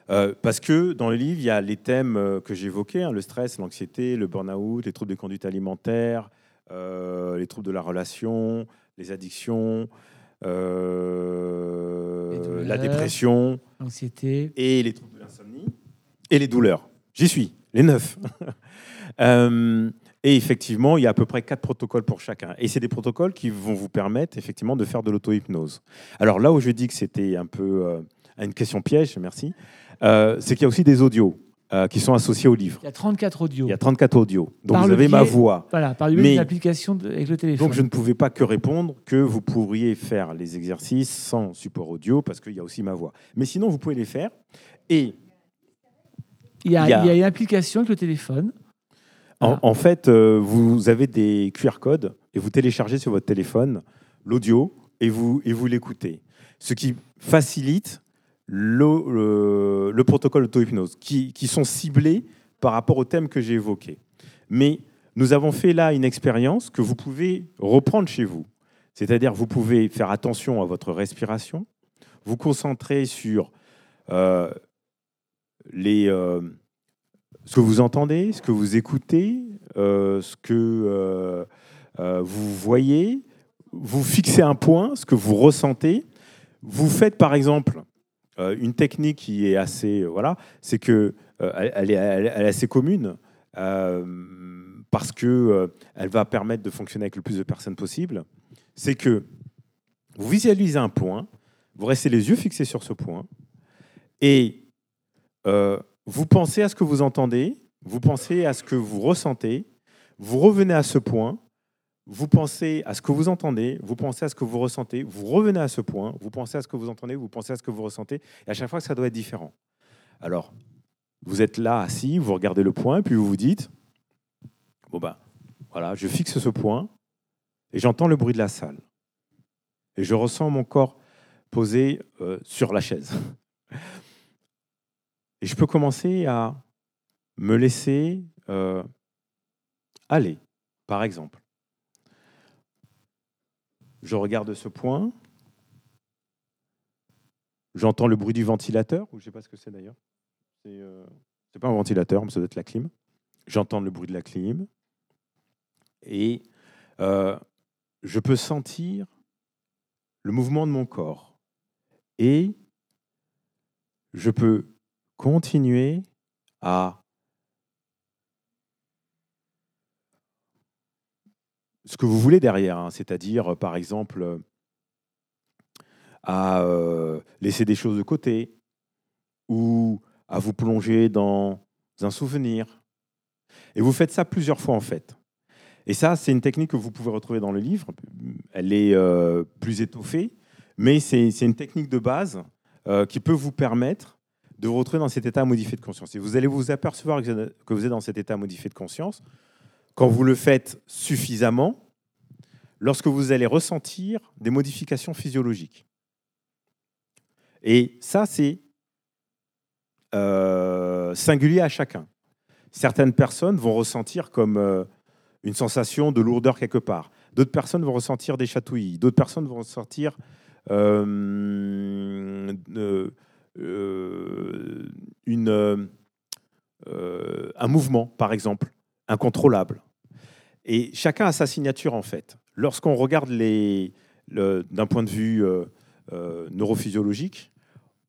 Euh, parce que dans le livre, il y a les thèmes euh, que j'évoquais, hein, le stress, l'anxiété, le burn-out, les troubles de conduite alimentaire, euh, les troubles de la relation, les addictions, euh, douleurs. la dépression Anxiété. et les troubles de l'insomnie et les douleurs. J'y suis, les neuf. Euh, et effectivement, il y a à peu près quatre protocoles pour chacun. Et c'est des protocoles qui vont vous permettre effectivement de faire de l'auto-hypnose. Alors là où je dis que c'était un peu euh, une question piège, merci, c'est qu'il y a aussi des audios euh, qui sont associés au livre. Il y a 34 audios. Il y a 34 audios. Donc Par vous avez ma voix. Voilà, par le biais Mais- d'une application de- avec le téléphone. Donc je ne pouvais pas que répondre que vous pourriez faire les exercices sans support audio parce qu'il y a aussi ma voix. Mais sinon, vous pouvez les faire. Et il, y a, il y a- il y a une application avec le téléphone. En fait, euh, vous avez des QR codes et vous téléchargez sur votre téléphone l'audio et vous, et vous l'écoutez. Ce qui facilite le, le- le protocole auto-hypnose, qui, sont ciblés par rapport au thème que j'ai évoqué. Mais nous avons fait là une expérience que vous pouvez reprendre chez vous. C'est-à-dire, vous pouvez faire attention à votre respiration, vous concentrer sur euh, les, euh, ce que vous entendez, ce que vous écoutez, euh, ce que vous voyez, vous fixez un point, ce que vous ressentez. Vous faites par exemple une technique qui est assez, euh, voilà, c'est que euh, elle, est, assez commune euh, parce que euh, elle va permettre de fonctionner avec le plus de personnes possible. C'est que vous visualisez un point, vous restez les yeux fixés sur ce point et euh, vous pensez à ce que vous entendez, vous pensez à ce que vous ressentez, vous revenez à ce point, vous pensez à ce que vous entendez, vous pensez à ce que vous ressentez, vous revenez à ce point, vous pensez à ce que vous entendez, vous pensez à ce que vous ressentez, et à chaque fois, ça doit être différent. Alors, vous êtes là, assis, vous regardez le point, puis vous vous dites, bon ben, voilà, je fixe ce point, et j'entends le bruit de la salle. Et je ressens mon corps posé euh, sur la chaise. Et je peux commencer à me laisser euh, aller, par exemple. Je regarde ce point. J'entends le bruit du ventilateur, ou je ne sais pas ce que c'est d'ailleurs. C'est euh, pas un ventilateur, mais ça doit être la clim. J'entends le bruit de la clim. Et euh, je peux sentir le mouvement de mon corps. Et je peux continuer à ce que vous voulez derrière, hein, c'est-à-dire euh, par exemple euh, à euh, laisser des choses de côté ou à vous plonger dans un souvenir. Et vous faites ça plusieurs fois en fait. Et ça, c'est une technique que vous pouvez retrouver dans le livre. Elle est plus étoffée, mais c'est une technique de base qui peut vous permettre de vous retrouver dans cet état modifié de conscience. Et vous allez vous apercevoir que vous êtes dans cet état modifié de conscience quand vous le faites suffisamment, lorsque vous allez ressentir des modifications physiologiques. Et ça, c'est euh, singulier à chacun. Certaines personnes vont ressentir comme euh, une sensation de lourdeur quelque part. D'autres personnes vont ressentir des chatouilles. D'autres personnes vont ressentir euh, une, un mouvement, par exemple, incontrôlable. Et chacun a sa signature, en fait. Lorsqu'on regarde d'un point de vue euh, euh, neurophysiologique,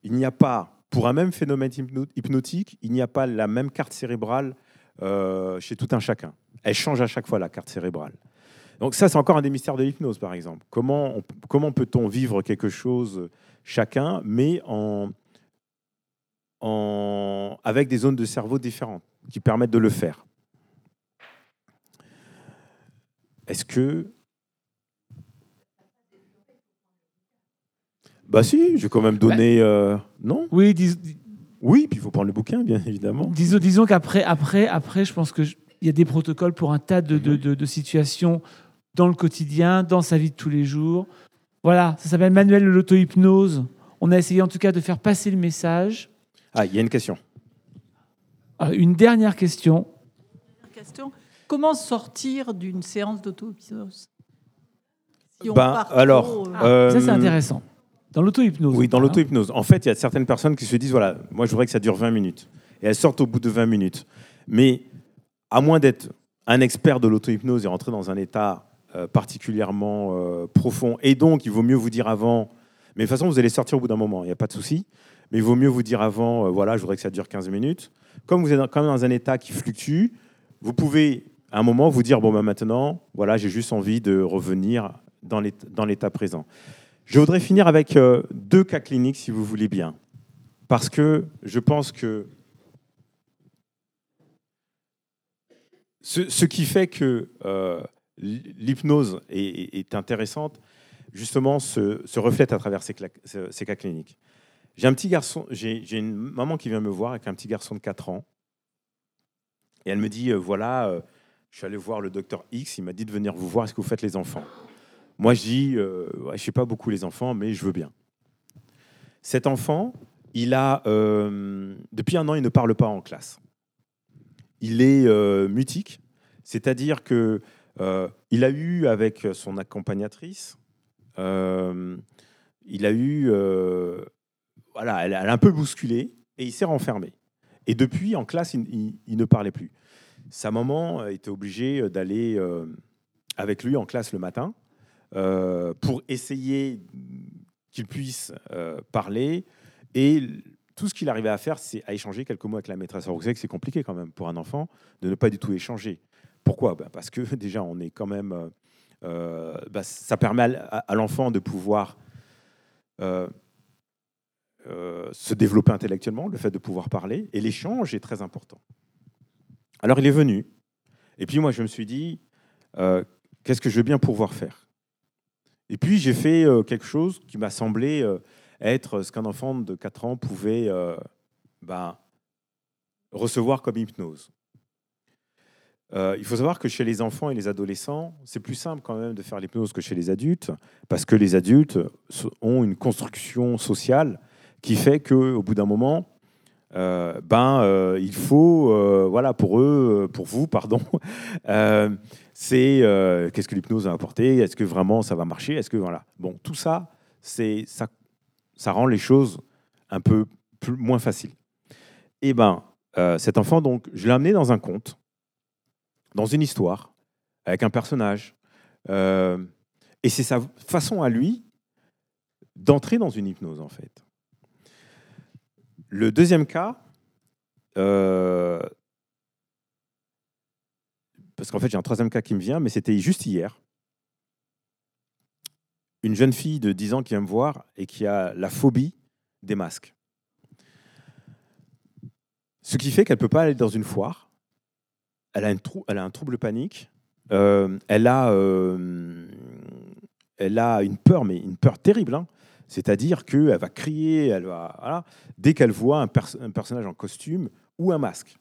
il n'y a pas, pour un même phénomène hypno- hypnotique, il n'y a pas la même carte cérébrale euh, chez tout un chacun. Elle change à chaque fois, la carte cérébrale. Donc ça, c'est encore un des mystères de l'hypnose, par exemple. Comment, comment peut-on vivre quelque chose chacun, mais en, avec des zones de cerveau différentes qui permettent de le faire Est-ce que... Bah si, je vais quand même donner... euh, non? Oui, dis- dis- Oui, puis il faut prendre le bouquin, bien évidemment. disons, disons qu'après, après, après, je pense que je- il y a des protocoles pour un tas de, de- de- de situations dans le quotidien, dans sa vie de tous les jours. Voilà, ça s'appelle manuel de l'auto-hypnose. On a essayé en tout cas de faire passer le message. Ah, il y a une question. Euh, une dernière question. Question. Comment sortir d'une séance d'auto-hypnose Si on Ben, part alors, trop, euh, euh, Ça, c'est intéressant. Dans l'auto-hypnose. Oui, dans hein. l'auto-hypnose. En fait, il y a certaines personnes qui se disent voilà, moi je voudrais que ça dure 20 minutes. Et elles sortent au bout de 20 minutes. Mais à moins d'être un expert de l'auto-hypnose et rentrer dans un état euh, particulièrement euh, profond, et donc il vaut mieux vous dire avant, mais de toute façon vous allez sortir au bout d'un moment, il n'y a pas de souci, mais il vaut mieux vous dire avant, euh, voilà, je voudrais que ça dure 15 minutes. Comme vous êtes quand même dans un état qui fluctue, vous pouvez à un moment vous dire bon ben maintenant, voilà, j'ai juste envie de revenir dans l'état présent. Je voudrais finir avec euh, deux cas cliniques, si vous voulez bien, parce que je pense que ce, qui fait que euh, l'hypnose est, intéressante, justement, se, reflète à travers ces, cas cliniques. J'ai un petit garçon, j'ai une maman qui vient me voir avec un petit garçon de 4 ans, et elle me dit, euh, voilà, je suis allé voir le docteur X, il m'a dit de venir vous voir, est-ce que vous faites les enfants? Moi, je dis, euh, je ne sais pas beaucoup les enfants, mais je veux bien. Cet enfant, il a, euh, depuis un an, il ne parle pas en classe. Il est euh, mutique, c'est-à-dire que il a eu avec son accompagnatrice, il a eu, voilà, elle, a un peu bousculé et il s'est renfermé. Et depuis, en classe, il ne parlait plus. Sa maman était obligée d'aller euh, avec lui en classe le matin euh, pour essayer qu'il puisse euh, parler. Et tout ce qu'il arrivait à faire, c'est à échanger quelques mots avec la maîtresse. Alors vous savez que c'est compliqué quand même pour un enfant de ne pas du tout échanger. Pourquoi? Ben, Parce que déjà, on est quand même... euh, euh, bah, ça permet à, l'enfant de pouvoir euh, euh, se développer intellectuellement, le fait de pouvoir parler, et l'échange est très important. Alors il est venu, et puis moi je me suis dit, euh, qu'est-ce que je veux bien pouvoir faire? Et puis j'ai fait euh, quelque chose qui m'a semblé euh, être ce qu'un enfant de 4 ans pouvait ben, recevoir comme hypnose. Il faut savoir que chez les enfants et les adolescents, c'est plus simple quand même de faire l'hypnose que chez les adultes, parce que les adultes ont une construction sociale qui fait qu'au bout d'un moment, euh, ben, euh, il faut, euh, voilà, pour eux, pour vous, pardon, c'est qu'est-ce que l'hypnose va apporter Est-ce que vraiment ça va marcher? Est-ce que voilà, bon, tout ça, c'est ça, ça rend les choses un peu plus, moins faciles. Et ben, euh, cet enfant, donc, je l'ai amené dans un conte, dans une histoire, avec un personnage, et c'est sa façon à lui d'entrer dans une hypnose, en fait. Le deuxième cas, euh, parce qu'en fait j'ai un troisième cas qui me vient, mais c'était juste hier. Une jeune fille de 10 ans qui vient me voir et qui a la phobie des masques. Ce qui fait qu'elle ne peut pas aller dans une foire. Elle a, une trou- elle a un trouble panique. Euh, elle, a, euh, elle a une peur, mais une peur terrible. hein. C'est-à-dire qu'elle va crier, elle va, dès qu'elle voit un, pers- un personnage en costume ou un masque.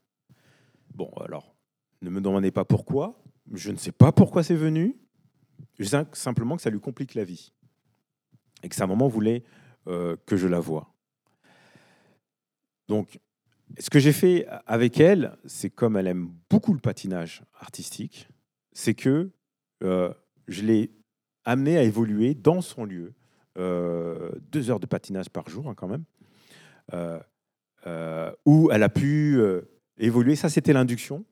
Bon, alors, ne me demandez pas pourquoi. Je ne sais pas pourquoi c'est venu. Je sais simplement que ça lui complique la vie. Et que sa maman voulait que je la voie. Donc, ce que j'ai fait avec elle, c'est comme elle aime beaucoup le patinage artistique, c'est que euh, je l'ai amenée à évoluer dans son lieu, deux heures de patinage par jour hein, quand même, euh, euh, où elle a pu euh, évoluer. Ça, c'était l'induction.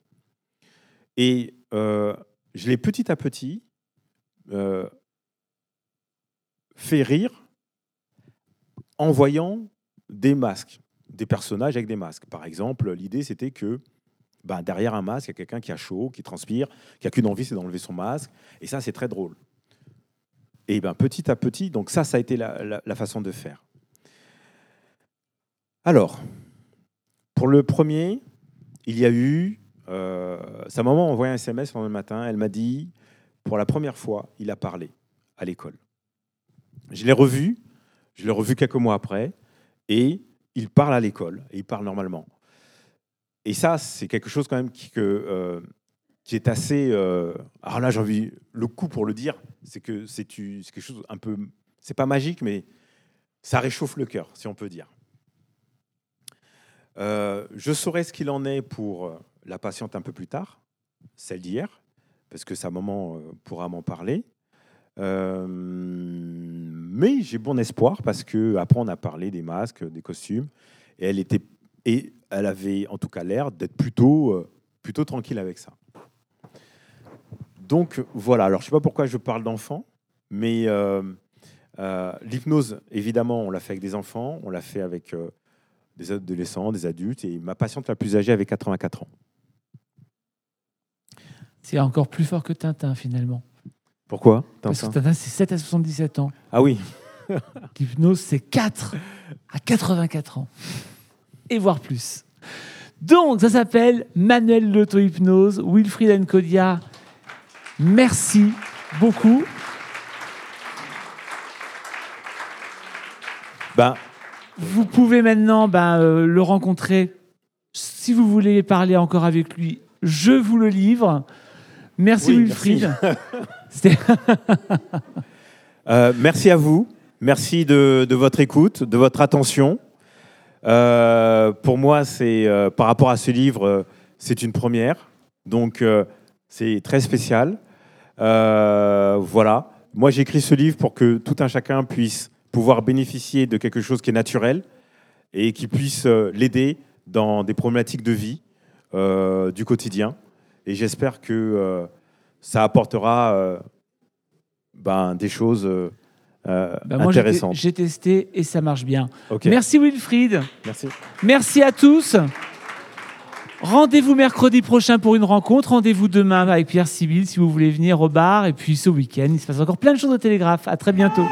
Et euh, je l'ai petit à petit euh, fait rire en voyant des masques, des personnages avec des masques. Par exemple, l'idée, c'était que ben, derrière un masque, il y a quelqu'un qui a chaud, qui transpire, qui a qu'une envie, c'est d'enlever son masque. Et ça, c'est très drôle. Et ben, petit à petit, donc ça, ça a été la, façon de faire. Alors, pour le premier, il y a eu... euh, sa maman a envoyé un SMS pendant le matin. Elle m'a dit, pour la première fois, il a parlé à l'école. Je l'ai revu, je l'ai revu quelques mois après, et il parle à l'école, et il parle normalement. Et ça, c'est quelque chose quand même qui, que, euh, qui est assez... euh, alors là, j'ai envie... Le coup pour le dire, c'est que c'est quelque chose un peu... C'est pas magique, mais ça réchauffe le cœur, si on peut dire. Euh, je saurai ce qu'il en est pour euh, la patiente un peu plus tard, celle d'hier, parce que sa maman pourra m'en parler. Mais j'ai bon espoir parce que après on a parlé des masques, des costumes, et elle était et elle avait en tout cas l'air d'être plutôt plutôt tranquille avec ça. Donc voilà. Alors je sais pas pourquoi je parle d'enfants, mais euh, euh, l'hypnose évidemment on l'a fait avec des enfants, on l'a fait avec euh, des adolescents, des adultes, et ma patiente la plus âgée avait 84 ans. C'est encore plus fort que Tintin, finalement. Pourquoi Parce que Tintin Tintin, c'est 7 à 77 ans. Ah oui. L'hypnose, c'est 4 à 84 ans. Et voire plus. Donc, ça s'appelle Manuel l'auto-hypnose. Wilfried Nkodia, merci beaucoup. Ben, Vous pouvez maintenant ben, euh, le rencontrer. Si vous voulez parler encore avec lui, je vous le livre. Merci Oui, Wilfried. merci. Euh, merci à vous. Merci de, de votre écoute, de votre attention. Euh, pour moi, c'est par rapport à ce livre, c'est une première. Donc, c'est très spécial. Euh, voilà. Moi, j'ai écrit ce livre pour que tout un chacun puisse pouvoir bénéficier de quelque chose qui est naturel et qui puisse euh, l'aider dans des problématiques de vie euh, du quotidien. Et j'espère que euh, ça apportera euh, ben, des choses Ben, moi, intéressantes. j'ai testé et ça marche bien. Merci Wilfried. Merci. Merci à tous. Rendez-vous mercredi prochain pour une rencontre. Rendez-vous demain avec Pierre Sibyl si vous voulez venir au bar. Et puis ce week-end, il se passe encore plein de choses au Télégraphe. À très bientôt.